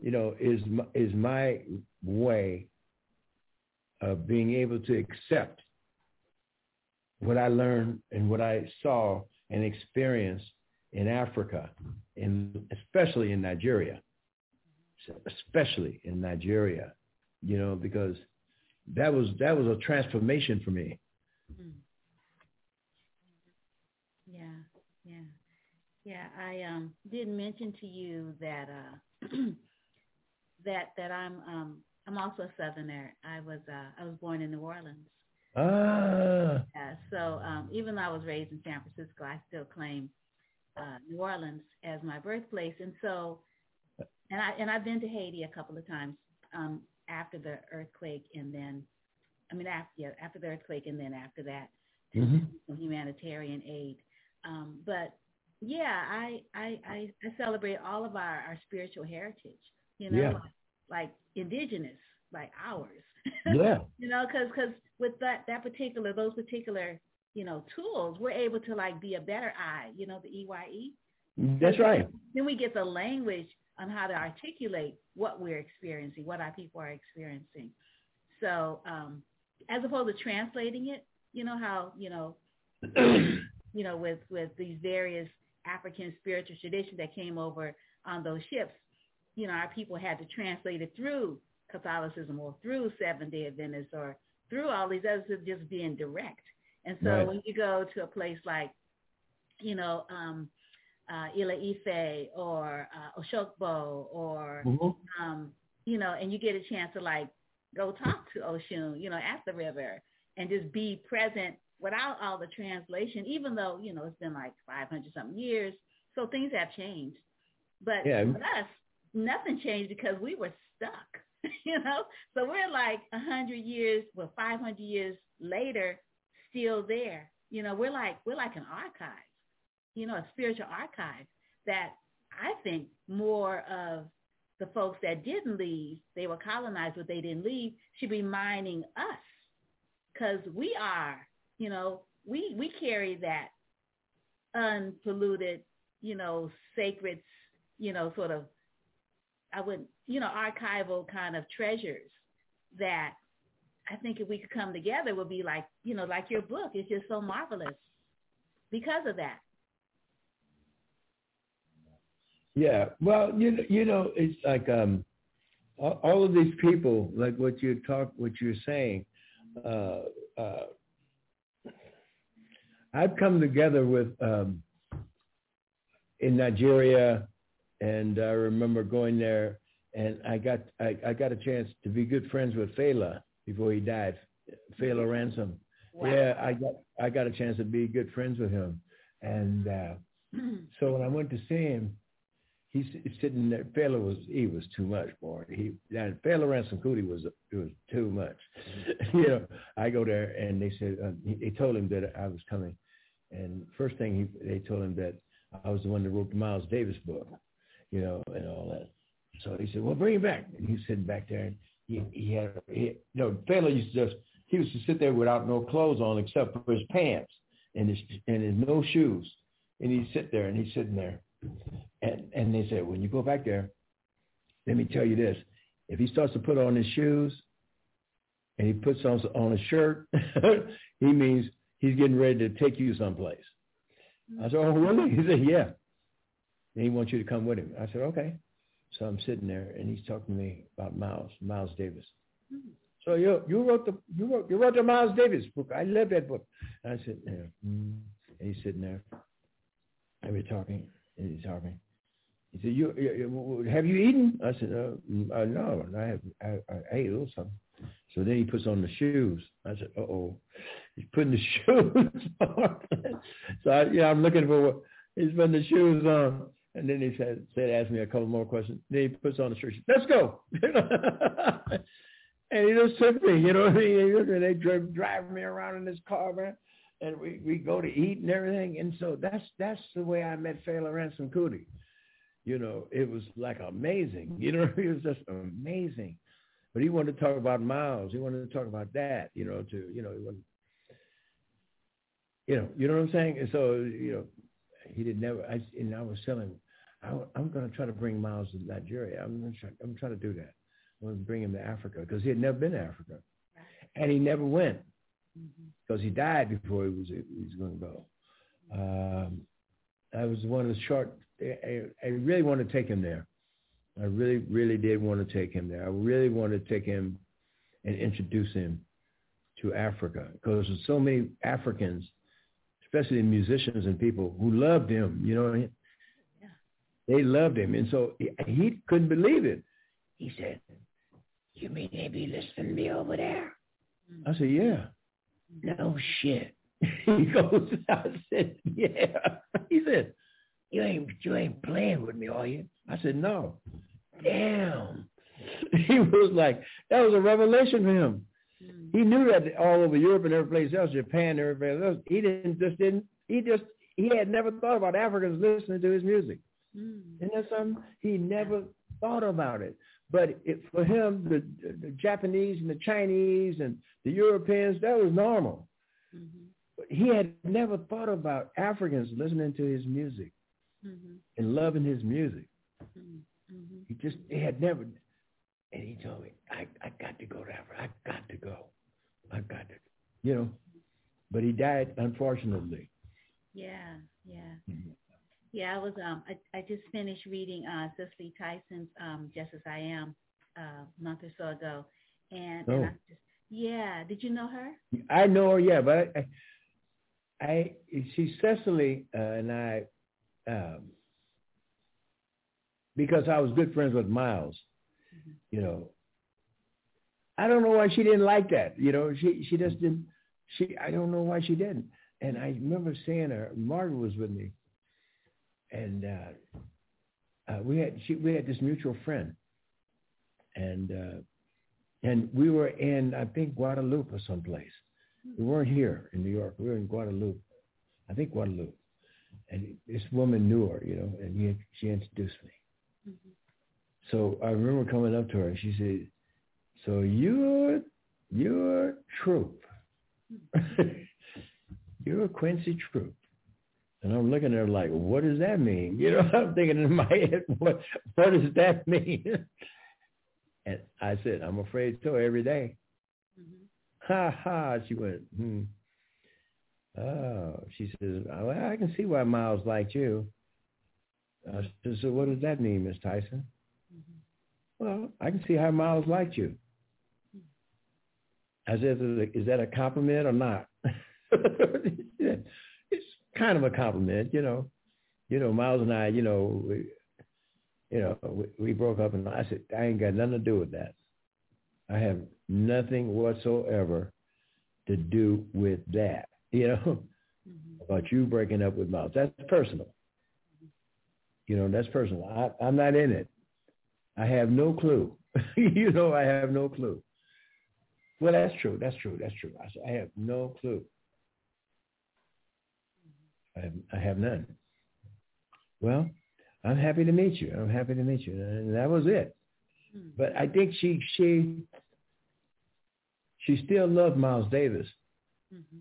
you know, is is my way of being able to accept what I learned and what I saw and experienced in Africa, in especially in Nigeria, especially in Nigeria, you know, because that was that was a transformation for me. Mm. Yeah, yeah, yeah. I um did mention to you that uh that that I'm um I'm also a Southerner. I was uh I was born in New Orleans. Ah. Yeah, so um even though I was raised in San Francisco, I still claim uh New Orleans as my birthplace. And so and I and I've been to Haiti a couple of times. Um after the earthquake and then, I mean, after, yeah, after the earthquake and then after that, mm-hmm. humanitarian aid. Um, but yeah, I, I, I, I celebrate all of our, our spiritual heritage, you know, yeah. like, like indigenous, like ours. Yeah. you know, cause, cause with that, that particular, those particular, you know, tools, we're able to like be a better eye, you know, the EYE. That's right. Then we get the language on how to articulate what we're experiencing, what our people are experiencing. So um, as opposed to translating it, you know how, you know, you know, with, with these various African spiritual tradition that came over on those ships, you know, our people had to translate it through Catholicism or through Seventh Day Adventists or through all these others just being direct. And so right. when you go to a place like, you know, um, uh, Ile-Ife or uh, Oshogbo or, mm-hmm. um, you know, and you get a chance to like go talk to Oshun, you know, at the river and just be present without all the translation, even though, you know, it's been like 500 something years. So things have changed. But yeah. with us, nothing changed because we were stuck, you know? So we're like 100 years, well, 500 years later, still there. You know, we're like, we're like an archive you know, a spiritual archive that I think more of the folks that didn't leave, they were colonized, but they didn't leave, should be mining us because we are, you know, we, we carry that unpolluted, you know, sacred, you know, sort of, I would, you know, archival kind of treasures that I think if we could come together would be like, you know, like your book. is just so marvelous because of that. Yeah, well, you know, you know, it's like um, all, all of these people, like what you talk, what you're saying. Uh, uh, I've come together with um, in Nigeria, and I remember going there, and I got I, I got a chance to be good friends with Fela before he died, Fela Ransome. Wow. Yeah, I got I got a chance to be good friends with him, and uh, so when I went to see him, he's, sitting there. Fela was he was too much, boy. He that Fela Ransome Kuti was it was too much. you know, I go there and they said uh, they told him that I was coming, and first thing he they told him that I was the one that wrote the Miles Davis book, you know, and all that. So he said, well, bring him back. And he's sitting back there, and he he had he, you know Fela used to just he used to sit there without no clothes on except for his pants and his and his no shoes, and he'd sit there and he's sitting there and, and they said, when you go back there, let me tell you this. If he starts to put on his shoes and he puts on, on a shirt, he means he's getting ready to take you someplace. I said, oh, really? He said, yeah. And he wants you to come with him. I said, okay. So I'm sitting there, and he's talking to me about Miles, Miles Davis. So you you wrote the you wrote you wrote the Miles Davis book. I love that book. And I said, yeah. And he's sitting there, and we're talking. And he's talking. He said, you, you, have you eaten? I said, uh, uh, no, I, have, I, I ate a little something. So then he puts on the shoes. I said, uh-oh. He's putting the shoes on. so, I, yeah, I'm looking for what, he's putting the shoes on. And then he said, said, ask me a couple more questions. Then he puts on the shirt. Let's go. and he just took me, you know what I mean? They drive, drive me around in this car, man and we, we go to eat and everything. And so that's that's the way I met Fela Ransome Kuti. You know, it was like amazing. You know, it was just amazing. But he wanted to talk about Miles. He wanted to talk about that. You know, to you know, he wanted, you know, you know what I'm saying. And so you know, he did never. I and I was telling him, I, I'm going to try to bring Miles to Nigeria. I'm going to try. I'm trying to do that. I'm going to bring him to Africa because he had never been to Africa, and he never went because he died before he was he was going to go. Um, I was one of the short. I, I really want to take him there. I really, really did want to take him there. I really want to take him and introduce him to Africa because there's so many Africans, especially musicians and people who loved him. You know, yeah. they loved him, and so he, he couldn't believe it. He said, "You mean they be listening to me over there?" I said, "Yeah." Mm-hmm. no shit. he goes, I said, yeah. He said, you ain't you ain't playing with me, are you? I said, no. Damn. He was like, that was a revelation for him. Mm. He knew that all over Europe and every place else, Japan, every else. He didn't just didn't. He just he had never thought about Africans listening to his music. Mm. And that's something he never thought about it. But it, for him, the, the Japanese and the Chinese and the Europeans, that was normal. Mm-hmm. He had never thought about Africans listening to his music mm-hmm. and loving his music. Mm-hmm. He just he had never, and he told me, I, I got to go to Africa. I got to go. I got to, you know. But he died, unfortunately. Yeah, yeah. Mm-hmm. Yeah, I was. Um, I, I just finished reading uh, Cicely Tyson's um, "Just as I Am" uh, a month or so ago, and, oh. and I just, yeah. Did you know her? I know her, yeah, but I, I she's Cicely uh, and I, um, because I was good friends with Miles. Mm-hmm. You know, I don't know why she didn't like that. You know, she she just didn't. She I don't know why she didn't. And I remember saying her. Margaret was with me and uh, uh, we had she, we had this mutual friend, and uh, and we were in I think Guadeloupe or someplace. We weren't here in New York. We were in Guadeloupe, I think Guadeloupe, and this woman knew her, you know, and he, she introduced me. Mm-hmm. So I remember coming up to her, and she said, "So you're you're Troupe." you're Quincy Troupe." And I'm looking at her like, what does that mean? You know, I'm thinking in my head, what what does that mean? and I said, I'm afraid so every day. Mm-hmm. Ha ha. She went, hmm. Oh, she says, well, I can see why Miles liked you. I said, so what does that mean, Miss Tyson? Mm-hmm. Well, I can see how Miles liked you. I said, is that a compliment or not? it's kind of a compliment, you know. You know, Miles and I, you know, we, you know, we, we broke up, and I said, I ain't got nothing to do with that. I have nothing whatsoever to do with that. You know, mm-hmm. about you breaking up with Miles. That's personal. You know, that's personal. I, I'm not in it. I have no clue. you know, I have no clue. Well, that's true. That's true. That's true. I, I have no clue. I have, I have none. Well, I'm happy to meet you. I'm happy to meet you. And that was it. Hmm. But I think she she she still loved Miles Davis. Mm-hmm.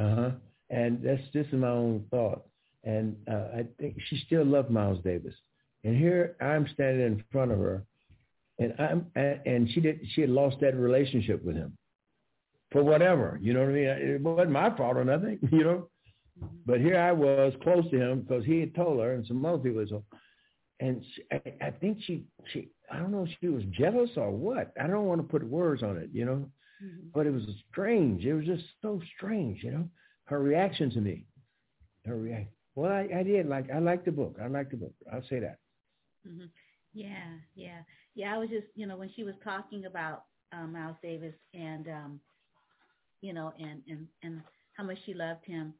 Uh huh. And that's just my own thought. And uh, I think she still loved Miles Davis. And here I'm standing in front of her, and I'm and she did she had lost that relationship with him for whatever. You know what I mean? It wasn't my fault or nothing. You know. But here I was close to him because he had told her and some other people. So, and she, I, I think she, she, I don't know if she was jealous or what. I don't want to put words on it, you know. Mm-hmm. But it was strange. It was just so strange, you know. Her reaction to me, her reaction. Well, I, I did like. I liked the book. I liked the book. I'll say that. Mm-hmm. Yeah, yeah, yeah. I was just, you know, when she was talking about um, Miles Davis and, um, you know, and and and how much she loved him,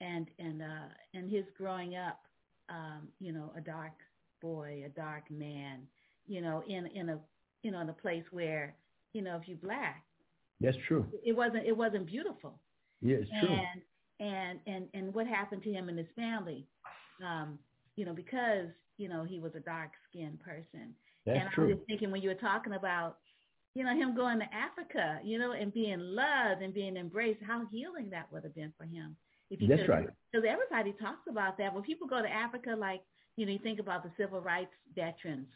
and and uh, and his growing up, um, you know, a dark boy, a dark man, you know, in in a you know in a place where you know if you black, that's true. It wasn't it wasn't beautiful. Yeah, it's and, true. And and and what happened to him and his family, um, you know, because you know he was a dark skinned person. That's and true. I was just thinking when you were talking about, you know, him going to Africa, you know, and being loved and being embraced, how healing that would have been for him. If you That's could, right. Because everybody talks about that. When people go to Africa, like you know, you think about the civil rights veterans,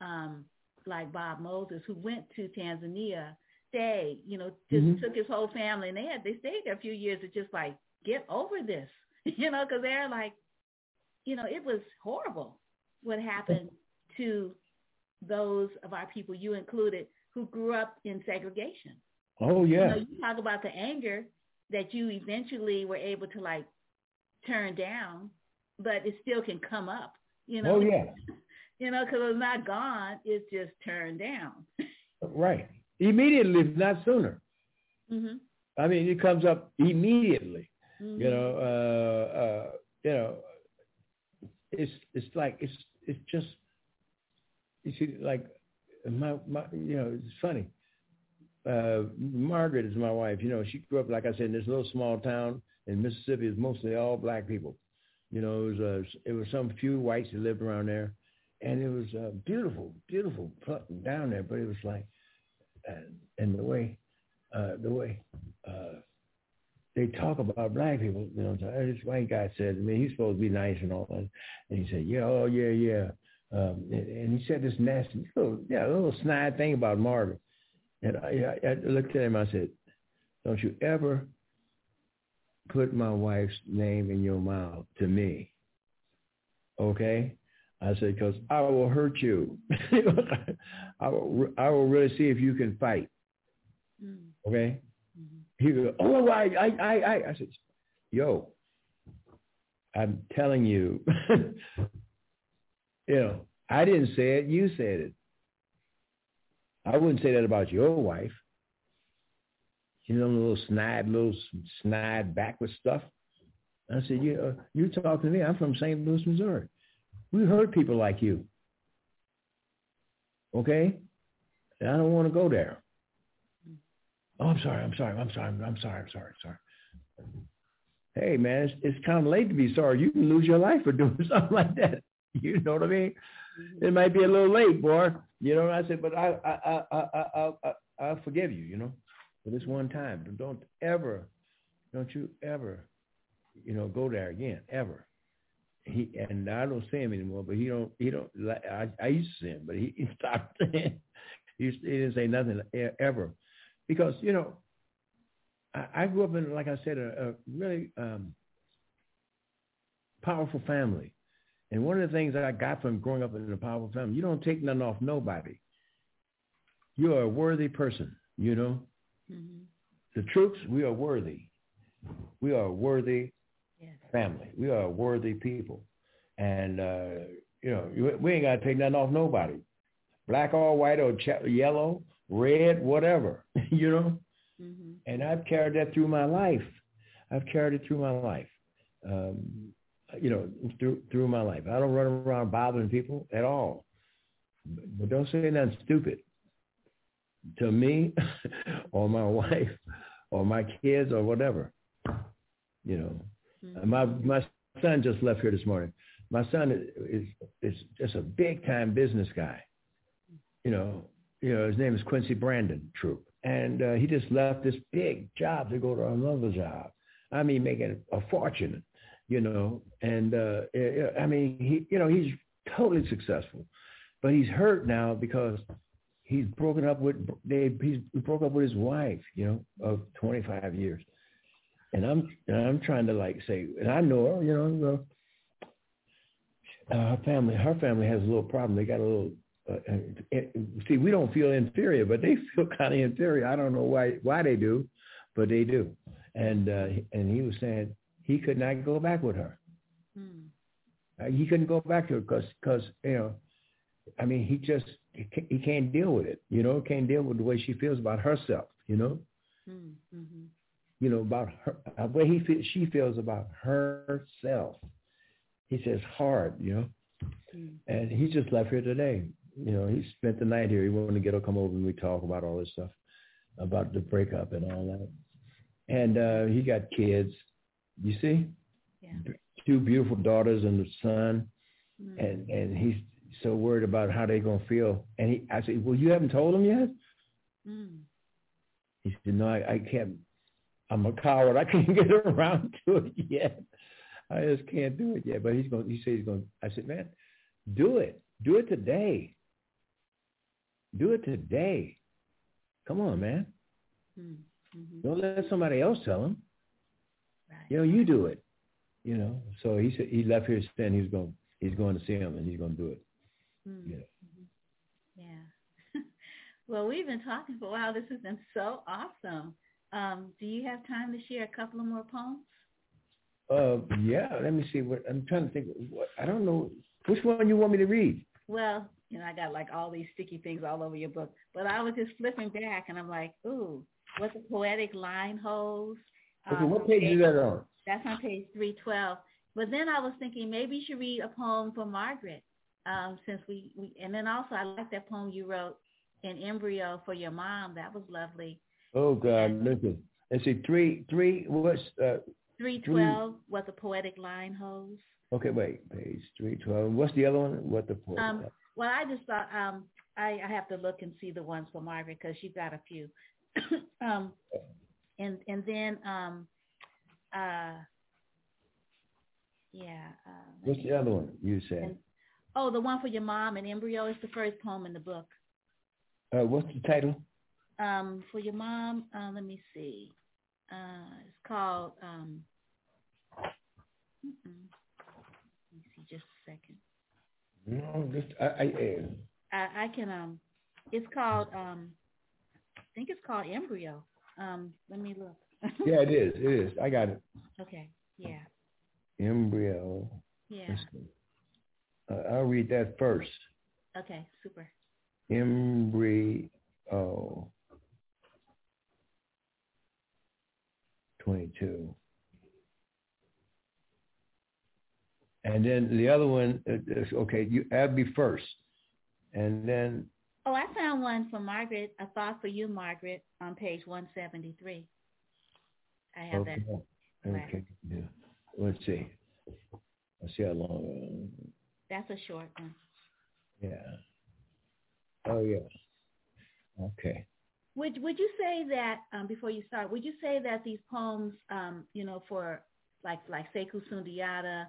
um, like Bob Moses, who went to Tanzania, stayed, you know, just mm-hmm. took his whole family, and they had they stayed there a few years to just like get over this, you know, because they're like, you know, it was horrible what happened to those of our people, you included, who grew up in segregation. Oh yeah. You, know, you talk about the anger that you eventually were able to like turn down, but it still can come up. You know. Oh yeah. you know, because it's not gone; it's just turned down. right. Immediately, if not sooner. Mm-hmm. I mean, it comes up immediately. Mm-hmm. You know, uh, uh, you know, it's it's like it's it's just you see like my my you know it's funny. Uh, Margaret is my wife. You know, she grew up like I said in this little small town in Mississippi. It's mostly all black people. You know, it was uh, it was some few whites that lived around there, and it was uh, beautiful, beautiful down there. But it was like, uh, and the way, uh, the way uh, they talk about black people. You know, this white guy said, I mean, he's supposed to be nice and all that. And he said, yeah, oh, yeah, yeah. Um, and, and he said this nasty, little, yeah, little snide thing about Margaret. And I, I, I looked at him, I said, don't you ever put my wife's name in your mouth to me. Okay? I said, because I will hurt you. I will, I will really see if you can fight. Mm. Okay? He goes, oh, I, I, I, I. I said, yo, I'm telling you, you know, I didn't say it. You said it. I wouldn't say that about your wife. You know, a little snide, little snide backwards stuff. I said, you, uh, you talking to me. I'm from St. Louis, Missouri. We heard people like you. Okay? And I don't want to go there. Oh, I'm sorry. I'm sorry. I'm sorry. I'm sorry. I'm sorry. Sorry. Hey, man, it's, it's kind of late to be sorry. You can lose your life for doing something like that. You know what I mean? It might be a little late, boy. You know what I said? But I, I, I, I, I, I, I'll forgive you. You know, for this one time. Don't ever, don't you ever, you know, go there again, ever. He and I don't see him anymore. But he don't, he don't. I, I used to see him, but he, he stopped. he, he didn't say nothing ever because, you know, I, I grew up in, like I said, a, a really um, powerful family. And one of the things that I got from growing up in a powerful family, you don't take nothing off nobody. You're a worthy person, you know. Mm-hmm. The Troupes, we are worthy. We are worthy yes. family. We are a worthy people. And, uh, you know, we ain't got to take nothing off nobody. Black or white or ch- yellow, red, whatever, you know. Mm-hmm. And I've carried that through my life. I've carried it through my life. Um, you know, through through my life. I don't run around bothering people at all. But don't say nothing stupid to me or my wife or my kids or whatever. You know, mm-hmm. my my son just left here this morning. My son is, is just a big time business guy. You know, you know his name is Quincy Brandon Troupe, and uh, he just left this big job to go to another job. I mean, making a fortune you know, and uh, I mean, he, you know, he's totally successful, but he's hurt now because he's broken up with they he's broke up with his wife, you know, of 25 years, and I'm and I'm trying to like say, and I know her, you know, uh, her family, her family has a little problem. They got a little. Uh, uh see, we don't feel inferior, but they feel kind of inferior. I don't know why why they do, but they do. And uh, and he was saying he could not go back with her. Hmm. Uh, he couldn't go back to her because, because you know, I mean, he just he can't deal with it. You know, can't deal with the way she feels about herself. You know, hmm. mm-hmm. You know about her the way he feels, she feels about herself. He says hard. You know, mm. and he just left here today. You know, he spent the night here. He wanted to get her come over and we talk about all this stuff, about the breakup and all that. And uh, he got kids you see? Yeah. Two beautiful daughters and the son. Mm-hmm. And and he's so worried about how they're gonna feel. And he I said, Well you haven't told him yet? Mm. He said, No, I, I can't I'm a coward. I can't get around to it yet. I just can't do it yet. But he's going he said he's going I said, Man, do it. Do it today. Do it today. Come on, man. Mm-hmm. Don't let somebody else tell him. Right. You know, you do it. You know, so he said he left here saying he's going he's going to see him and he's going to do it. Mm-hmm. Yeah. Yeah. well, we've been talking for a while. This has been so awesome. Um, do you have time to share a couple of more poems? Uh, yeah. Let me see. What I'm trying to think. What I don't know which one you want me to read. Well, you know, I got like all these sticky things all over your book, but I was just flipping back and I'm like, ooh, what the poetic line holds Okay, um, what page is that on? That's on page 312. But then I was thinking maybe you should read a poem for Margaret, um, since we, we, and then also I like that poem you wrote in embryo for your mom. That was lovely. Oh God, listen. And see, three, three, what's uh, three twelve? What the poetic line holds. Okay, wait, page three twelve. What's the other one? What the poetic? Um, well, I just thought um, I, I have to look and see the ones for Margaret because she's got a few. um, and and then um uh yeah. Uh, What's the other one you said? And, oh, the one for your mom and embryo is the first poem in the book. Uh, what's the title? Um, for your mom, uh, let me see. Uh, it's called. Um, let me see, just a second. No, just I. I, I, I can. Um, it's called. Um, I think it's called embryo. Um, let me look. yeah, it is. It is. I got it. Okay. Yeah. Embryo. Yeah. Uh, I'll read that first. Okay. Super. Embryo. 22. And then the other one, is, okay, you add me first. And then Oh, I found one for Margaret, a thought for you, Margaret, on page 173. I have okay. that. Okay. Yeah. Let's see. Let's see how long. Uh, That's a short one. Yeah. Oh, yeah. Okay. Would Would you say that um, before you start? Would you say that these poems, um, you know, for like like Sekou Sundiata,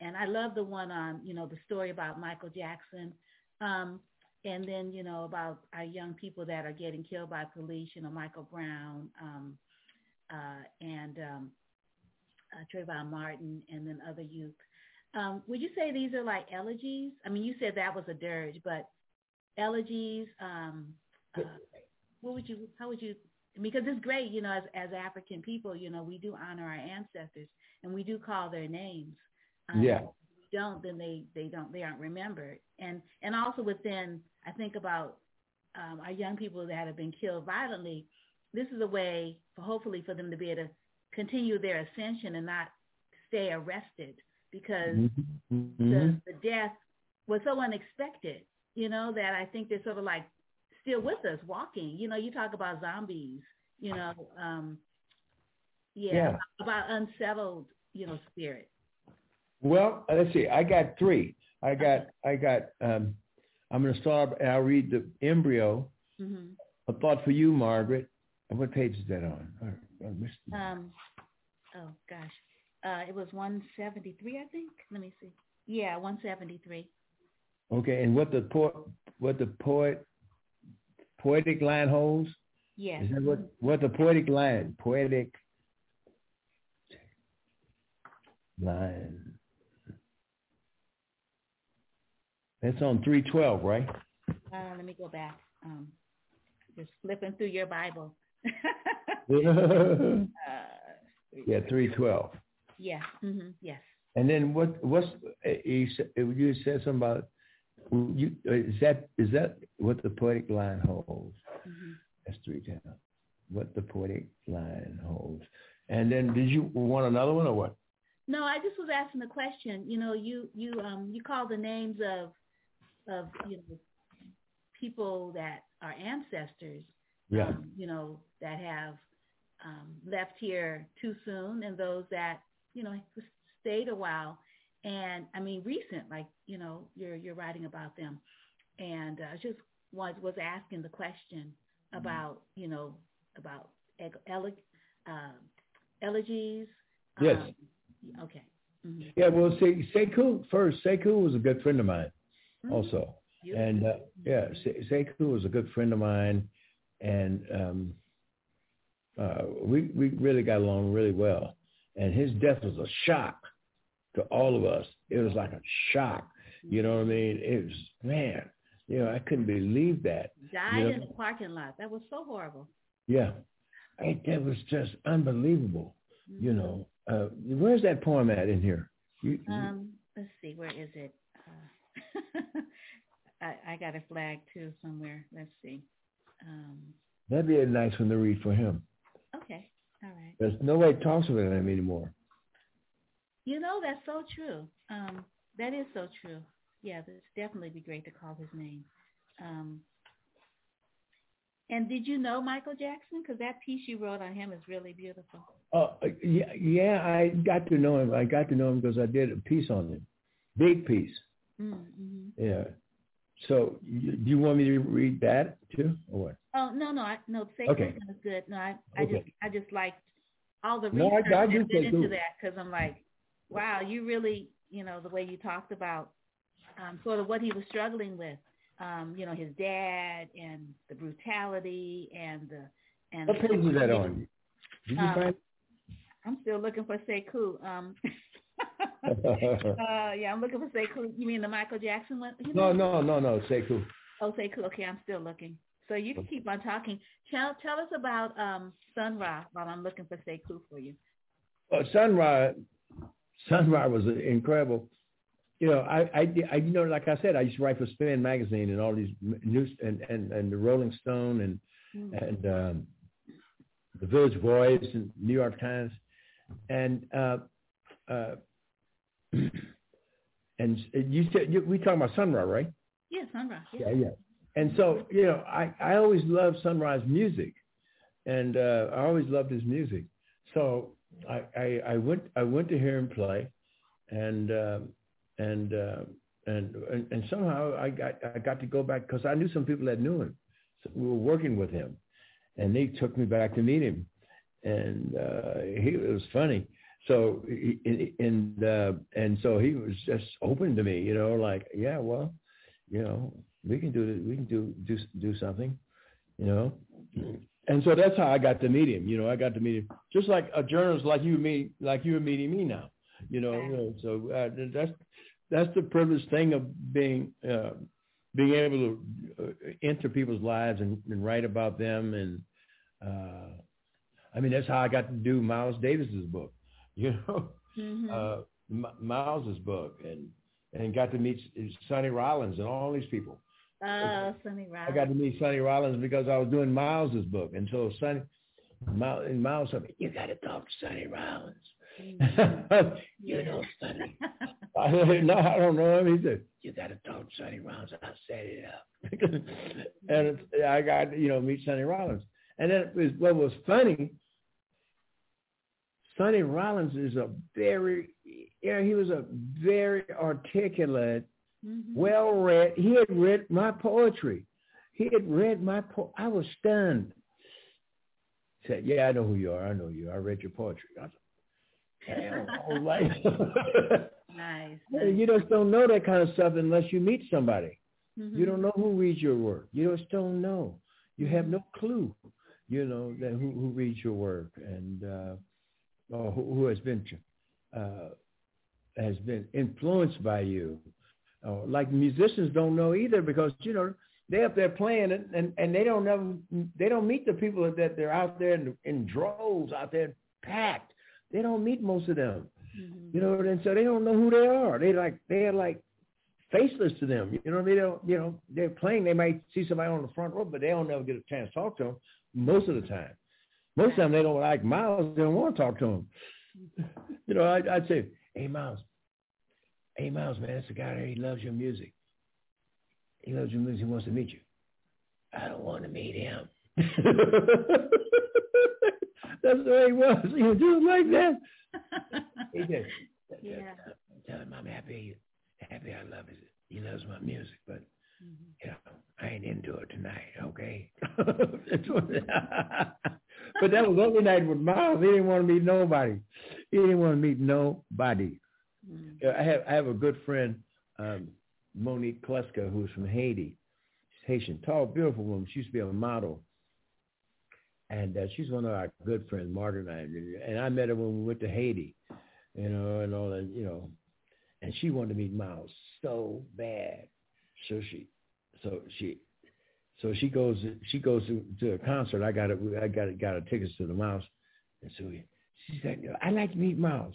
and I love the one on you know the story about Michael Jackson. Um, and then you know about our young people that are getting killed by police. You know, Michael Brown, um, uh, and um, uh, Trayvon Martin, and then other youth. Um, would you say these are like elegies? I mean, you said that was a dirge, but elegies. Um, uh, what would you? How would you? Because it's great, you know, as as African people, you know, we do honor our ancestors and we do call their names. Um, yeah. we don't, then they they don't they aren't remembered. And and also within, I think about um, our young people that have been killed violently. This is a way for hopefully for them to be able to continue their ascension and not stay arrested because mm-hmm. the, mm-hmm. the death was so unexpected, you know, that I think they're sort of like still with us walking. You know, you talk about zombies, you know, um, yeah, yeah. About, unsettled, you know, spirit. Well, let's see. I got three. I got, I got, um, I'm going to start, I'll read the embryo. Mm-hmm. A thought for you, Margaret. And What page is that on? Um, oh gosh, uh, it was 173, I think. Let me see. Yeah, 173. Okay, and what the po- what the poet poetic line holds? Yes. Is that what what the poetic line poetic line? That's on 312, right? Uh, let me go back. Um, just flipping through your Bible. uh, yeah, 312. Yeah. Mm-hmm. Yes. And then what? What's you said? You said something about you. Is that is that what the poetic line holds? Mm-hmm. That's three ten. What the poetic line holds. And then, did you want another one or what? No, I just was asking the question. You know, you you um you call the names of of you know people that are ancestors. Yeah. Um, you know that have um, left here too soon, and those that you know, stayed a while. And I mean, recent, like, you know, you're, you're writing about them. And I uh, just was, was asking the question mm-hmm. about, you know, about ele- uh, elegies. Yes. Um, okay. Mm-hmm. Yeah, well, say, Sekou first. Sekou was a good friend of mine, mm-hmm. also, and uh, yeah, Sekou was a good friend of mine, and um, uh, we we really got along really well and his death was a shock to all of us. It was like a shock. You know what I mean? It was man. You know, I couldn't believe that. Died you know? in the parking lot. That was so horrible. Yeah, I, that was just unbelievable. Mm-hmm. You know, uh, where's that poem at in here? You, um, let's see, where is it? Uh, I, I got a flag too somewhere. Let's see. Um, That'd be a nice one to read for him. Okay. All right. There's nobody talks about him anymore. You know, that's so true. Um, that is so true. Yeah, it's definitely be great to call his name. Um, and did you know Michael Jackson? Because that piece you wrote on him is really beautiful. Oh uh, yeah, yeah. I got to know him. I got to know him because I did a piece on him, big piece. Mm-hmm. Yeah. So, you, do you want me to read that too, or what? Oh no, no, I, no. Say okay. is good. No, I, I okay. just, I just liked all the no, research I, I that went into that because I'm like, wow, you really, you know, the way you talked about um, sort of what he was struggling with, um, you know, his dad and the brutality and the and. What page is that on? Did you um, find? I'm still looking for Sekou. Um, uh, yeah, I'm looking for Sekou. You mean the Michael Jackson one? You know? No, no, no, no, Sekou. Oh, Sekou. Okay, I'm still looking. So you can keep on talking. Tell tell us about um, Sun Ra while I'm looking for Sekou for you. Well, Sun Ra, Sun Ra was incredible. You know, I, I, I, you know, like I said, I used to write for Spin magazine and all these news and and, and the Rolling Stone and mm-hmm. and um, the Village Voice and New York Times, and uh, uh, and you said you, we talking about Sun Ra's, right? Yeah, Sun Ra's. Yeah, yeah. yeah. And so you know, I I always loved Sun Ra's music, and uh, I always loved his music. So I, I I went I went to hear him play, and uh, and, uh, and and and somehow I got I got to go back because I knew some people that knew him. So we were working with him, and they took me back to meet him, and uh, he it was funny so and uh, and so he was just open to me, you know, like yeah, well, you know, we can do we can do do do something, you know, and so that's how I got to meet him. You know, I got to meet him just like a journalist like you meet like you are meeting me now. You know, so uh, that's that's the privileged thing of being uh, being able to uh, enter people's lives and, and write about them and uh, I mean that's how I got to do Miles Davis's book. You know, mm-hmm. uh, M- Miles's book and and got to meet Sonny Rollins and all these people. Oh, Sonny Rollins. I got to meet Sonny Rollins because I was doing Miles's book, and so Sonny, Miles, and Miles said, "You got to talk to Sonny Rollins." Mm-hmm. you know Sonny. I said, "No, I don't know him." He said, "You got to talk to Sonny Rollins." I set it up, and I got you know meet Sonny Rollins, and then it was, what was funny. Sonny Rollins is a very, you know, he was a very articulate mm-hmm. well read. He had read my poetry. He had read my po- I was stunned. He said, "Yeah, I know who you are. I know you. I read your poetry." I said, "Damn, nice. You just don't know that kind of stuff unless you meet somebody. Mm-hmm. You don't know who reads your work. You just don't know. You have no clue. You know that who, who reads your work and uh, or who, who has been uh, has been influenced by you like musicians don't know either because you know they're up there playing and, and, and they don't know they don't meet the people that they're out there in, in droves out there packed. They don't meet most of them, mm-hmm. you know, and so they don't know who they are. They like they're like faceless to them. You know, they don't you know they're playing. They might see somebody on the front row, but they don't ever get a chance to talk to them most of the time. Most of them they don't like Miles. They don't want to talk to him. You know, I, I'd say, hey Miles, Hey, Miles, man, it's a guy there. He loves your music. He loves your music. He wants to meet you. I don't want to meet him. That's the way he was. He was just like that. he did. Yeah. Tell him I'm happy. Happy I love his. He loves my music, but mm-hmm. you know, I ain't into it tonight. Okay. but that was every night with Miles. He didn't want to meet nobody. He didn't want to meet nobody. Mm. I have I have a good friend, um, Monique Clesca, who's from Haiti. She's Haitian, tall, beautiful woman. She used to be a model. And uh, she's one of our good friends, Martin and I. And I met her when we went to Haiti, you know, and all that, you know. And she wanted to meet Miles so bad. So she, so she, so she goes, she goes to, to a concert. I got it. I got it, got her tickets to the Miles. And so she said, I'd like to meet Miles.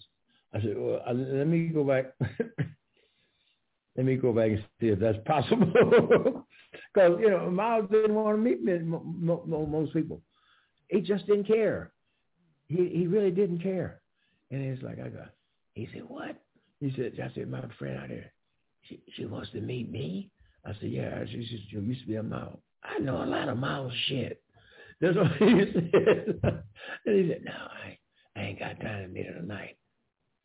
I said, well, let me go back. let me go back and see if that's possible. Because, you know, Miles didn't want to meet me, most people. He just didn't care. He he really didn't care. And it's like, I got, he said, what? He said, I said, my friend out there, she, she wants to meet me. I said, yeah, she, she, she used to be a mile. I know a lot of Miles shit. That's what he said. and he said, no, I, I ain't got time to meet her tonight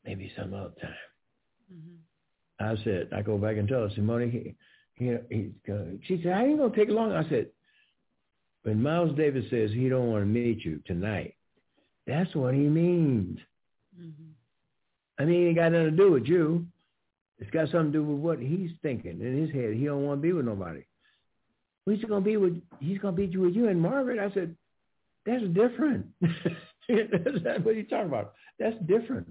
maybe some other time. Mm-hmm. I said, I go back and tell her, Simone, he, he, he, uh, she said, I ain't going to take long? I said, when Miles Davis says he don't want to meet you tonight, that's what he means. Mm-hmm. I mean, it ain't got nothing to do with you. It's got something to do with what he's thinking in his head. He don't want to be with nobody. Well, he's gonna be with he's gonna be with you and Margaret. I said, that's different. that's what he's talking about. That's different.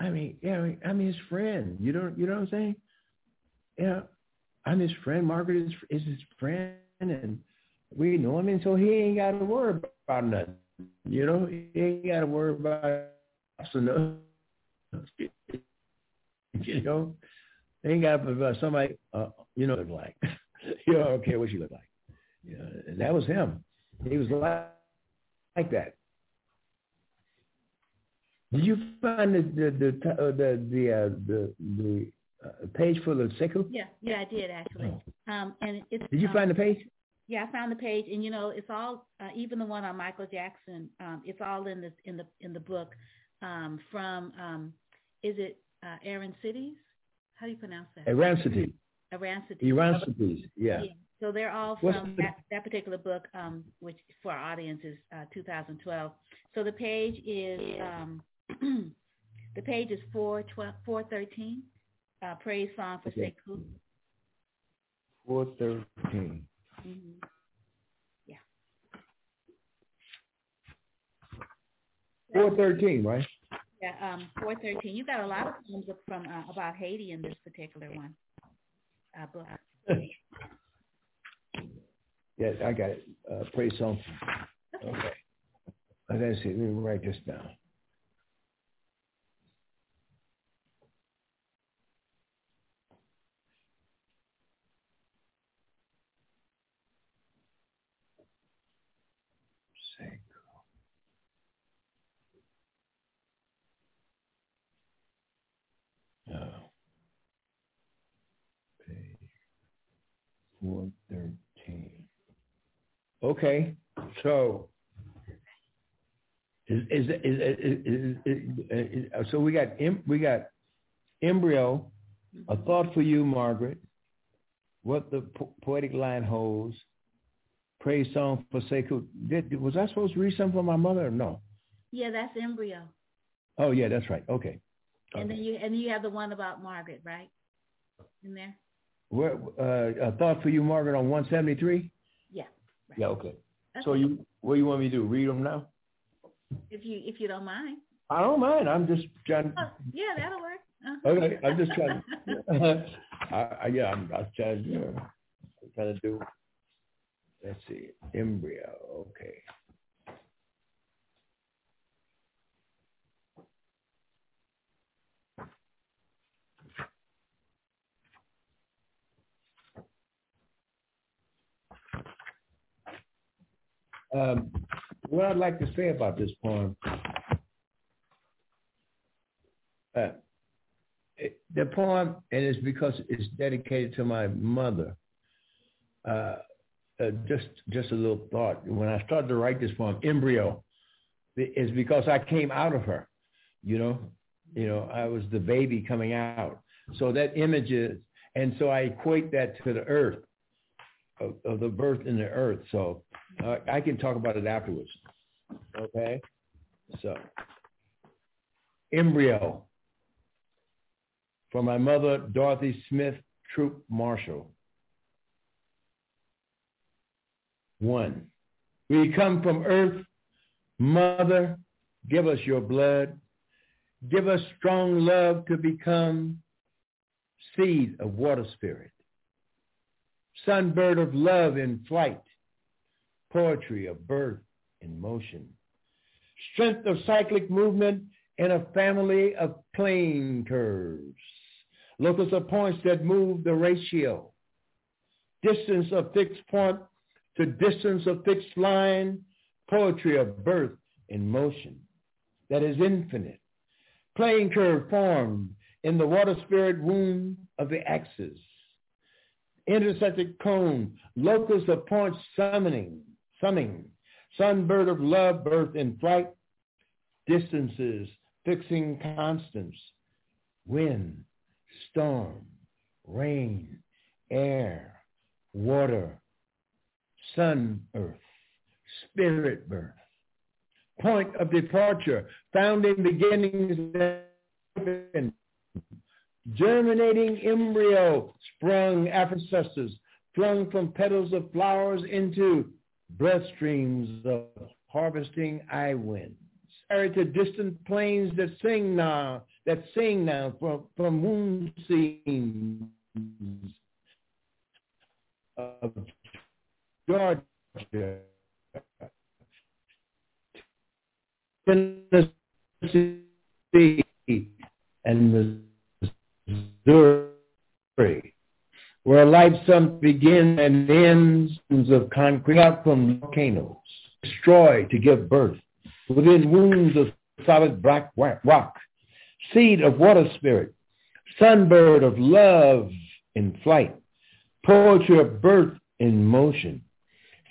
I mean, yeah, I'm his friend. You don't, you know what I'm saying? Yeah, I'm his friend. Margaret is is his friend, and we know him, and so he ain't got to worry about nothing. You know, he ain't got to worry about nothing. You know, he ain't got to worry about somebody. Uh, you know, like. you know, I don't care what you look like. And that was him. He was like like that. Did you find the the the uh, the the, uh, the, the uh, page for the Sekou? Yeah, yeah, I did actually. Oh. Um, and it's. Did you um, find the page? Yeah, I found the page, and you know, it's all uh, even the one on Michael Jackson. Um, it's all in the in the in the book um, from. Um, is it uh, Errançities? How do you pronounce that? Errançity. Errançity. Errançities, yeah. yeah. So they're all from that, that particular book, um, which for our audience is uh, 2012. So the page is um, the page is 4, 413, uh, praise song for okay. Sekou. 413. Mm-hmm. Yeah. 413, right? Yeah, um, 413. You got a lot of poems from uh, about Haiti in this particular one. Uh, book. yes, I got it. Uh, praise song. Okay. I gotta see. Let me write this down. Four thirteen. Okay, so is is is, is, is, so we got we got embryo, a thought for you, Margaret. What the po- poetic line holds. Praise song for Sekou. Did, was I supposed to read something for my mother or no? Yeah, that's embryo. Oh yeah, that's right. Okay. And then you and you have the one about Margaret, right? In there. Where, uh, a thought for you, Margaret, on 173? Yeah. Right. Yeah, okay. okay. So you, what do you want me to do? Read them now? If you, if you don't mind. I don't mind. I'm just trying. Oh, yeah, that'll work. Uh-huh. Okay, I'm just trying. I, I, yeah, I'm, I'm trying, know, I'm trying to do. Let's see, embryo. Okay. Um, what I'd like to say about this poem, uh, it, the poem, and it's because it's dedicated to my mother. Uh, uh, just just a little thought. When I started to write this poem, embryo, is because I came out of her. You know, you know, I was the baby coming out. So that image is, and so I equate that to the earth, of, of the birth in the earth. So uh, I can talk about it afterwards. Okay? So, embryo for my mother, Dorothy Smith, Troupe Marshall. One, we come from earth. Mother, give us your blood. Give us strong love to become seed of water spirit. Sunbird of love in flight poetry of birth in motion, strength of cyclic movement in a family of plane curves, locus of points that move the ratio, distance of fixed point to distance of fixed line, poetry of birth in motion that is infinite, plane curve formed in the water spirit womb of the axis, intersected cone, locus of points summoning, summing, sunbird of love, birth in flight, distances, fixing constants, wind, storm, rain, air, water, sun, earth, spirit birth. Point of departure, founding beginnings, germinating embryo, sprung ancestors, flung from petals of flowers into bloodstreams of harvesting eye winds. Carried to distant plains that sing now, that sing now from, from moon scenes of Georgia, Tennessee, and Missouri where life some begin and ends of concrete out from volcanoes, destroyed to give birth, within wounds of solid black rock, seed of water spirit, sunbird of love in flight, poetry of birth in motion,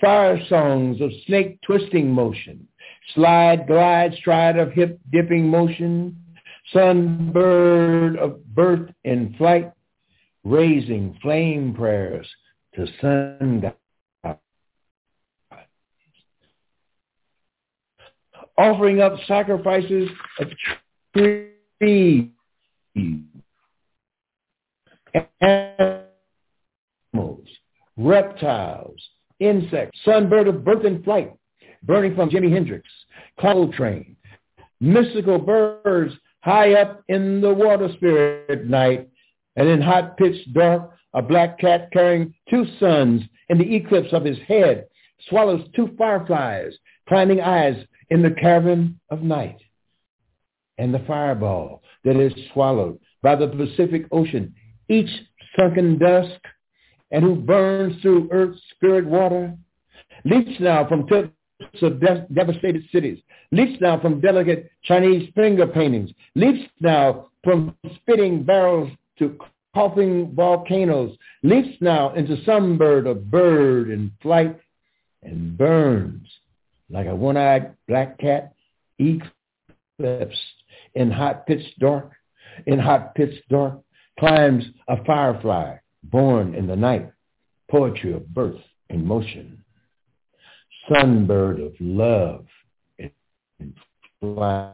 fire songs of snake twisting motion, slide, glide, stride of hip dipping motion, sunbird of birth in flight, raising flame prayers to sun God. Offering up sacrifices of trees, animals, reptiles, insects, sunbird of birth and flight, burning from Jimi Hendrix, Coltrane, mystical birds high up in the water spirit night. And in hot pitch dark, a black cat carrying two suns in the eclipse of his head swallows two fireflies, climbing eyes in the cavern of night. And the fireball that is swallowed by the Pacific Ocean, each sunken dusk, and who burns through earth's spirit water, leaps now from tips of de- devastated cities, leaps now from delicate Chinese finger paintings, leaps now from spitting barrels to coughing volcanoes, leaps now into some bird of bird in flight and burns like a one-eyed black cat eclipsed in hot pitch dark, in hot pitch dark, climbs a firefly born in the night, poetry of birth and motion, sunbird of love and flight,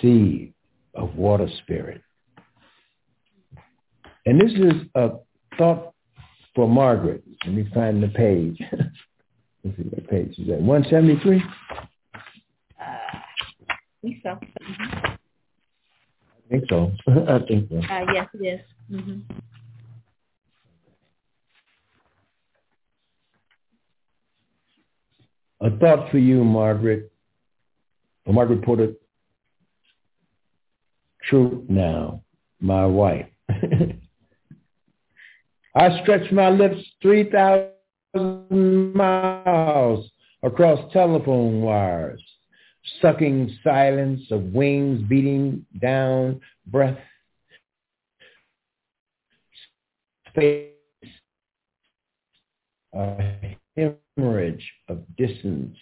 seed of water spirit. And this is a thought for Margaret. Let me find the page. Let's see what page is that. 173? Uh, I think so. Mm-hmm. I think so. I think so. Uh, yes, it is. Mm-hmm. A thought for you, Margaret. Margaret Porter. Troupe now, my wife. I stretch my lips 3,000 miles across telephone wires, sucking silence of wings beating down breath, space, a hemorrhage of distance.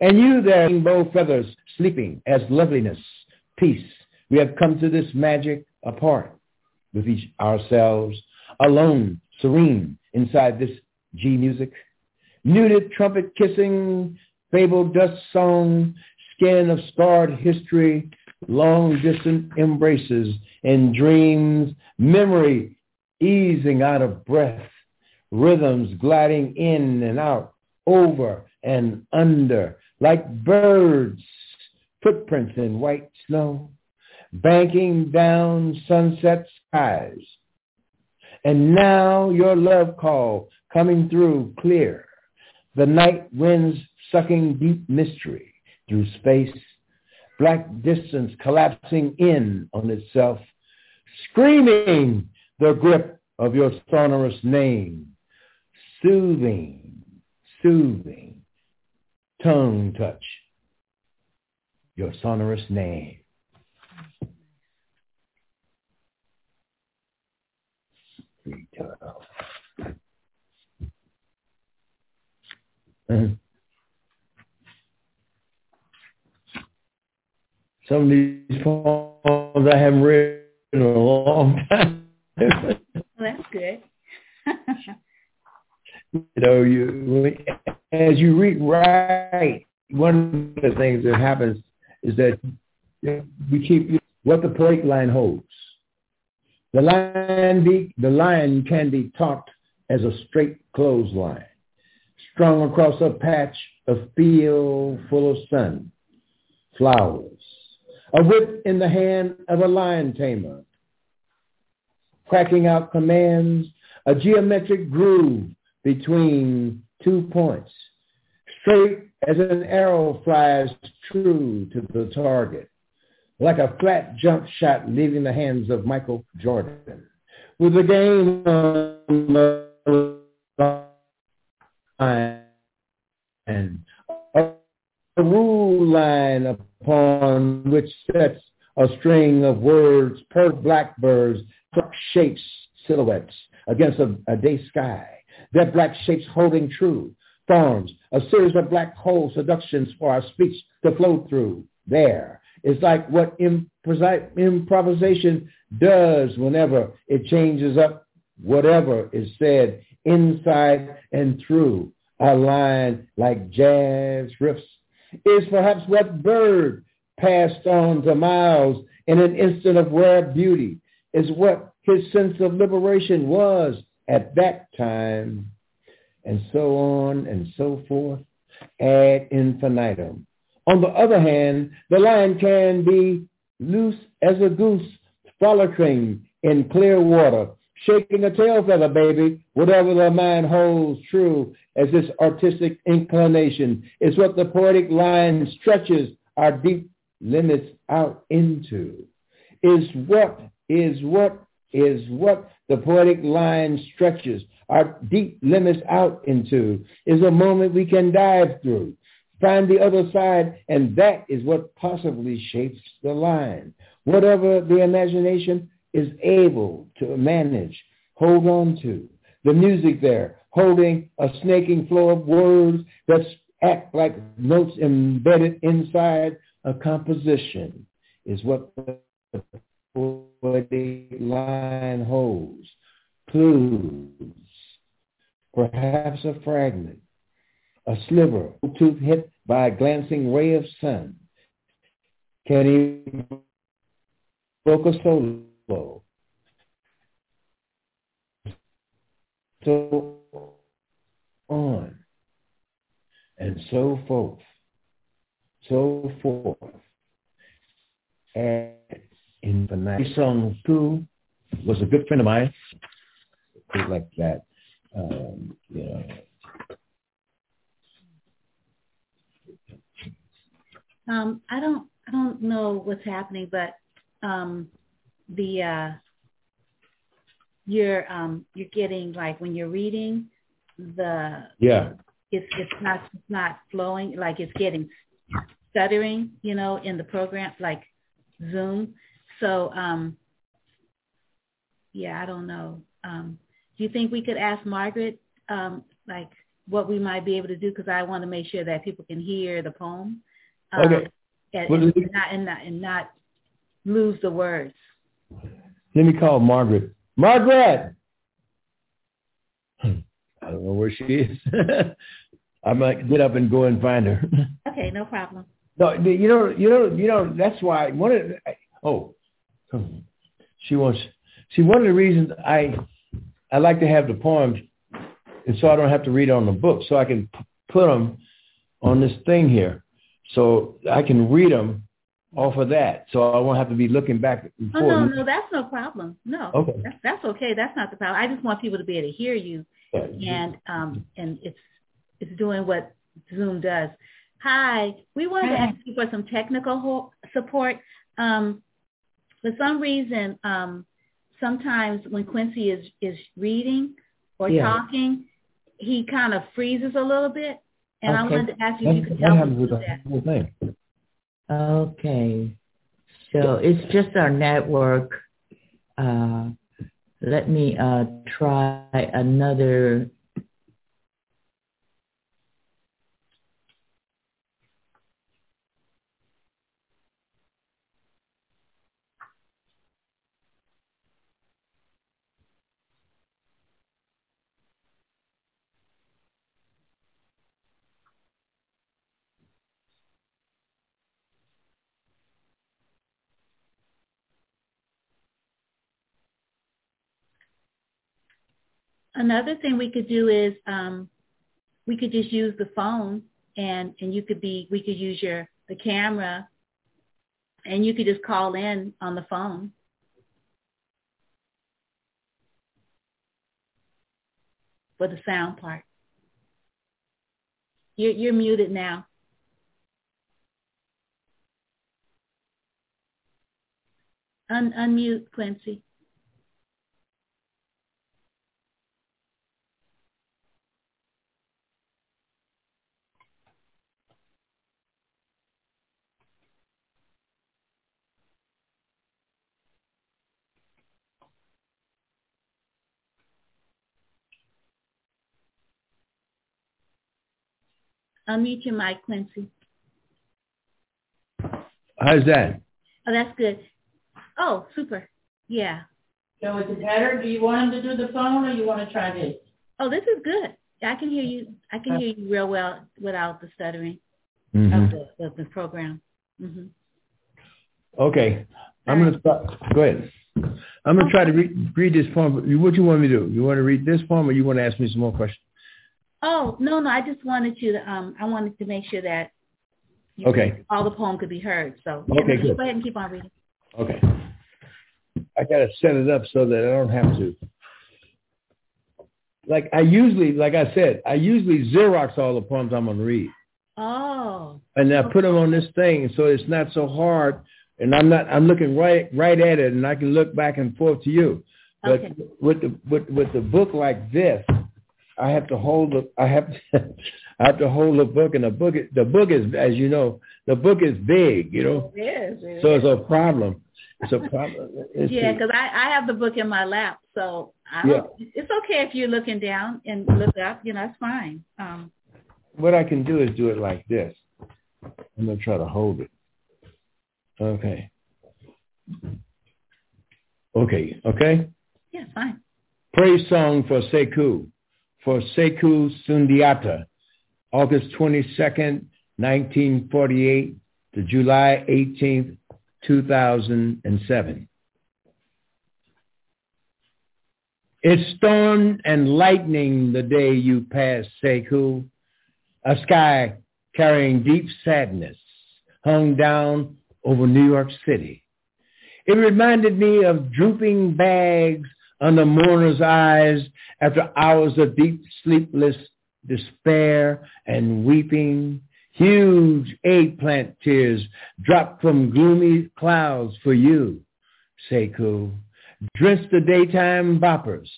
And you there, bow feathers, sleeping as loveliness, peace. We have come to this magic apart with each ourselves alone, serene, inside this G music. Muted trumpet kissing, fabled dust song, skin of scarred history, long distant embraces and dreams, memory easing out of breath, rhythms gliding in and out, over and under, like birds, footprints in white snow, banking down sunset skies, and now your love call coming through clear. The night winds sucking deep mystery through space. Black distance collapsing in on itself. Screaming the grip of your sonorous name. Soothing, soothing, tongue touch your sonorous name. Some of these poems I haven't read in a long time. well, that's good. you know, you as you read right, one of the things that happens is that we keep what the plate line holds. The line, be, the line can be taught as a straight clothesline, strung across a patch of field full of sun, flowers, a whip in the hand of a lion tamer, cracking out commands, a geometric groove between two points, straight as an arrow flies true to the target like a flat jump shot leaving the hands of Michael Jordan. With the game on the line a rule line upon which sets a string of words per blackbirds, dark shapes, silhouettes against a, a day sky. Their black shapes holding true forms a series of black hole seductions for our speech to flow through. There, it's like what improvisation does whenever it changes up whatever is said inside and through a line like jazz riffs. Is perhaps what Bird passed on to Miles in an instant of rare beauty, is what his sense of liberation was at that time, and so on and so forth ad infinitum On the other hand, the lion can be loose as a goose frolicking in clear water, shaking a tail feather, baby, whatever the mind holds true as this artistic inclination is what the poetic line stretches our deep limits out into. Is what, is what, is what the poetic line stretches our deep limits out into. Is a moment we can dive through, find the other side, and that is what possibly shapes the line. Whatever the imagination is able to manage, hold on to. The music there, holding a snaking flow of words that act like notes embedded inside a composition is what the line holds. Clues, perhaps a fragment, a sliver, tooth hit by a glancing ray of sun. Can evoke a solo. So on and so forth, so forth. And in the night, song two was a good friend of mine. Like that, um, you know. Um, I don't, I don't know what's happening, but um, the uh, you're um, you're getting like when you're reading the yeah. it's it's not it's not flowing like it's getting stuttering you know in the program like Zoom. So um yeah I don't know. Um do you think we could ask Margaret um like what we might be able to do? Because I want to make sure that people can hear the poem um, okay and, and, and, not, and not and not lose the words let me call Margaret Margaret I don't know where she is. I might get up and go and find her. Okay, no problem. No, you know, you know, you know. That's why one of the, oh, she wants. See, one of the reasons I I like to have the poems, and so I don't have to read on the book, so I can p- put them on this thing here, so I can read them off of that, so I won't have to be looking back and forth. Oh no, no, that's no problem. No, okay, that's, that's okay. That's not the problem. I just want people to be able to hear you and um, and it's it's doing what Zoom does. Hi, we wanted to ask you for some technical support. Um, for some reason, um, sometimes when Quincy is is reading or yeah. talking, he kind of freezes a little bit, and okay. I wanted to ask you if you could help me with that. Okay, so it's just our network. Uh, let me uh, try another another thing we could do is um, we could just use the phone and and you could be we could use your the camera and you could just call in on the phone. For the sound part. You're, you're muted now. Un- unmute, Quincy. Unmute your mic, Quincy. How's that? Oh, that's good. Oh, super. Yeah. So is it better? Do you want him to do the phone or you want to try this? Oh, this is good. I can hear you. I can hear you real well without the stuttering mm-hmm. of, the, of the program. Mm-hmm. Okay. I'm going to start. Go ahead. I'm going to try to read, read this poem. What do you want me to do? You want to read this poem or you want to ask me some more questions? Oh, no, no. I just wanted you to, um, I wanted to make sure that Okay. can- all the poem could be heard. So Okay, go ahead and keep on reading. Okay. I gotta set it up so that I don't have to. Like I usually, like I said, I usually Xerox all the poems I'm gonna read, Oh, and I put them on this thing so it's not so hard, and I'm not, I'm looking right, right at it, and I can look back and forth to you. But Okay. with the with with the book like this, I have to hold the, I have, I have to hold the book, and the book, is- the book is, as you know, the book is big, you know, it is. it so it's a problem. It's a problem. It's Yeah, because I, I have the book in my lap, so I Yeah. it's okay if you're looking down and look up. You know, that's fine. Um, what I can do is do it like this. I'm gonna try to hold it. Okay. Okay, okay. yeah, fine. Praise song for Sekou, for Sekou Sundiata, August 22nd, 1948 to July 18th, 2007. It stormed and lightning the day you passed, Sekou. A sky carrying deep sadness hung down over New York City. It reminded me of drooping bags under mourners' eyes after hours of deep sleepless despair and weeping. Huge eggplant tears dropped from gloomy clouds for you, Sekou. Drenched the daytime boppers,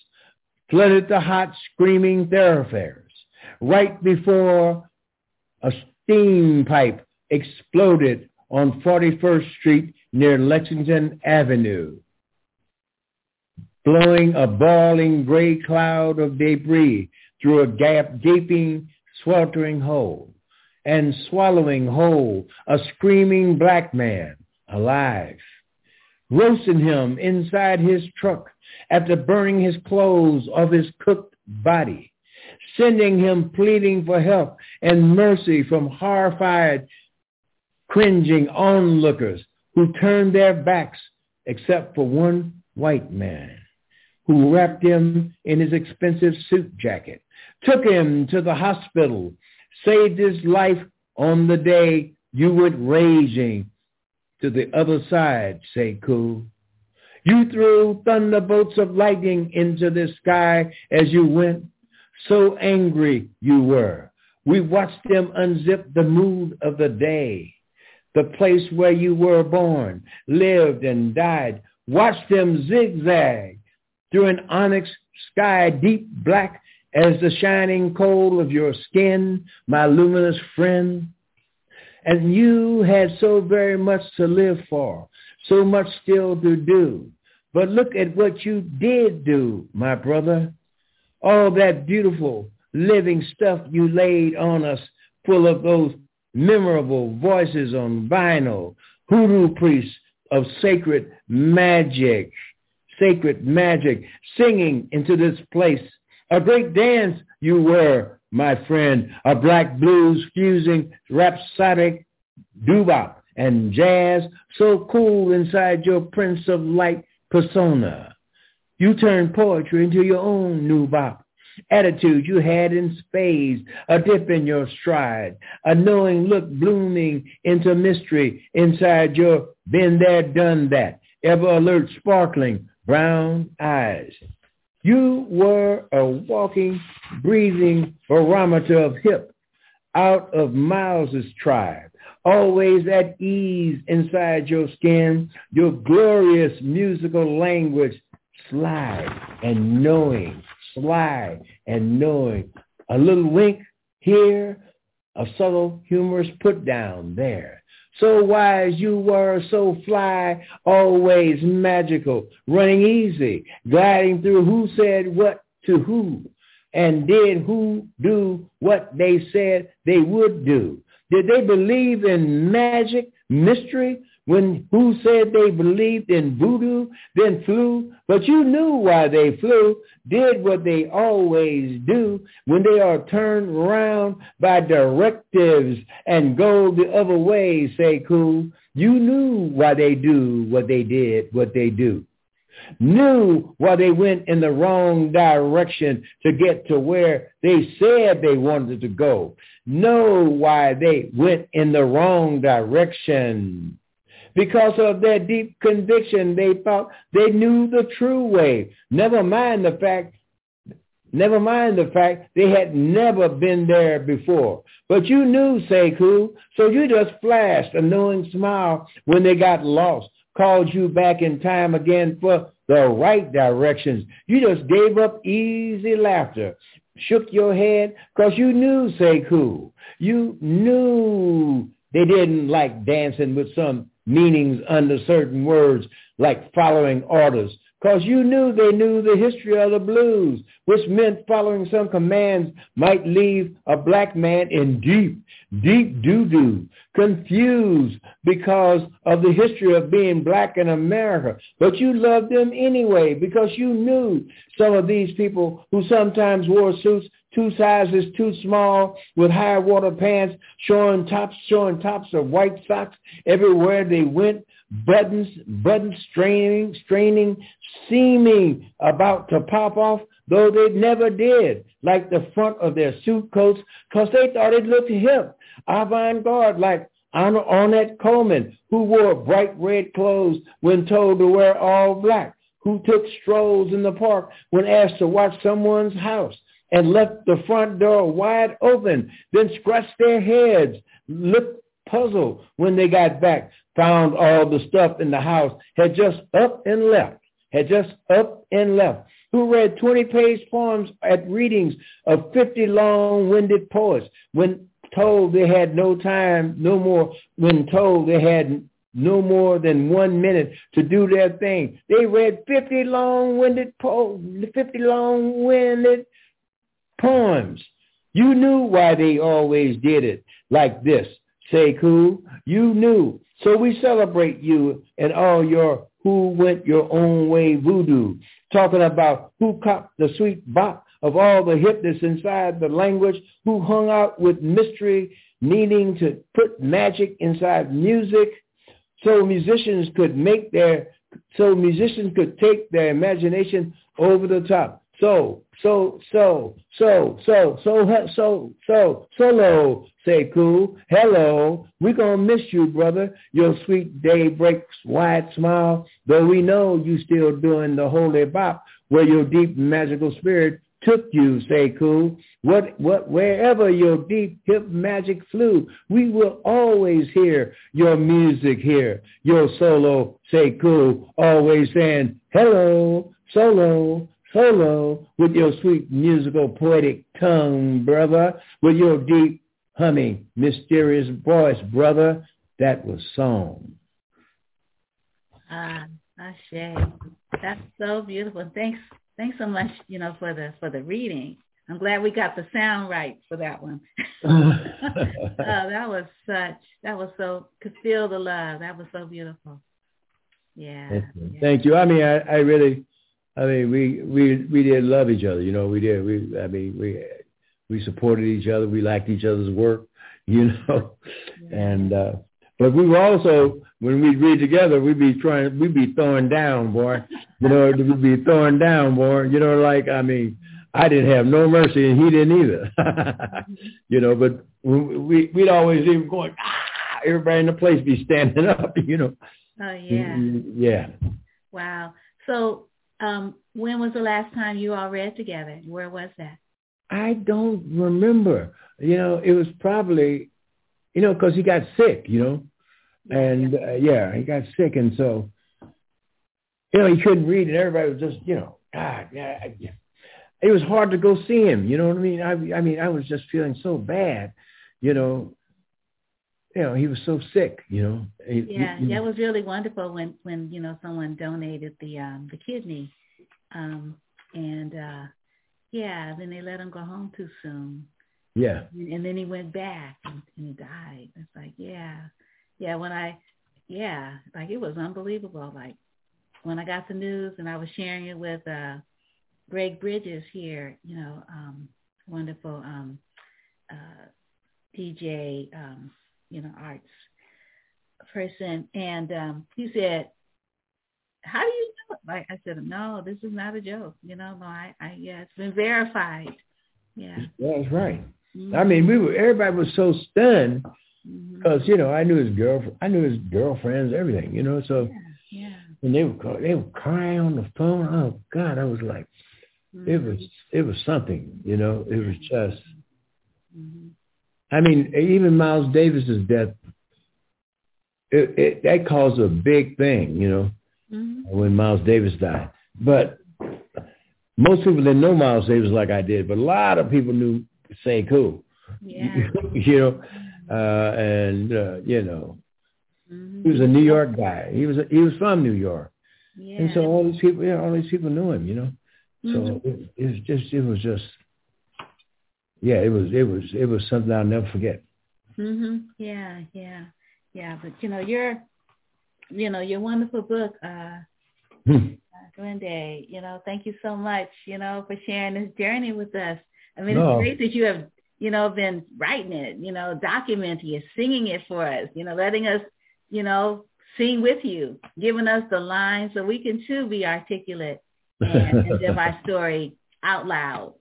flooded the hot screaming thoroughfares. Right before a steam pipe exploded on 41st Street near Lexington Avenue, blowing a bawling gray cloud of debris through a gap, gaping, sweltering hole, and swallowing whole a screaming black man alive, roasting him inside his truck after burning his clothes of his cooked body, sending him pleading for help and mercy from horrified, cringing onlookers who turned their backs except for one white man who wrapped him in his expensive suit jacket, took him to the hospital, saved his life on the day you went raging to the other side, Sekou. You threw thunderbolts of lightning into the sky as you went. So angry you were. We watched them unzip the mood of the day, the place where you were born, lived and died. Watched them zigzag through an onyx sky deep black as the shining coal of your skin, my luminous friend. And you had so very much to live for, so much still to do. But look at what you did do, my brother. All that beautiful living stuff you laid on us full of those memorable voices on vinyl, hoodoo priests of sacred magic, sacred magic, singing into this place. A great dance you were, my friend, a black blues fusing rhapsodic doo-wop and jazz, so cool inside your Prince of Light persona. You turned poetry into your own new bop. Attitude you had in spades, a dip in your stride, a knowing look blooming into mystery inside your been there, done that, ever alert, sparkling brown eyes. You were a walking, breathing barometer of hip out of Miles's tribe, always at ease inside your skin, your glorious musical language, sly and knowing, sly and knowing. A little wink here, a subtle humorous put down there. So wise you were, so fly, always magical, running easy, gliding through who said what to who, and did who do what they said they would do. Did they believe in magic, mystery, when who said they believed in voodoo, then flew? But you knew why they flew, did what they always do when they are turned around by directives and go the other way, say cool. You knew why they do what they did, what they do. knew why they went in the wrong direction to get to where they said they wanted to go, know why they went in the wrong direction. Because of their deep conviction, they thought they knew the true way. Never mind the fact Never mind the fact they had never been there before. But you knew Sekou, so you just flashed a knowing smile when they got lost, called you back in time again for the right directions. You just gave up easy laughter, shook your head because you knew Sekou. You knew they didn't like dancing with some meanings under certain words like following orders because you knew they knew the history of the blues, which meant following some commands might leave a black man in deep, deep doo-doo, confused because of the history of being black in America. But you loved them anyway because you knew some of these people who sometimes wore suits two sizes too small with high water pants, showing tops, showing tops of white socks everywhere they went, buttons, buttons straining, straining, seeming about to pop off, though they never did, like the front of their suit coats, because they thought it looked hip, avant-garde, like Ornette Coleman, who wore bright red clothes when told to wear all black, who took strolls in the park when asked to watch someone's house, and left the front door wide open, then scratched their heads, looked puzzled when they got back, found all the stuff in the house, had just up and left, had just up and left, who read 20-page poems at readings of 50 long-winded poets when told they had no time, no more, when told they had no more than one minute to do their thing. They read 50 long-winded poems, 50 long-winded poems. You knew why they always did it like this. Sekou, you knew. So we celebrate you and all your who went your own way voodoo, talking about who caught the sweet bop of all the hipness inside the language, who hung out with mystery, needing to put magic inside music so musicians could make their, so musicians could take their imagination over the top. So, so, so, so, so, so, so, so, solo, Sekou. Hello. We're going to miss you, brother. Your sweet day breaks wide smile, though we know you still doing the holy bop where your deep magical spirit took you, Sekou. What, what, wherever your deep hip magic flew, we will always hear your music here. Your solo, Sekou, always saying, hello, solo, solo with your sweet musical poetic tongue, brother, with your deep humming mysterious voice, brother. That was song. Ah, Ashe. That's so beautiful. Thanks thanks so much, you know, for the for the reading. I'm glad we got the sound right for that one. uh, that was such that was so could feel the love. That was so beautiful. Yeah. Thank you. Yeah. Thank you. I mean I, I really I mean, we we we did love each other. You know, we did. We I mean, we we supported each other. We liked each other's work. You know, and uh, but we were also when we'd read together, we'd be trying, we'd be throwing down, boy. You know, we'd be throwing down, boy. You know, like I mean, I didn't have no mercy, and he didn't either. you know, but we we'd always even going, ah, everybody in the place be standing up. You know. Oh yeah. Yeah. Wow. So um, when was the last time you all read together? Where was that? I don't remember. You know, it was probably, you know, because he got sick, you know, and uh, yeah, he got sick, and so, you know, he couldn't read, and everybody was just, you know, God, yeah, yeah. It was hard to go see him. You know what I mean? I, I mean, I was just feeling so bad, you know. You know, he was so sick. You know. He, yeah, he, that was really wonderful when when you know someone donated the um the kidney, um and uh yeah, then they let him go home too soon. Yeah. And, and then he went back and, and he died. It's like, yeah. Yeah, when I yeah, like it was unbelievable. Like when I got the news and I was sharing it with uh Greg Bridges here, you know, um wonderful um uh DJ um, you know, arts person and um he said how do you know? Like I said, no, this is not a joke. You know, no, I, I yeah, it's been verified. Yeah. That's right. Mm-hmm. I mean, we were everybody was so stunned because mm-hmm. you know I knew his girlfriend, I knew his girlfriends, everything. You know, so yeah, yeah. and they were they were crying on the phone. Oh God, I was like, mm-hmm. it was it was something. You know, it was just. Mm-hmm. I mean, even Miles Davis's death, it, it that caused a big thing. You know, mm-hmm. when Miles Davis died, but most people didn't know Miles Davis like I did, but a lot of people knew Sekou. Yeah. you know, uh, and uh, you know, mm-hmm. he was a New York guy. He was a, he was from New York, yeah. and so all these people, yeah, all these people knew him. You know, mm-hmm. so it, it was just it was just yeah, it was it was it was something I'll never forget. Mhm. Yeah, yeah, yeah. But you know, your you know your wonderful book, uh, hmm. uh. You know, thank you so much. You know, for sharing this journey with us. I mean, no. it's great that you have you know been writing it. You know, documenting it, singing it for us. You know, letting us you know sing with you, giving us the lines so we can too be articulate and, and live our story out loud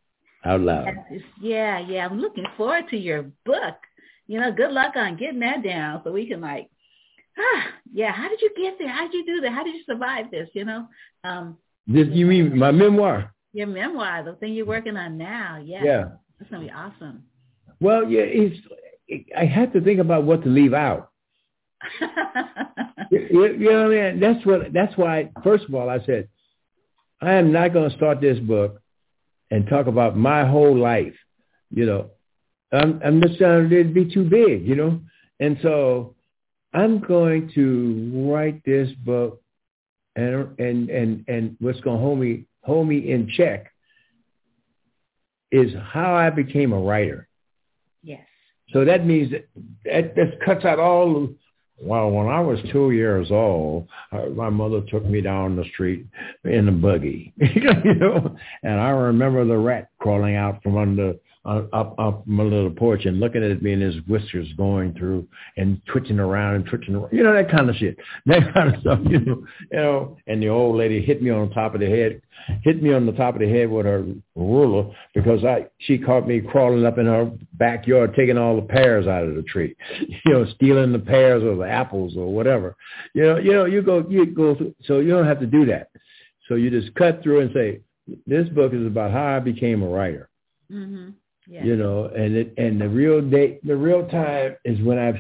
out loud. Yeah, yeah. I'm looking forward to your book. You know, good luck on getting that down so we can like, ah, yeah. How did you get there? How did you do that? How did you survive this? You know. Um, this you mean my memoir? Your memoir, the thing you're working on now. Yeah. Yeah. That's gonna be awesome. Well, yeah, it's. I had to think about what to leave out. you, you know what I mean? That's what. That's why. First of all, I said, I am not going to start this book and talk about my whole life, you know, I'm, I'm just trying to be too big, you know? And so I'm going to write this book and, and, and, and what's going to hold me, hold me in check is how I became a writer. Yes. So that means that, that, that cuts out all well, when I was two years old, my mother took me down the street in a buggy, you know, and I remember the rat crawling out from under up up my little porch and looking at me and his whiskers going through and twitching around and twitching around, you know, that kind of shit, that kind of stuff, you know, you know. And the old lady hit me on the top of the head, hit me on the top of the head with her ruler because I she caught me crawling up in her backyard taking all the pears out of the tree, you know, stealing the pears or the apples or whatever, you know, you know, you go you go through, so you don't have to do that. So you just cut through and say, this book is about how I became a writer. Mm-hmm. Yeah. You know, and it and the real date, the real time is when I've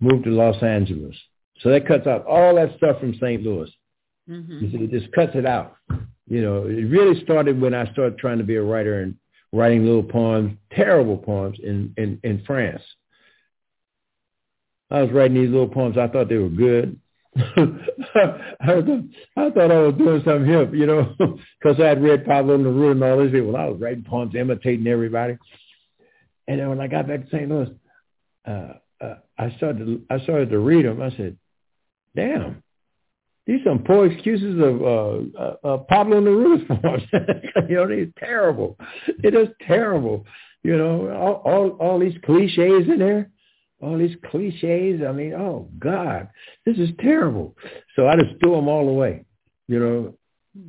moved to Los Angeles. So that cuts out all that stuff from St. Louis. Mm-hmm. It just cuts it out. You know, it really started when I started trying to be a writer and writing little poems, terrible poems in, in, in France. I was writing these little poems. I thought they were good. I, thought, I thought I was doing something hip, you know, because I had read Pablo Neruda and all these people. I was writing poems, imitating everybody. And then when I got back to St. Louis, uh, uh, I started to, I started to read them. I said, "Damn, these some poor excuses of uh, uh, uh, Pablo Neruda's poems. you know, they're terrible. It is terrible. You know, all, all all these cliches in there." All these cliches. I mean, oh God, this is terrible. So I just threw them all away. You know,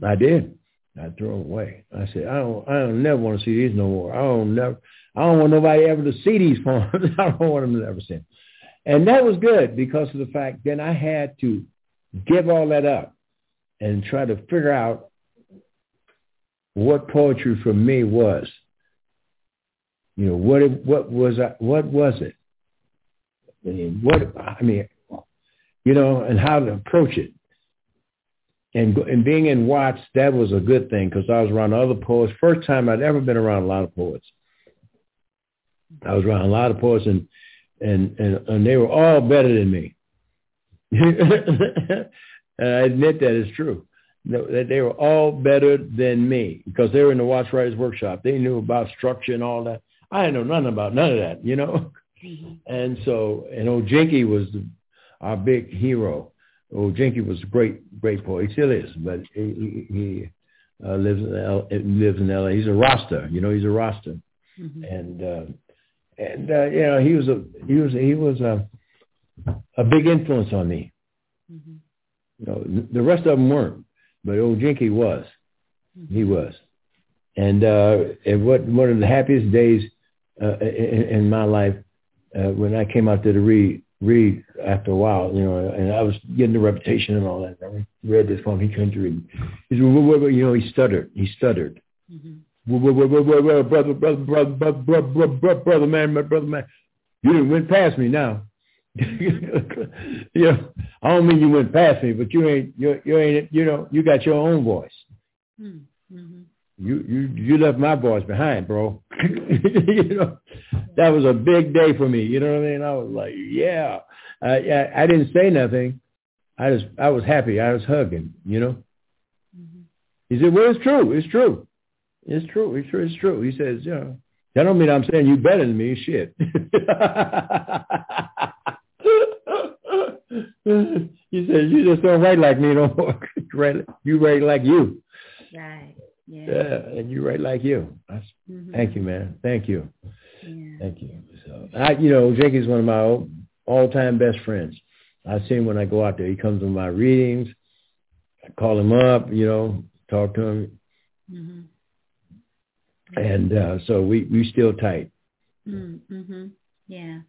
I did. I threw them away. I said, I don't, I don't never want to see these no more. I don't never, I don't want nobody ever to see these poems. I don't want them to ever see them. And that was good because of the fact then I had to give all that up and try to figure out what poetry for me was. You know, what what was I, what was it? And what I mean, you know, and how to approach it. And and being in Watts, that was a good thing because I was around other poets. First time I'd ever been around a lot of poets. I was around a lot of poets, and and and, and they were all better than me. and I admit that is true. That they were all better than me because they were in the Watts Writers Workshop. They knew about structure and all that. I didn't know nothing about none of that, you know. Mm-hmm. And so, and Ojenke was the, our big hero. Ojenke was a great, great poet. He still is, but he, he uh, lives in L, lives in L.A. He's a Rasta, you know. He's a Rasta, mm-hmm. and uh, and uh, you know he was a he was he was a a big influence on me. Mm-hmm. You know, the rest of them weren't, but Ojenke was. He was. And uh, and what one of the happiest days uh, in, in my life uh, when I came out there to read read after a while, you know, and I was getting the reputation and all that. I read this poem. He couldn't read. He said, well, well, you know, he stuttered. He stuttered. Mm-hmm. Well, well, well, well, well, brother, brother, brother, brother, brother, brother, brother, man, my brother, man, you didn't went past me now. you know, I don't mean you went past me, but you ain't, you, you ain't, you know, you got your own voice. Mm-hmm. You, you, you left my voice behind, bro. you know, that was a big day for me. You know what I mean? I was like, yeah. I, I, I didn't say nothing. I just, I was happy. I was hugging. You know. Mm-hmm. He said, "Well, it's true. It's true. It's true. It's true. It's true." He says, "You know, that don't mean I'm saying you better than me. Shit." he says, "You just don't write like me no more. you write like you." Right. Yeah. yeah. and you write like you. Mm-hmm. Thank you, man. Thank you. Yeah. Thank you. So I, you know, Jake is one of my all-time best friends. I see him when I go out there. He comes to my readings. I call him up, you know, talk to him. Mm-hmm. And uh, so we we still tight. Mm-hmm. Yeah.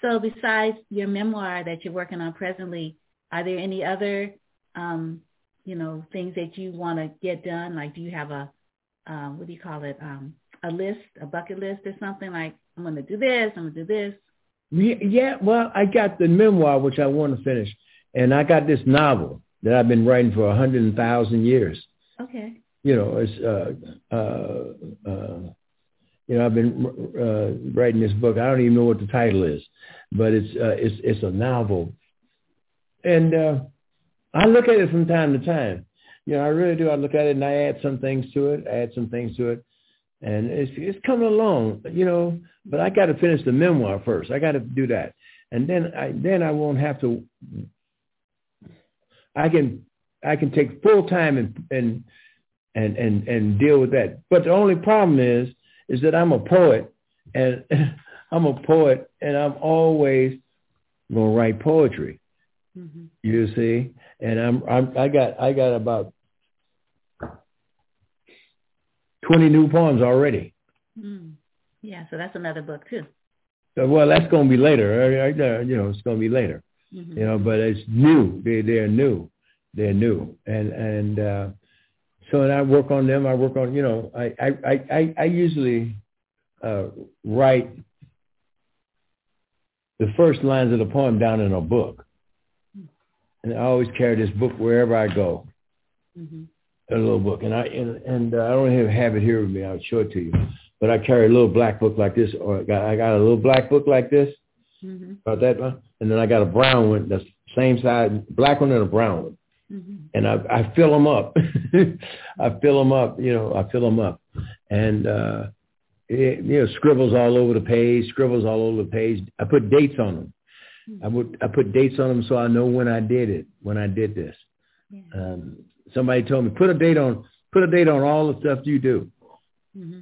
So besides your memoir that you're working on presently, are there any other, um, you know, things that you want to get done? Like, do you have a, uh, what do you call it, um, a list, a bucket list or something? Like, I'm going to do this, I'm going to do this. Yeah, well, I got the memoir which I want to finish, and I got this novel that I've been writing for a hundred thousand years. Okay. You know, it's uh, uh, uh, you know, I've been uh, writing this book. I don't even know what the title is, but it's uh, it's it's a novel, and uh, I look at it from time to time. You know, I really do. I look at it and I add some things to it, add some things to it, and it's it's coming along. You know, but I got to finish the memoir first. I got to do that, and then I then I won't have to. I can I can take full time and and and and and deal with that. But the only problem is is that I'm a poet and I'm a poet and I'm always gonna write poetry. Mm-hmm. You see, and I'm, I'm I got I got about twenty new poems already. Mm. Yeah, so that's another book too. So, well, that's going to be later. You know, it's going to be later. Mm-hmm. You know, but it's new. They they're new. They're new, and and uh, so and I work on them. I work on, you know, I, I, I, I usually uh, write the first lines of the poem down in a book. And I always carry this book wherever I go. Mm-hmm. A little book. And I and, and uh, I don't even have it here with me. I'll show it to you. But I carry a little black book like this, or I got, I got a little black book like this, mm-hmm. about that one, and then I got a brown one that's same size, black one and a brown one. Mm-hmm. And I, I fill them up. I fill them up, you know, I fill them up. And, uh, it, you know, scribbles all over the page, scribbles all over the page. I put dates on them. Mm-hmm. I would, I put dates on them so I know when I did it, when I did this. Yeah. Um, somebody told me, put a date on, put a date on all the stuff you do. Mm-hmm.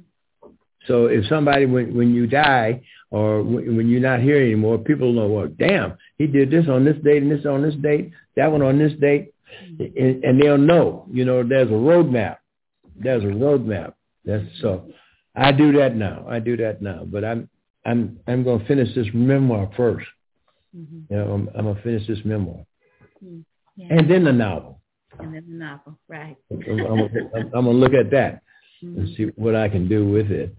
So if somebody, when, when you die or when, when you're not here anymore, people know, well, damn, he did this on this date and this on this date, that one on this date and, and they'll know. You know, there's a roadmap. There's a roadmap. That's so. I do that now. I do that now. But I'm I'm I'm going to finish this memoir 1st mm-hmm. You know, I'm, I'm going to finish this memoir, mm-hmm. yeah. and then the novel. And then the novel, right? I'm, I'm, I'm, going to look at that mm-hmm. and see what I can do with it.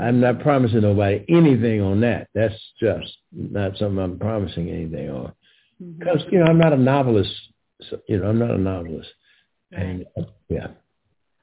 I'm not promising nobody anything on that. That's just not something I'm promising anything on. Because, mm-hmm. you know, I'm not a novelist so, you know, I'm not a novelist. Right. And yeah.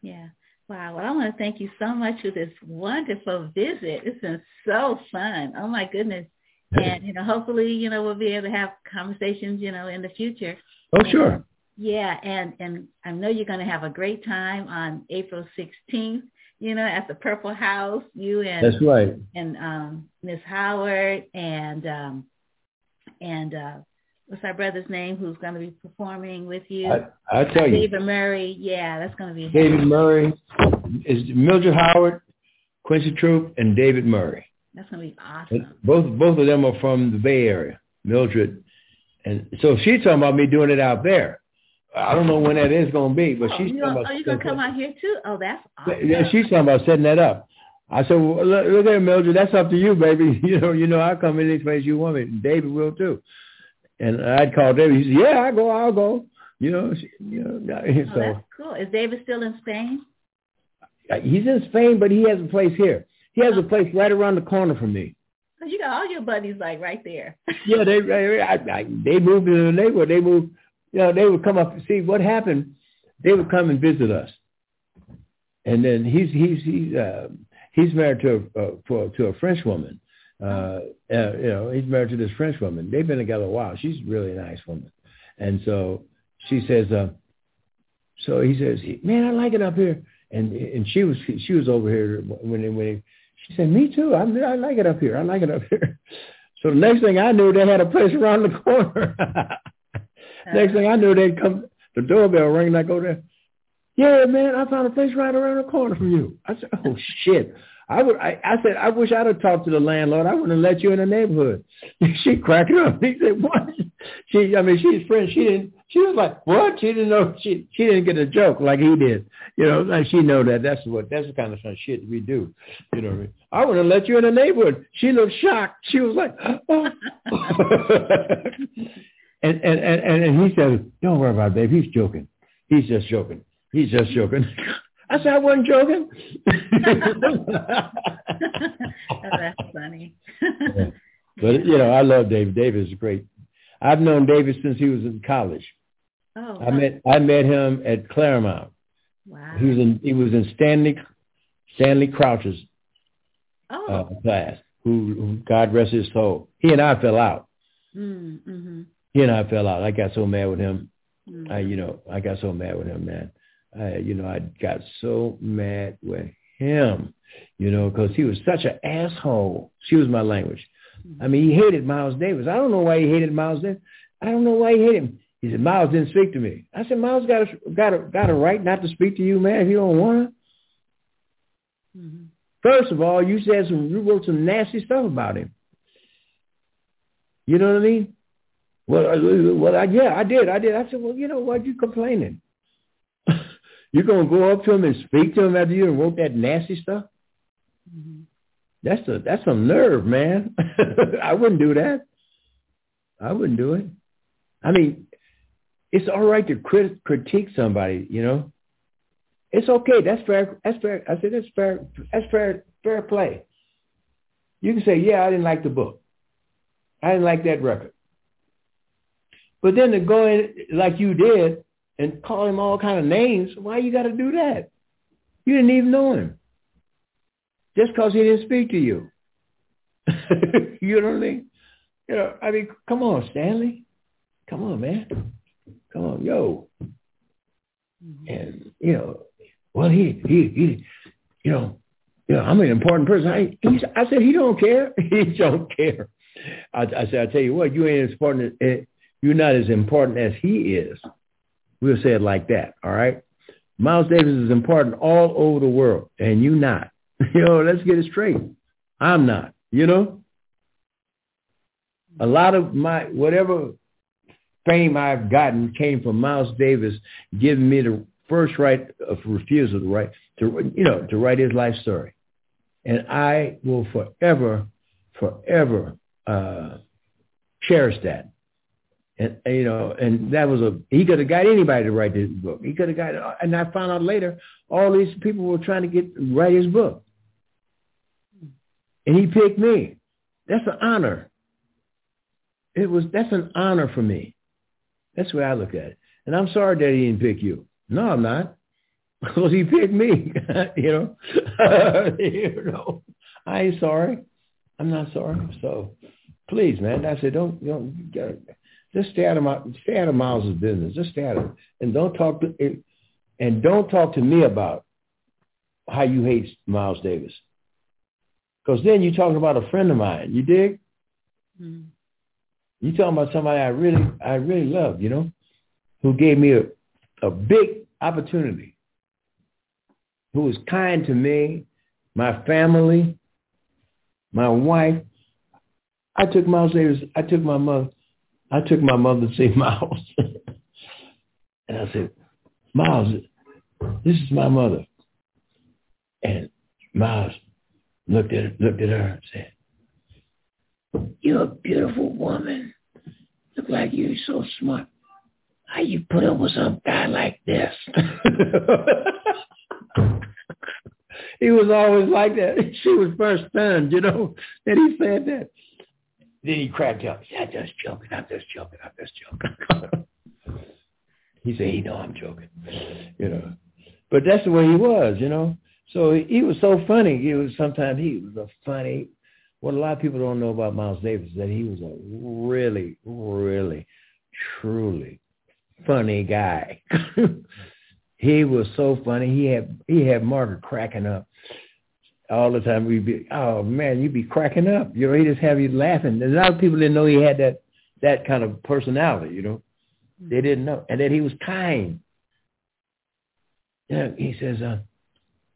Yeah. Wow. Well, I want to thank you so much for this wonderful visit. It's been so fun. Oh my goodness. And, you know, hopefully, you know, we'll be able to have conversations, you know, in the future. Oh, sure. Yeah. And, and I know you're going to have a great time on April 16th, you know, at the Purple House, you and, that's right. And, um, Miss Howard and, um, and, uh, what's our brother's name who's going to be performing with you? I, I tell you, David Murray. Yeah, that's going to be David Murray is Mildred Howard, Quincy Troupe, and David Murray. That's going to be awesome. both both of them are from the Bay Area. Mildred, and so she's talking about me doing it out there. I don't know when that is going to be, but oh, she's you talking about. oh, you gonna come out here too? Oh, that's awesome. Yeah, she's talking about setting that up. I said, well, look, look it, Mildred. That's up to you, baby. You know, you know, I'll come any place you want me. David will too. And I'd call David. He said, yeah, I go, I'll go. You know, she, you know. Oh, So that's cool. Is David still in Spain? Uh, he's in Spain, but he has a place here. He has a place right around the corner from me. Oh, You got all your buddies like right there. Yeah, they they, I, I, they moved into the neighborhood. They moved, you know, they would come up. And see what happened? They would come and visit us, and then he's he's he's uh, he's married to a uh, for, to a French woman. Uh, uh, you know, he's married to this French woman. They've been together a while. She's really a really nice woman, and so she says, uh, so he says, man, I like it up here. And and she was she was over here when when she said, me too. I I like it up here. I like it up here. So the next thing I knew, they had a place around the corner. next thing I knew, they'd come. The doorbell ring, and I go there. Yeah, man, I found a place right around the corner from you. I said, oh shit. I would. I, I said, I wish I'd have talked to the landlord. I wouldn't have let you in the neighborhood. she cracked up. He said, what? She, I mean, she's French. She didn't. She was like, what? She didn't know. She she didn't get a joke like he did. You know, like she know that. That's what. That's the kind of shit we do. You know what I mean? I would have let you in the neighborhood. She looked shocked. She was like, oh. and, and and and he said, don't worry about it, babe. He's joking. He's just joking. He's just joking. I said, I wasn't joking. Oh, that's funny. But you know, I love David. David is great. I've known David since he was in college. oh, I met I met him at Claremont. wow. He was in he was in Stanley Stanley Crouch's oh. uh, class. Who, who God rest his soul. He and I fell out. mm, mm-hmm. He and I fell out. I got so mad with him. mm I you know I got so mad with him, man. I you know I got so mad with him. You know, because he was such an asshole. Excuse my language. I mean, he hated Miles Davis. I don't know why he hated Miles Davis. I don't know why he hated him. He said Miles didn't speak to me. I said Miles got a got a got a right not to speak to you, man. If you don't want to. Mhm. First of all, you said some you wrote some nasty stuff about him. You know what I mean? Well, I- well, I, yeah, I did. I did. I said, well, you know what? You complaining? You're gonna go up to him and speak to him after you wrote that nasty stuff? Mhm. That's a that's some nerve, man. I wouldn't do that. I wouldn't do it. I mean, it's all right to crit- critique somebody, you know. It's okay. That's fair. That's fair. I said that's fair. That's fair. Fair play. You can say, yeah, I didn't like the book. I didn't like that record. But then to go in like you did and call him all kind of names, why you got to do that? You didn't even know him just because he didn't speak to you. you know what I mean? You know, I mean, come on, Stanley. Come on, man. Come on, yo. And you know, well, he he he, you know, you know, I'm an important person. I he's, I said he don't care. He don't care. I, I said, I tell you what, you ain't as important. As, eh, you're not as important as he is. We'll say it like that. All right. Miles Davis is important all over the world, and you not. You know, let's get it straight. I'm not. You know, a lot of my whatever fame I've gotten came from Miles Davis giving me the first right of refusal to write to you know to write his life story, and I will forever, forever uh, cherish that. And you know, and that was a he could have got anybody to write this book. He could have got, and I found out later all these people were trying to get write his book, and he picked me. That's an honor. It was that's an honor for me. That's the way I look at it. And I'm sorry that he didn't pick you. No, I'm not. Because he picked me. you know. you know. I ain't sorry. I'm not sorry. So please, man, I said don't don't just stay out of my stay out of Miles' business. Just stay out of it. And don't talk to and don't talk to me about how you hate Miles Davis. Because then you're talking about a friend of mine. You dig? Mhm. You talking about somebody I really, I really love, you know, who gave me a, a big opportunity, who was kind to me, my family, my wife. I took Miles Davis. I took my mother. I took my mother to see Miles, And I said, Miles, this is my mother. And Miles looked at looked at her and said, You're a beautiful woman. Look like you're so smart. How you put up with some guy like this? he was always like that. She was first stunned, you know, that he said that. Then he cracked up. He said, I'm just joking. I'm just joking. I'm just joking. he said, he know I'm joking, you know. But that's the way he was, you know. So he was so funny. He was sometimes he was a funny. What a lot of people don't know about Miles Davis is that he was a really, really, truly funny guy. he was so funny. He had he had Margaret cracking up all the time. We'd be, oh man, you'd be cracking up. You know, he just have you laughing. And a lot of people didn't know he had that that kind of personality. You know, they didn't know, and that he was kind. Yeah, he says, uh,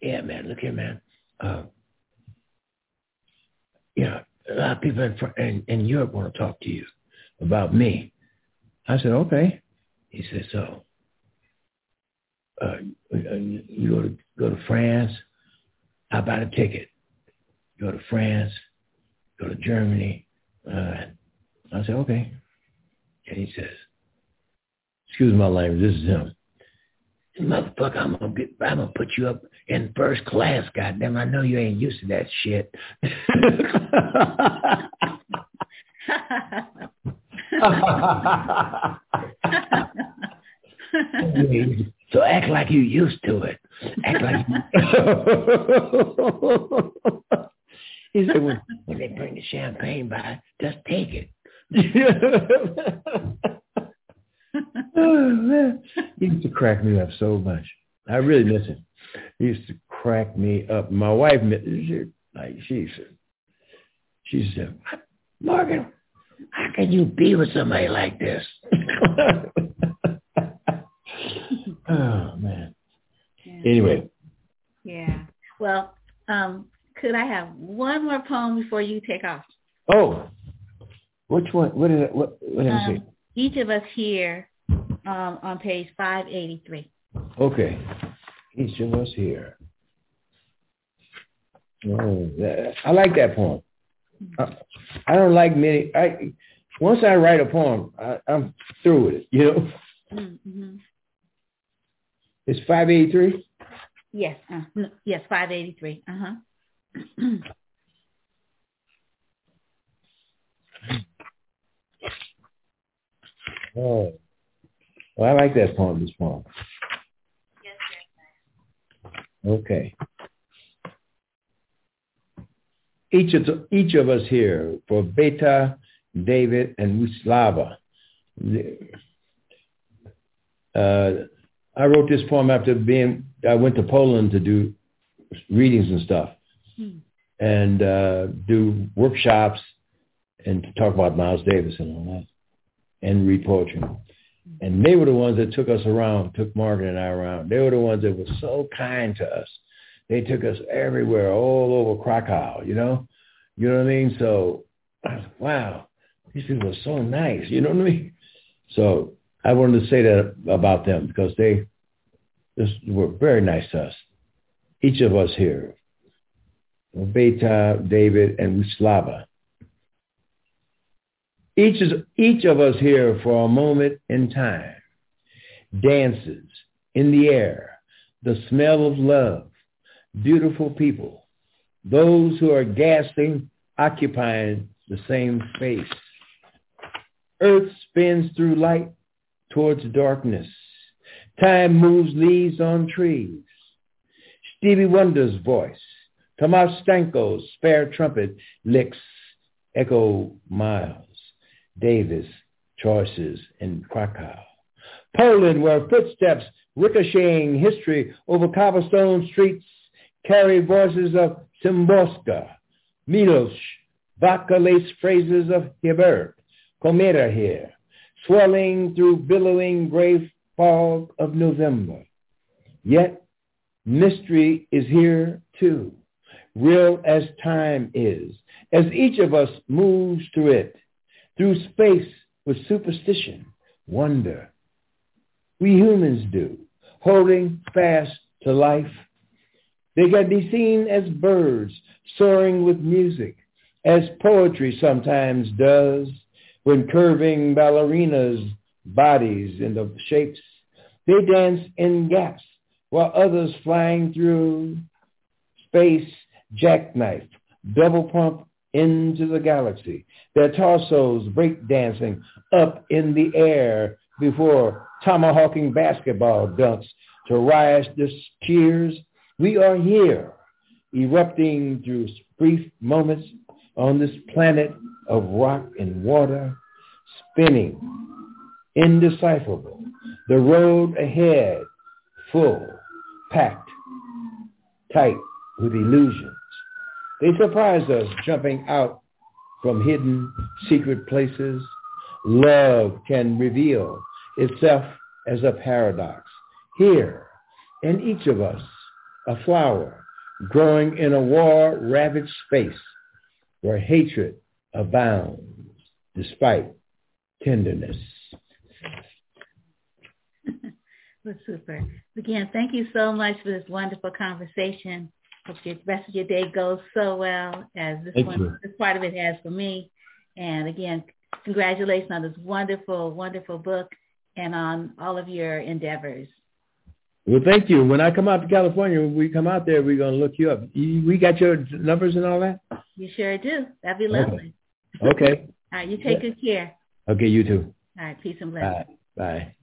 yeah, man, look here, man. Uh, you know, a lot of people in, in, in Europe want to talk to you about me. I said, okay. He said, so uh, you go to go to France. How about a ticket? Go to France. Go to Germany. Uh, I said, okay. And he says, excuse my language. This is him. Motherfucker, I'm gonna get, I'm gonna put you up in first class. Goddamn, I know you ain't used to that shit. so act like you used to it. Act like. he said, when, when they bring the champagne by, just take it. oh, man. He used to crack me up so much. I really miss him. He used to crack me up. My wife, like she said, she said, Morgan, how can you be with somebody like this? oh man. Anyway. Yeah. Well, um, could I have one more poem before you take off? Oh, which one? What is it? What, what um, Each of us here um, on page 583. Okay. Each of us here. Oh, that, I like that poem. I, I, don't like many. I once I write a poem, I, am through with it. You know. Mm-hmm. It's five eighty three. Yes. Uh, no, yes, five eighty three. Uh huh. oh. Well, I like that poem, this poem. Okay. Each of, the, each of us here, for Beta, David, and Wisława, uh, I wrote this poem after being, I went to Poland to do readings and stuff hmm. and uh, do workshops and to talk about Miles Davis and all that and read poetry. And they were the ones that took us around, took Margaret and I around. They were the ones that were so kind to us. They took us everywhere, all over Krakow, you know? You know what I mean? So, wow, these people are so nice, you know what I mean? So I wanted to say that about them because they just were very nice to us. Each of us here, Beta, David, and Wisława. Each, is, each of us here for a moment in time dances in the air, the smell of love, beautiful people, those who are gasping, occupying the same space. Earth spins through light towards darkness. Time moves leaves on trees. Stevie Wonder's voice, Tomasz Stańko's spare trumpet licks echo miles. Davis choices in Krakow. Poland, where footsteps ricocheting history over cobblestone streets carry voices of Szymborska, Milosz, Bach-lace phrases of Herbert, Komeda here, swelling through billowing gray fog of November. Yet mystery is here too, real as time is, as each of us moves through it through space with superstition, wonder, we humans do, holding fast to life. They can be seen as birds soaring with music, as poetry sometimes does when curving ballerinas' bodies into shapes. They dance in gaps while others flying through space jackknife, double pump into the galaxy. Their torsos breakdancing up in the air before tomahawking basketball dunks to riotous cheers. We are here, erupting through brief moments on this planet of rock and water, spinning, indecipherable. The road ahead, full, packed, tight with illusions. They surprise us jumping out from hidden secret places. Love can reveal itself as a paradox. Here, in each of us, a flower growing in a war-ravaged space where hatred abounds despite tenderness. Well, super. Again, thank you so much for this wonderful conversation. Hope the rest of your day goes so well as this Thank one, you. this part of it has for me. And again, congratulations on this wonderful, wonderful book and on all of your endeavors. Well, thank you. When I come out to California, when we come out there, we're going to look you up. You, we got your numbers and all that? You sure do. That'd be lovely. Okay. All right, you take good care. Okay, you too. All right, peace and blessings. Bye. Bye.